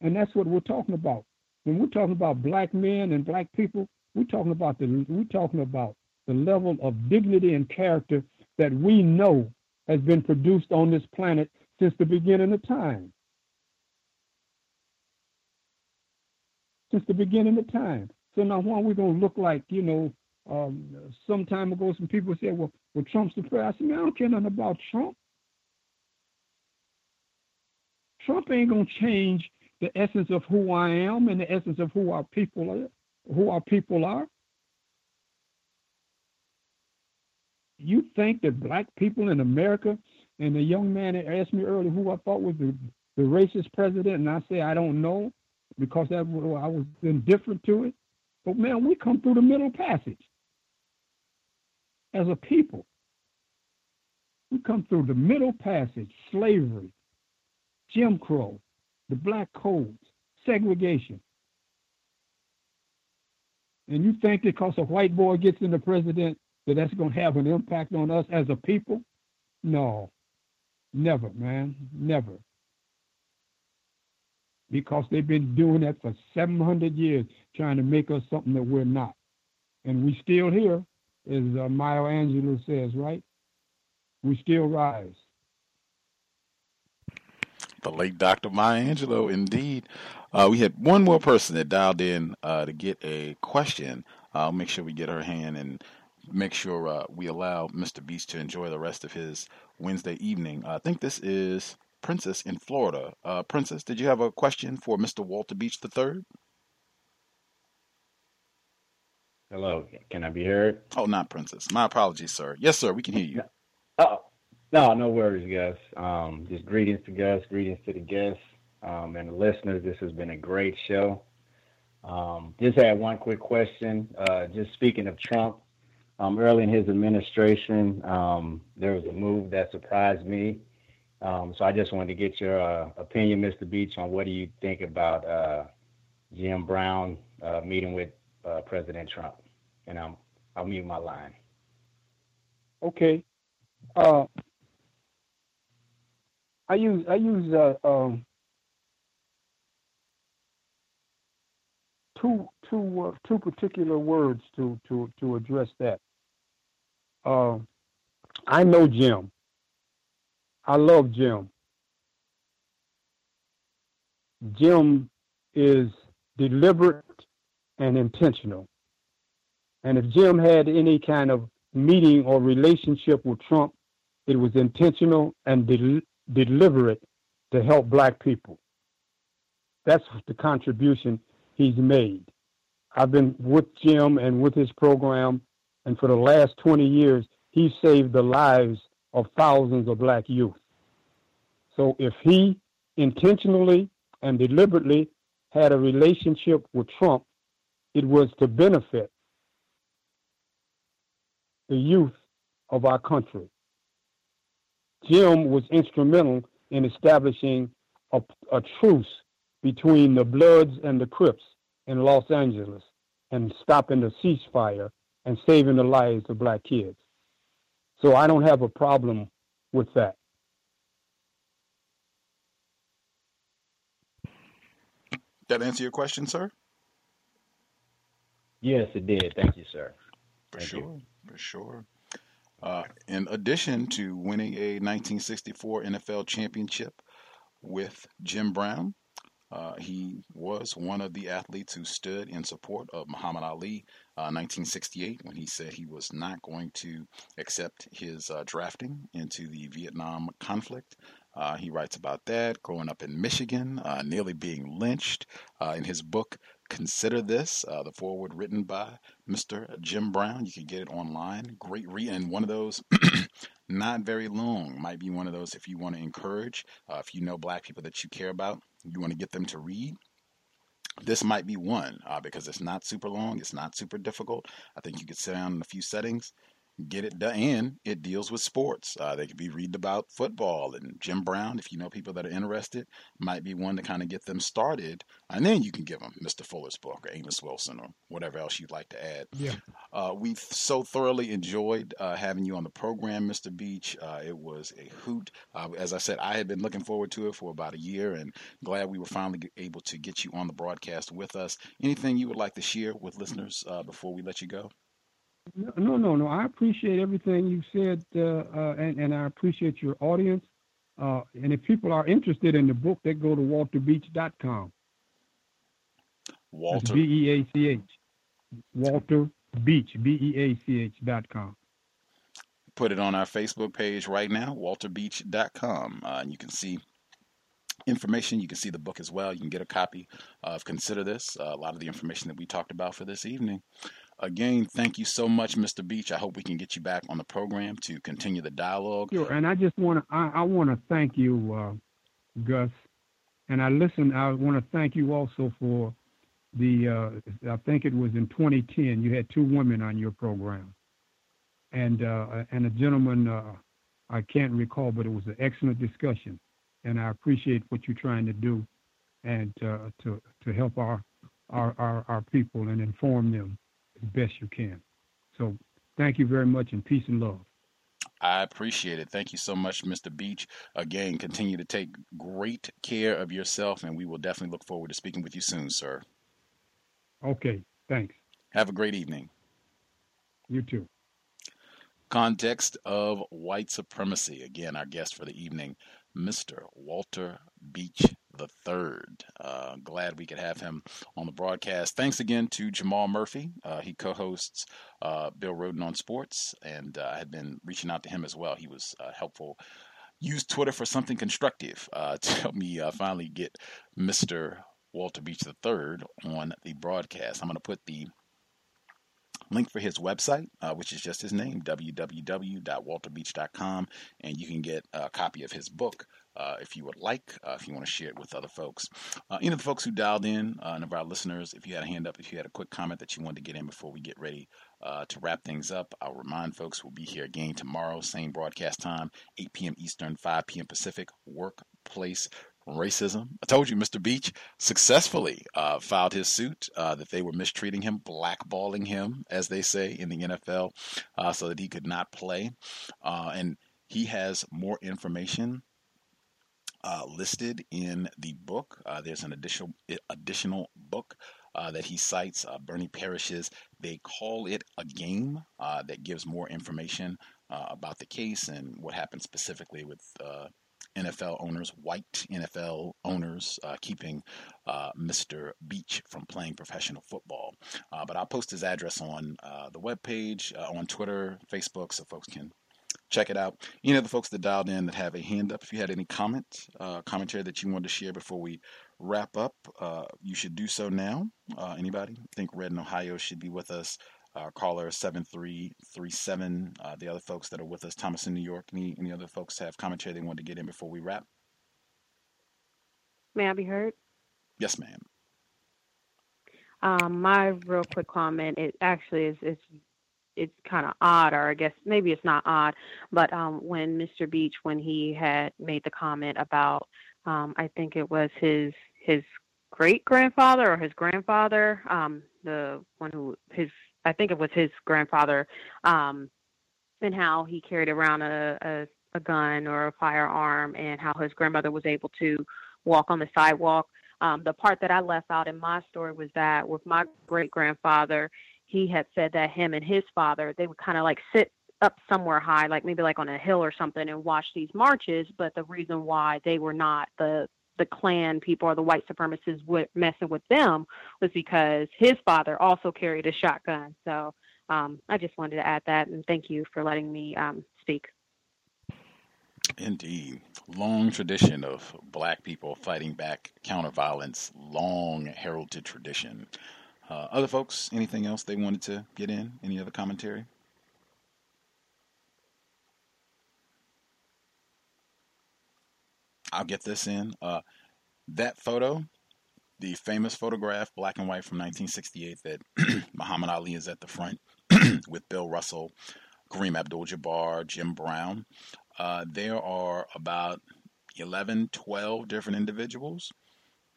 And that's what we're talking about. When we're talking about black men and black people, we're talking about the we're talking about the level of dignity and character that we know has been produced on this planet since the beginning of time. Since the beginning of time. So now why are we gonna look like, you know, um, some time ago some people said, well, well Trump's the president. I said, man, I don't care nothing about Trump. Trump ain't gonna change the essence of who I am and the essence of who our people are, who our people are. You think that black people in America, and the young man asked me earlier who I thought was the, the racist president, and I say I don't know because that I was indifferent to it. But man, we come through the middle passage as a people. We come through the middle passage, slavery, Jim Crow, the black codes, segregation. And you think because a white boy gets in the president that that's going to have an impact on us as a people? No, never, man, never. Because they've been doing that for 700 years, trying to make us something that we're not. And we still here, as uh, Maya Angelou says, right? We still rise the late Dr. Maya Angelou, indeed. Uh, we had one more person that dialed in uh, to get a question. I'll make sure we get her hand and make sure uh, we allow Mr. Beach to enjoy the rest of his Wednesday evening. I think this is Princess in Florida. Uh, Princess, did you have a question for Mr. Walter Beach III? Hello, can I be heard? Oh, not Princess. My apologies, sir. Yes, sir, we can hear you. Oh, no, no worries, guys. Um, just greetings to Gus, greetings to the guests um, and the listeners. This has been a great show. Um, just had one quick question. Uh, just speaking of Trump, um, early in his administration, um, there was a move that surprised me. Um, so I just wanted to get your uh, opinion, Mr. Beach, on what do you think about uh, Jim Brown uh, meeting with uh, President Trump? And I'll, I'll mute my line. Okay. Uh, I use I use uh, um, two two two particular words to to to address that. Uh, I know Jim. I love Jim. Jim is deliberate and intentional. And if Jim had any kind of meeting or relationship with Trump, it was intentional and del- deliberate to help black people. That's the contribution he's made. I've been with Jim and with his program, and for the last 20 years, he saved the lives of thousands of black youth. So if he intentionally and deliberately had a relationship with Trump, it was to benefit the youth of our country. Jim was instrumental in establishing a, a truce between the Bloods and the Crips in Los Angeles and stopping the ceasefire and saving the lives of black kids. So I don't have a problem with that. That answer your question, sir? Yes, it did. Thank you, sir. For Thank sure. You. For sure. Uh, in addition to winning a 1964 NFL championship with Jim Brown, uh, he was one of the athletes who stood in support of Muhammad Ali uh, 1968 when he said he was not going to accept his uh, drafting into the Vietnam conflict. Uh, he writes about that growing up in Michigan, uh, nearly being lynched. Uh, in his book, Consider This, the foreword written by Mr. Jim Brown. You can get it online. Great read, and one of those, <clears throat> not very long, might be one of those if you want to encourage, if you know black people that you care about, you want to get them to read. This might be one uh, because it's not super long, it's not super difficult. I think you could sit down in a few settings get it done. And it deals with sports. Uh, they could be reading about football and Jim Brown. If you know people that are interested, might be one to kind of get them started. And then you can give them Mr. Fuller's book or Amos Wilson or whatever else you'd like to add. Yeah. Uh, we've so thoroughly enjoyed uh, having you on the program, Mr. Beach. Uh, it was a hoot. Uh, as I said, I had been looking forward to it for about a year and glad we were finally able to get you on the broadcast with us. Anything you would like to share with listeners uh, before we let you go? No, no, no. I appreciate everything you said, uh, uh, and, and I appreciate your audience. Uh, and if people are interested in the book, they go to walterbeach.com. Walter. B E A C H. Walter Beach, B E A C H dot com. Put it on our Facebook page right now, walterbeach.com. Uh, and you can see information. You can see the book as well. You can get a copy of Consider This, uh, a lot of the information that we talked about for this evening. Again, thank you so much, Mr. Beach. I hope we can get you back on the program to continue the dialogue. Sure, and I just want to I, I want to thank you, uh, Gus, and I listen. I want to thank you also for the. Uh, I think it was in 2010. You had two women on your program, and uh, and a gentleman. Uh, I can't recall, but it was an excellent discussion, and I appreciate what you're trying to do, and uh, to to help our, our our our people and inform them as best you can. So thank you very much and peace and love. I appreciate it. Thank you so much, Mr. Beach. Again, continue to take great care of yourself, and we will definitely look forward to speaking with you soon, sir. Okay, thanks. Have a great evening. You too. Context of white supremacy. Again, our guest for the evening, Mr. Walter Beach the third. Uh, glad we could have him on the broadcast. Thanks again to Jamal Murphy. Uh, he co-hosts uh, Bill Rhoden on Sports, and uh, I had been reaching out to him as well. He was uh, helpful. Use Twitter for something constructive uh, <laughs> to help me finally get Mr. Walter Beach III on the broadcast. I'm going to put the link for his website, uh, which is just his name, www.walterbeach.com, and you can get a copy of his book, uh, if you would like, uh, if you want to share it with other folks. Uh, any of the folks who dialed in, uh, and of our listeners, if you had a hand up, if you had a quick comment that you wanted to get in before we get ready uh, to wrap things up, I'll remind folks we'll be here again tomorrow, same broadcast time, 8 p.m. Eastern, 5 p.m. Pacific, workplace racism. I told you, Mr. Beach successfully uh, filed his suit uh, that they were mistreating him, blackballing him, as they say in the NFL, uh, so that he could not play. and he has more information uh, listed in the book. Uh, there's an additional additional book uh, that he cites, uh, Bernie Parrish's. They call it a game uh, that gives more information uh, about the case and what happened specifically with. NFL owners, white NFL owners, keeping Mr. Beach from playing professional football. but I'll post his address on the webpage, on Twitter, Facebook, so folks can check it out. Any of the folks that dialed in that have a hand up, if you had any comment, uh, commentary that you wanted to share before we wrap up, uh, you should do so now. Uh, anybody? I think Red in Ohio should be with us. Uh, caller 7337. Uh, the other folks that are with us, Thomas in New York. Any, any other folks have commentary they want to get in before we wrap? May I be heard? Yes, ma'am. Um, my real quick comment, it actually is, it's it's kind of odd, or I guess maybe it's not odd, but um, when Mr. Beach, when he had made the comment about, um, I think it was his his great grandfather or his grandfather, um, the one who his I think it was his grandfather, um, and how he carried around a, a a gun or a firearm, and how his grandmother was able to walk on the sidewalk. Um, the part that I left out in my story was that with my great grandfather, he had said that him and his father they would kind of like sit up somewhere high, like maybe like on a hill or something, and watch these marches. But the reason why they were not the the Klan people or the white supremacists w- messing with them was because his father also carried a shotgun. So um, I just wanted to add that, and thank you for letting me um, speak. Indeed. long tradition of black people fighting back counter violence, long heralded tradition. Uh, other folks, anything else they wanted to get in? Any other commentary? I'll get this in. Uh, that photo, the famous photograph, black and white from 1968, that <clears throat> Muhammad Ali is at the front <clears throat> with Bill Russell, Kareem Abdul Jabbar, Jim Brown. Uh, there are about 11, 12 different individuals.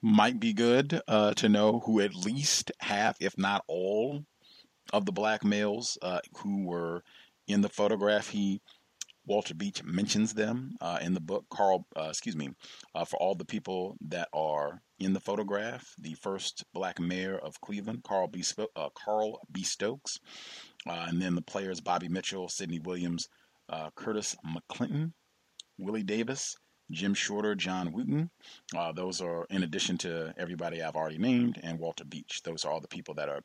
Might be good uh, to know who at least half, if not all, of the black males uh, who were in the photograph. He Walter Beach mentions them uh, in the book. Carl, uh, excuse me, uh, for all the people that are in the photograph, the first black mayor of Cleveland, Carl B. Sp- uh, Carl B. Stokes, and then the players Bobby Mitchell, Sidney Williams, Curtis McClinton, Willie Davis, Jim Shorter, John Wooten. Uh, those are in addition to everybody I've already named, and Walter Beach. Those are all the people that are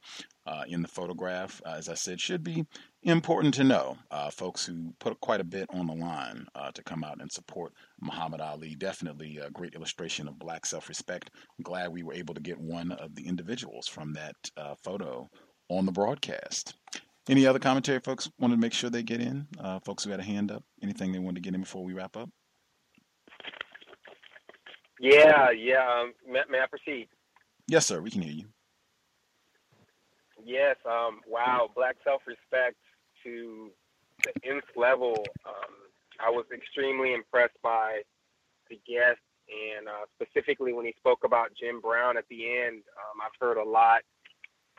uh, in the photograph. Uh, as I said, should be important to know. Uh, folks who put quite a bit on the line uh, to come out and support Muhammad Ali. Definitely a great illustration of black self-respect. Glad we were able to get one of the individuals from that uh, photo on the broadcast. Any other commentary, folks? wanted to make sure they get in? folks who had a hand up, anything they wanted to get in before we wrap up? Yeah, yeah. Um, may, may, I proceed? Yes, sir. We can hear you. Yes. Um, wow. Black self-respect to the nth level. Um, I was extremely impressed by the guest, and uh, specifically when he spoke about Jim Brown at the end. Um, I've heard a lot,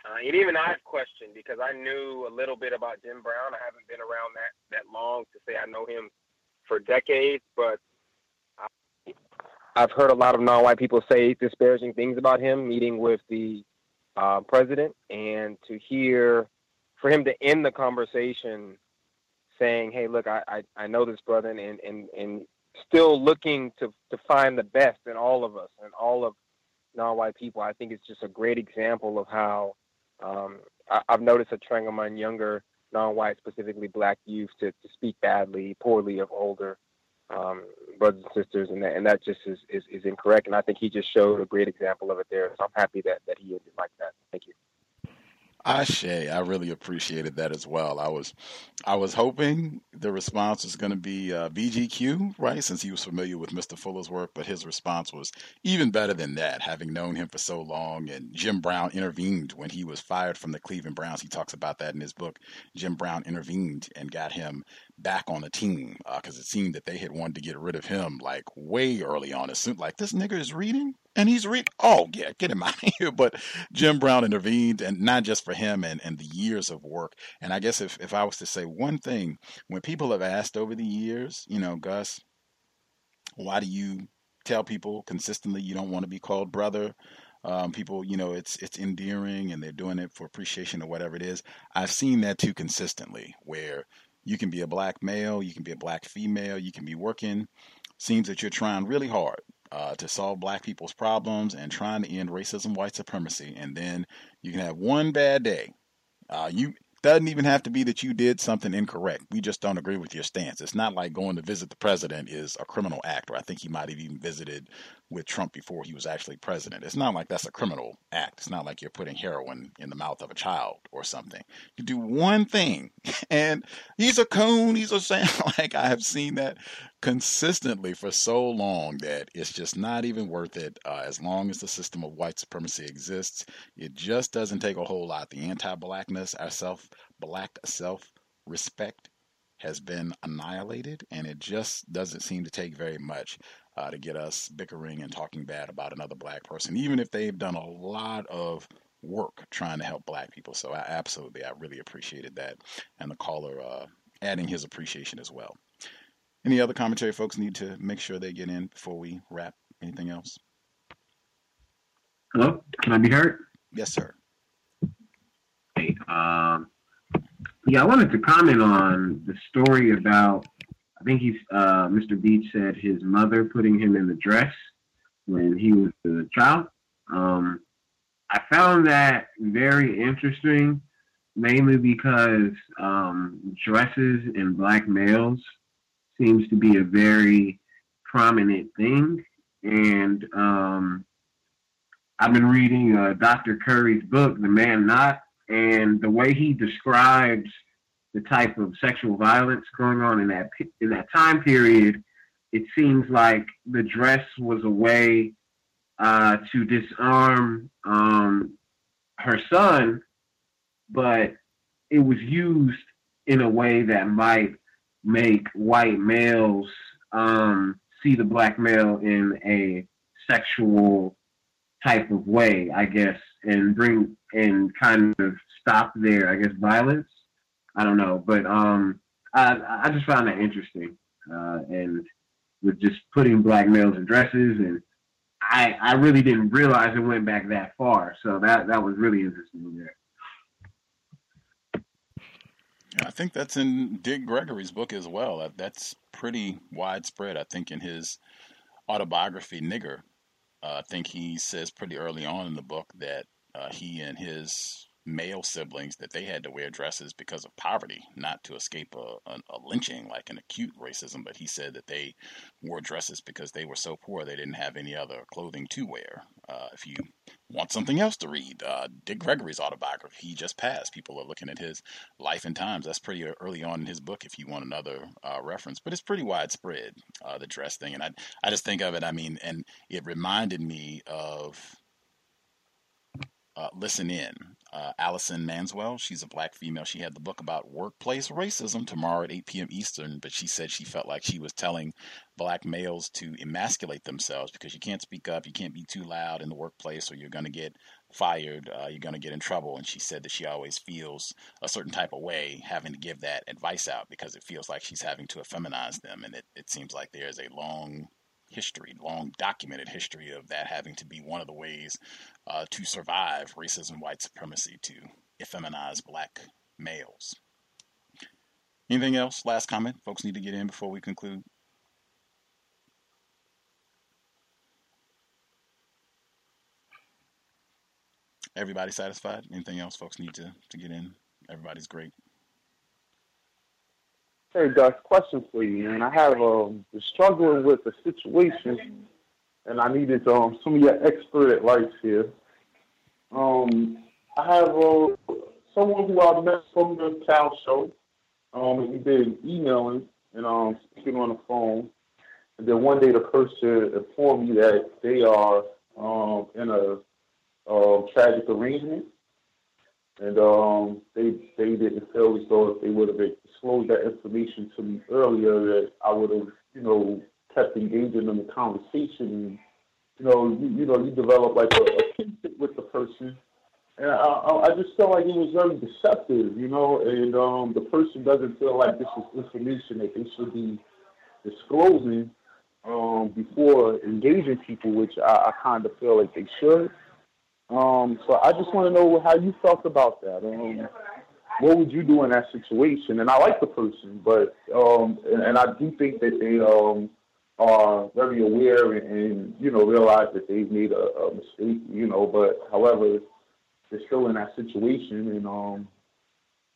uh, and even I've questioned because I knew a little bit about Jim Brown. I haven't been around that that long to say I know him for decades, but I've heard a lot of non-white people say disparaging things about him, meeting with the uh, president, and to hear for him to end the conversation saying, "Hey, look, I, I, I know this brother, and, and and still looking to to find the best in all of us and all of non-white people." I think it's just a great example of how um, I, I've noticed a trend among younger non-white, specifically black youth, to, to speak badly, poorly of older um, brothers and sisters, and that, and that just is, is, is incorrect. And I think he just showed a great example of it there. So I'm happy that, that he ended like that. Thank you. Ashe, I really appreciated that as well. I was, I was hoping the response was going to be uh, BGQ, right? Since he was familiar with Mr. Fuller's work, but his response was even better than that. Having known him for so long, and Jim Brown intervened when he was fired from the Cleveland Browns. He talks about that in his book. Jim Brown intervened and got him back on the team because uh, it seemed that they had wanted to get rid of him like way early on. As soon like this nigga is reading and he's reading. Oh yeah, get him <laughs> out of here. But Jim Brown intervened, and not just for him and and the years of work. And I guess if if I was to say one thing, when people have asked over the years, you know, Gus, why do you tell people consistently you don't want to be called brother? Um, people, you know, it's it's endearing and they're doing it for appreciation or whatever it is. I've seen that too consistently, where you can be a black male, you can be a black female, you can be working. Seems that you're trying really hard uh, to solve black people's problems and trying to end racism, white supremacy, and then you can have one bad day. Uh, you doesn't even have to be that you did something incorrect. We just don't agree with your stance. It's not like going to visit the president is a criminal act, or I think he might have even visited with Trump before he was actually president. It's not like that's a criminal act. It's not like you're putting heroin in the mouth of a child or something. You do one thing, <laughs> and he's a coon. He's a sound. <laughs> Like I have seen that consistently for so long that it's just not even worth it. Uh, as long as the system of white supremacy exists, it just doesn't take a whole lot. The anti-blackness, our self-black self-respect has been annihilated, and it just doesn't seem to take very much uh, to get us bickering and talking bad about another black person, even if they've done a lot of work trying to help black people. So I absolutely, I really appreciated that, and the caller uh, adding his appreciation as well. Any other commentary folks need to make sure they get in before we wrap? Anything else? Hello, can I be heard? Yes, sir. Hey, um, yeah, I wanted to comment on the story about I think he's uh, Mr. Beach said his mother putting him in the dress when he was a child. Um, I found that very interesting, mainly because um, dresses in black males seems to be a very prominent thing. And um, I've been reading uh, Dr. Curry's book, The Man Not, and the way he describes the type of sexual violence going on in that in that time period, it seems like the dress was a way uh, to disarm um, her son, but it was used in a way that might make white males um, see the black male in a sexual type of way, I guess, and bring and kind of stop their, I guess, violence. I don't know, but um, I I just found that interesting, uh, and with just putting black males in dresses, and I I really didn't realize it went back that far, so that that was really interesting there. I think that's in Dick Gregory's book as well. That, that's pretty widespread. I think in his autobiography, Nigger, uh, I think he says pretty early on in the book that uh, he and his male siblings that they had to wear dresses because of poverty, not to escape a, a, a, lynching like an acute racism. But he said that they wore dresses because they were so poor they didn't have any other clothing to wear. Uh, if you want something else to read, uh, Dick Gregory's autobiography, he just passed. People are looking at his life and times. That's pretty early on in his book if you want another uh, reference. But it's pretty widespread, uh, the dress thing. And I, I just think of it, I mean, and it reminded me of uh, Listen In. Uh, Allison Manswell, she's a black female. She had the book about workplace racism tomorrow at 8 p.m. Eastern, but she said she felt like she was telling black males to emasculate themselves because you can't speak up, you can't be too loud in the workplace, or you're going to get fired, uh, you're going to get in trouble. And she said that she always feels a certain type of way having to give that advice out because it feels like she's having to effeminize them. And it, it seems like there's a long history, long documented history of that having to be one of the ways uh, to survive racism, white supremacy, to effeminize black males. Anything else? Last comment folks need to get in before we conclude? Everybody satisfied? Anything else folks need to, to get in? Everybody's great. Hey, Gus, question for you, man. I have um, struggling with a situation, and I needed um, some of your expert advice here. Um, I have uh, someone who I met from the town show. Um, we've been emailing and um, speaking on the phone. And then one day the person informed me that they are um, in a uh, tragic arrangement and um, they they didn't feel as though if they would have disclosed that information to me earlier, that I would have, you know, kept engaging in the conversation. You know, you, you know, you develop like a, a kinship with the person, and I, I just felt like it was very deceptive, you know. And um, the person doesn't feel like this is information that they should be disclosing um, before engaging people, which I, I kind of feel like they should. Um, so I just want to know how you felt about that. Um, what would you do in that situation? And I like the person, but um, and, and I do think that they um, are very aware and, and you know realize that they've made a, a mistake. You know, but however, they're still in that situation, and um,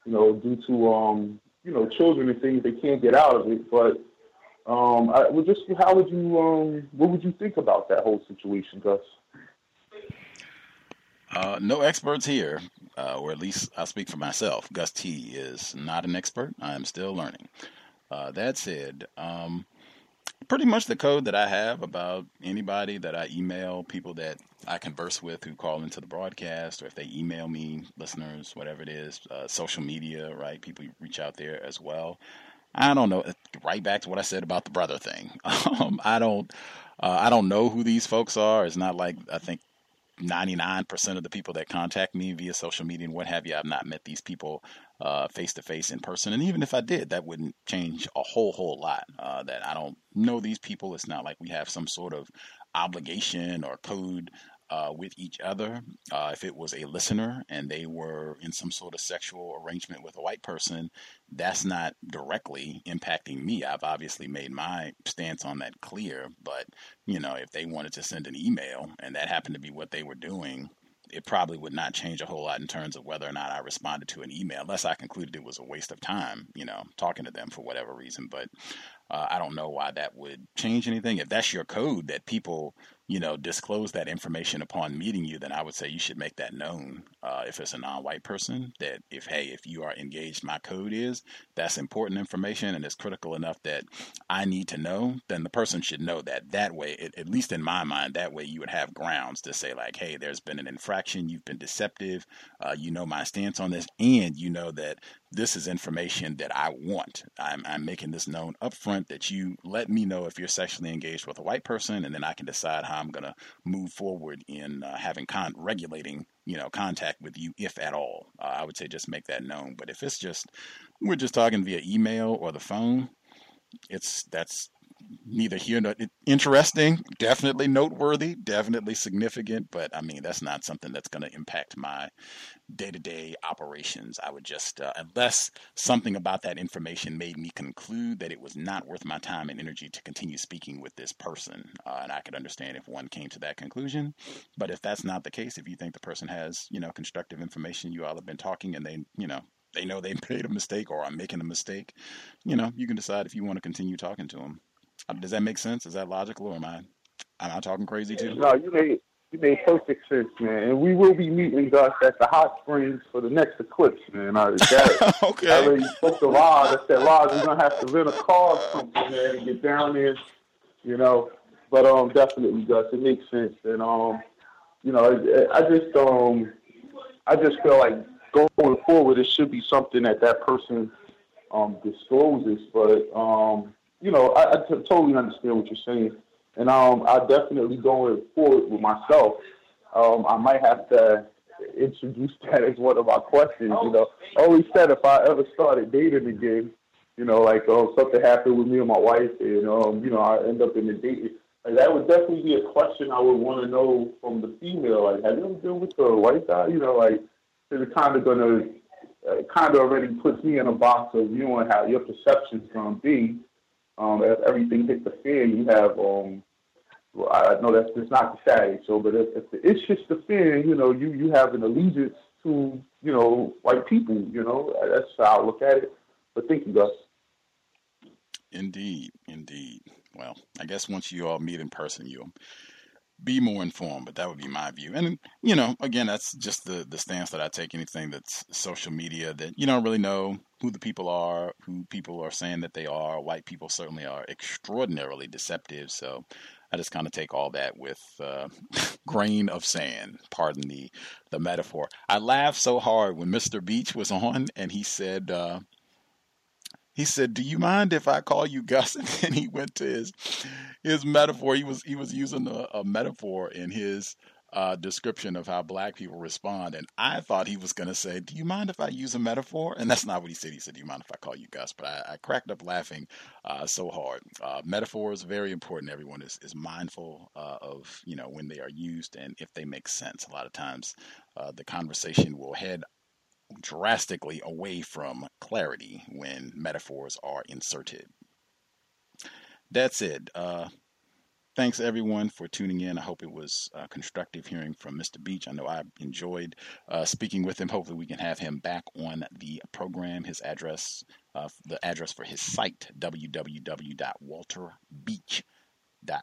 you know, due to um, you know children and things, they can't get out of it. But um, I would just how would you um, what would you think about that whole situation, Gus? Uh, no experts here, uh, or at least I speak for myself. Gus T is not an expert. I am still learning. Uh, that said, um, pretty much the code that I have about anybody that I email, people that I converse with who call into the broadcast, or if they email me, listeners, whatever it is, uh, social media, right? People reach out there as well. I don't know. Right back to what I said about the brother thing. <laughs> Um, I don't. Uh, I don't know who these folks are. It's not like I think 99% of the people that contact me via social media and what have you, I've not met these people face to face in person. And even if I did, that wouldn't change a whole, whole lot. Uh, that I don't know these people. It's not like we have some sort of obligation or code uh, with each other. Uh, if it was a listener and they were in some sort of sexual arrangement with a white person, that's not directly impacting me. I've obviously made my stance on that clear. But, you know, if they wanted to send an email and that happened to be what they were doing, it probably would not change a whole lot in terms of whether or not I responded to an email, unless I concluded it was a waste of time, you know, talking to them for whatever reason. But Uh, I don't know why that would change anything. If that's your code that people you know, disclose that information upon meeting you, then I would say you should make that known. Uh, if it's a non-white person, that if hey, if you are engaged, my code is that's important information and it's critical enough that I need to know. Then the person should know that. That way, it, at least in my mind, that way you would have grounds to say like, hey, there's been an infraction, you've been deceptive, uh, you know my stance on this, and you know that this is information that I want. I'm, I'm making this known upfront that you let me know if you're sexually engaged with a white person, and then I can decide how I'm going to move forward in uh, having con- regulating, you know, contact with you, if at all. Uh, I would say just make that known. But if it's just we're just talking via email or the phone, it's that's neither here nor interesting, definitely noteworthy, definitely significant, but I mean that's not something that's going to impact my day-to-day operations. I would just uh, unless something about that information made me conclude that it was not worth my time and energy to continue speaking with this person, uh, and I could understand if one came to that conclusion. But if that's not the case, if you think the person has you know constructive information, you all have been talking, and they you know they know they <laughs> made a mistake or I'm making a mistake, you know, you can decide if you want to continue talking to them. Uh, does that make sense? Is that logical, or am I am I talking crazy too? No, you made you made perfect sense, man. And we will be meeting Gus at the hot springs for the next eclipse, man. I, that, <laughs> okay. I already spoke to Rod. I said, Rod, we're gonna have to rent a car or something, man, and get down there, you know. But um, definitely, Gus, it makes sense. And um, you know, I, I just um, I just feel like going forward, it should be something that that person um discloses. But um you know, I, I t- totally understand what you're saying, and um, I definitely going forward with myself. Um, I might have to introduce <laughs> that as one of my questions. You know, I always said if I ever started dating again, you know, like oh something happened with me and my wife, and um, you know, I end up in the date. Like, that would definitely be a question I would want to know from the female. Like, have you ever been with a white guy? You know, like, it's kind of gonna, uh, kind of already puts me in a box of you know how your perception's gonna be um, if everything hits the fan, you have um, well, I know that's it's not the Saturday show, but if, if it's just the fan, you know, you you have an allegiance to you know white people. You know, that's how I look at it. But thank you, Gus. Indeed, indeed. Well, I guess once you all meet in person, you'll be more informed, but that would be my view. And you know, again, that's just the the stance that I take. Anything that's social media that you don't really know who the people are, who people are saying that they are. White people certainly are extraordinarily deceptive. So I just kind of take all that with uh, <laughs> grain of sand. Pardon the the metaphor. I laughed so hard when Mr. Beach was on, and he said. Uh, he said, "Do you mind if I call you Gus?" <laughs> And then he went to his his metaphor. He was he was using a, a metaphor in his uh, description of how black people respond, and I thought he was going to say, "Do you mind if I use a metaphor?" And that's not what he said. He said, "Do you mind if I call you Gus?" But I, I cracked up laughing uh, so hard. Uh, metaphors very important. Everyone is is mindful uh, of you know when they are used and if they make sense. A lot of times, uh, the conversation will head drastically away from clarity when metaphors are inserted. That's it. Uh, thanks everyone for tuning in. I hope it was uh, constructive hearing from Mr. Beach. I know I enjoyed uh, speaking with him. Hopefully, we can have him back on the program. His address, uh, the address for his site, www.walterbeach.com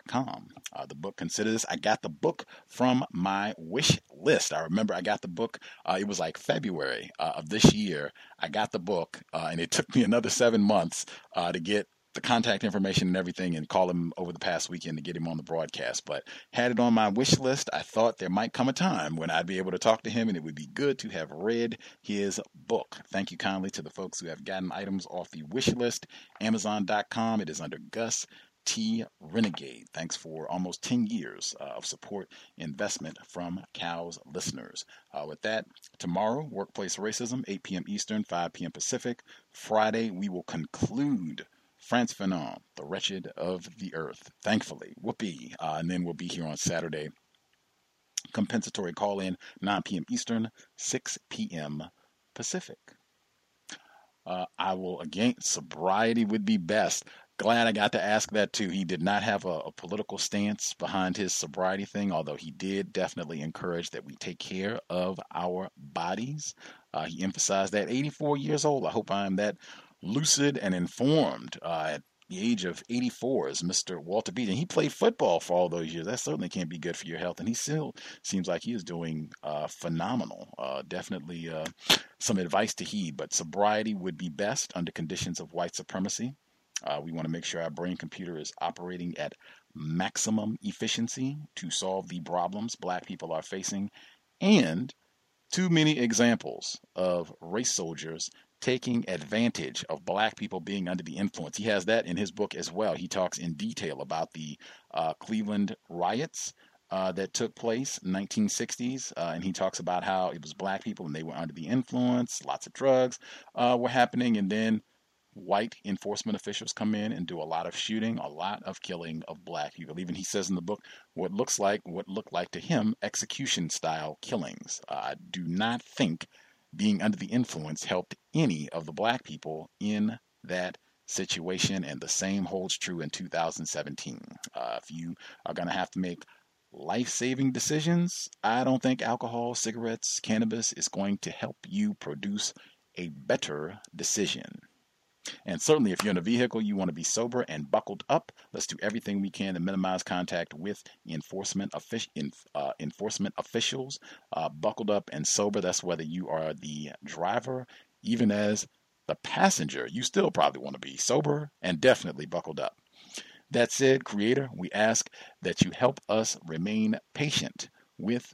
com. Uh, the book Consider This. I got the book from my wish list. I remember I got the book. Uh, it was like February uh, of this year. I got the book, uh, and it <laughs> took me another seven months uh, to get the contact information and everything and call him over the past weekend to get him on the broadcast. But had it on my wish list. I thought there might come a time when I'd be able to talk to him and it would be good to have read his book. Thank you kindly to the folks who have gotten items off the wish list. Amazon.com. It is under Gus T. Renegade. Thanks for almost 10 years uh, of support investment from COWS listeners. Uh, with that, tomorrow, Workplace Racism, 8 p.m. Eastern, 5 p.m. Pacific. Friday, we will conclude Frantz Fanon, The Wretched of the Earth. Thankfully, whoopee. Uh, and then we'll be here on Saturday. Compensatory call in, 9 p.m. Eastern, 6 p.m. Pacific. Uh, I will again, sobriety would be best glad I got to ask that too. He did not have a, a, political stance behind his sobriety thing, although he did definitely encourage that we take care of our bodies. Uh, he emphasized that 84 years old. I hope I am that lucid and informed uh, at the age of 84 is Mr. Walter Beach, and he played football for all those years. That certainly can't be good for your health, and he still seems like he is doing uh, phenomenal. Uh, definitely uh, some advice to heed, but sobriety would be best under conditions of white supremacy. Uh, we want to make sure our brain computer is operating at maximum efficiency to solve the problems black people are facing, and too many examples of race soldiers taking advantage of black people being under the influence. He has that in his book as well. He talks in detail about the uh, Cleveland riots. Uh, that took place in 1960s, uh, and he talks about how it was black people and they were under the influence. Lots of drugs uh, were happening, and then white enforcement officials come in and do a lot of shooting, a lot of killing of black people. Even he says in the book what looks like what looked like to him execution style killings. I do not think being under the influence helped any of the black people in that situation, and the same holds true in 2017. Uh, if you are going to have to make life saving decisions, I don't think alcohol, cigarettes, cannabis is going to help you produce a better decision. And certainly, if you're in a vehicle, you want to be sober and buckled up. Let's do everything we can to minimize contact with enforcement, offic- uh, enforcement officials. Uh, buckled up and sober. That's whether you are the driver, even as the passenger. You still probably want to be sober and definitely buckled up. That said, Creator, we ask that you help us remain patient with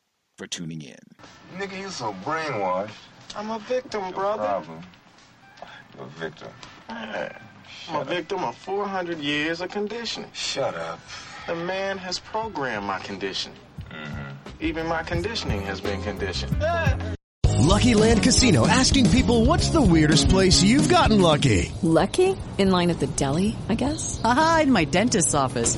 for tuning in. Nigga, you so brainwashed. I'm a victim, brother. Problem. You're a victim. Man, I'm a victim of 400 years of conditioning. Shut up. The man has programmed my conditioning. Mm-hmm. Even my conditioning has been conditioned. Lucky Land Casino asking people what's the weirdest place you've gotten lucky? Lucky? In line at the deli, I guess? Aha, in my dentist's office.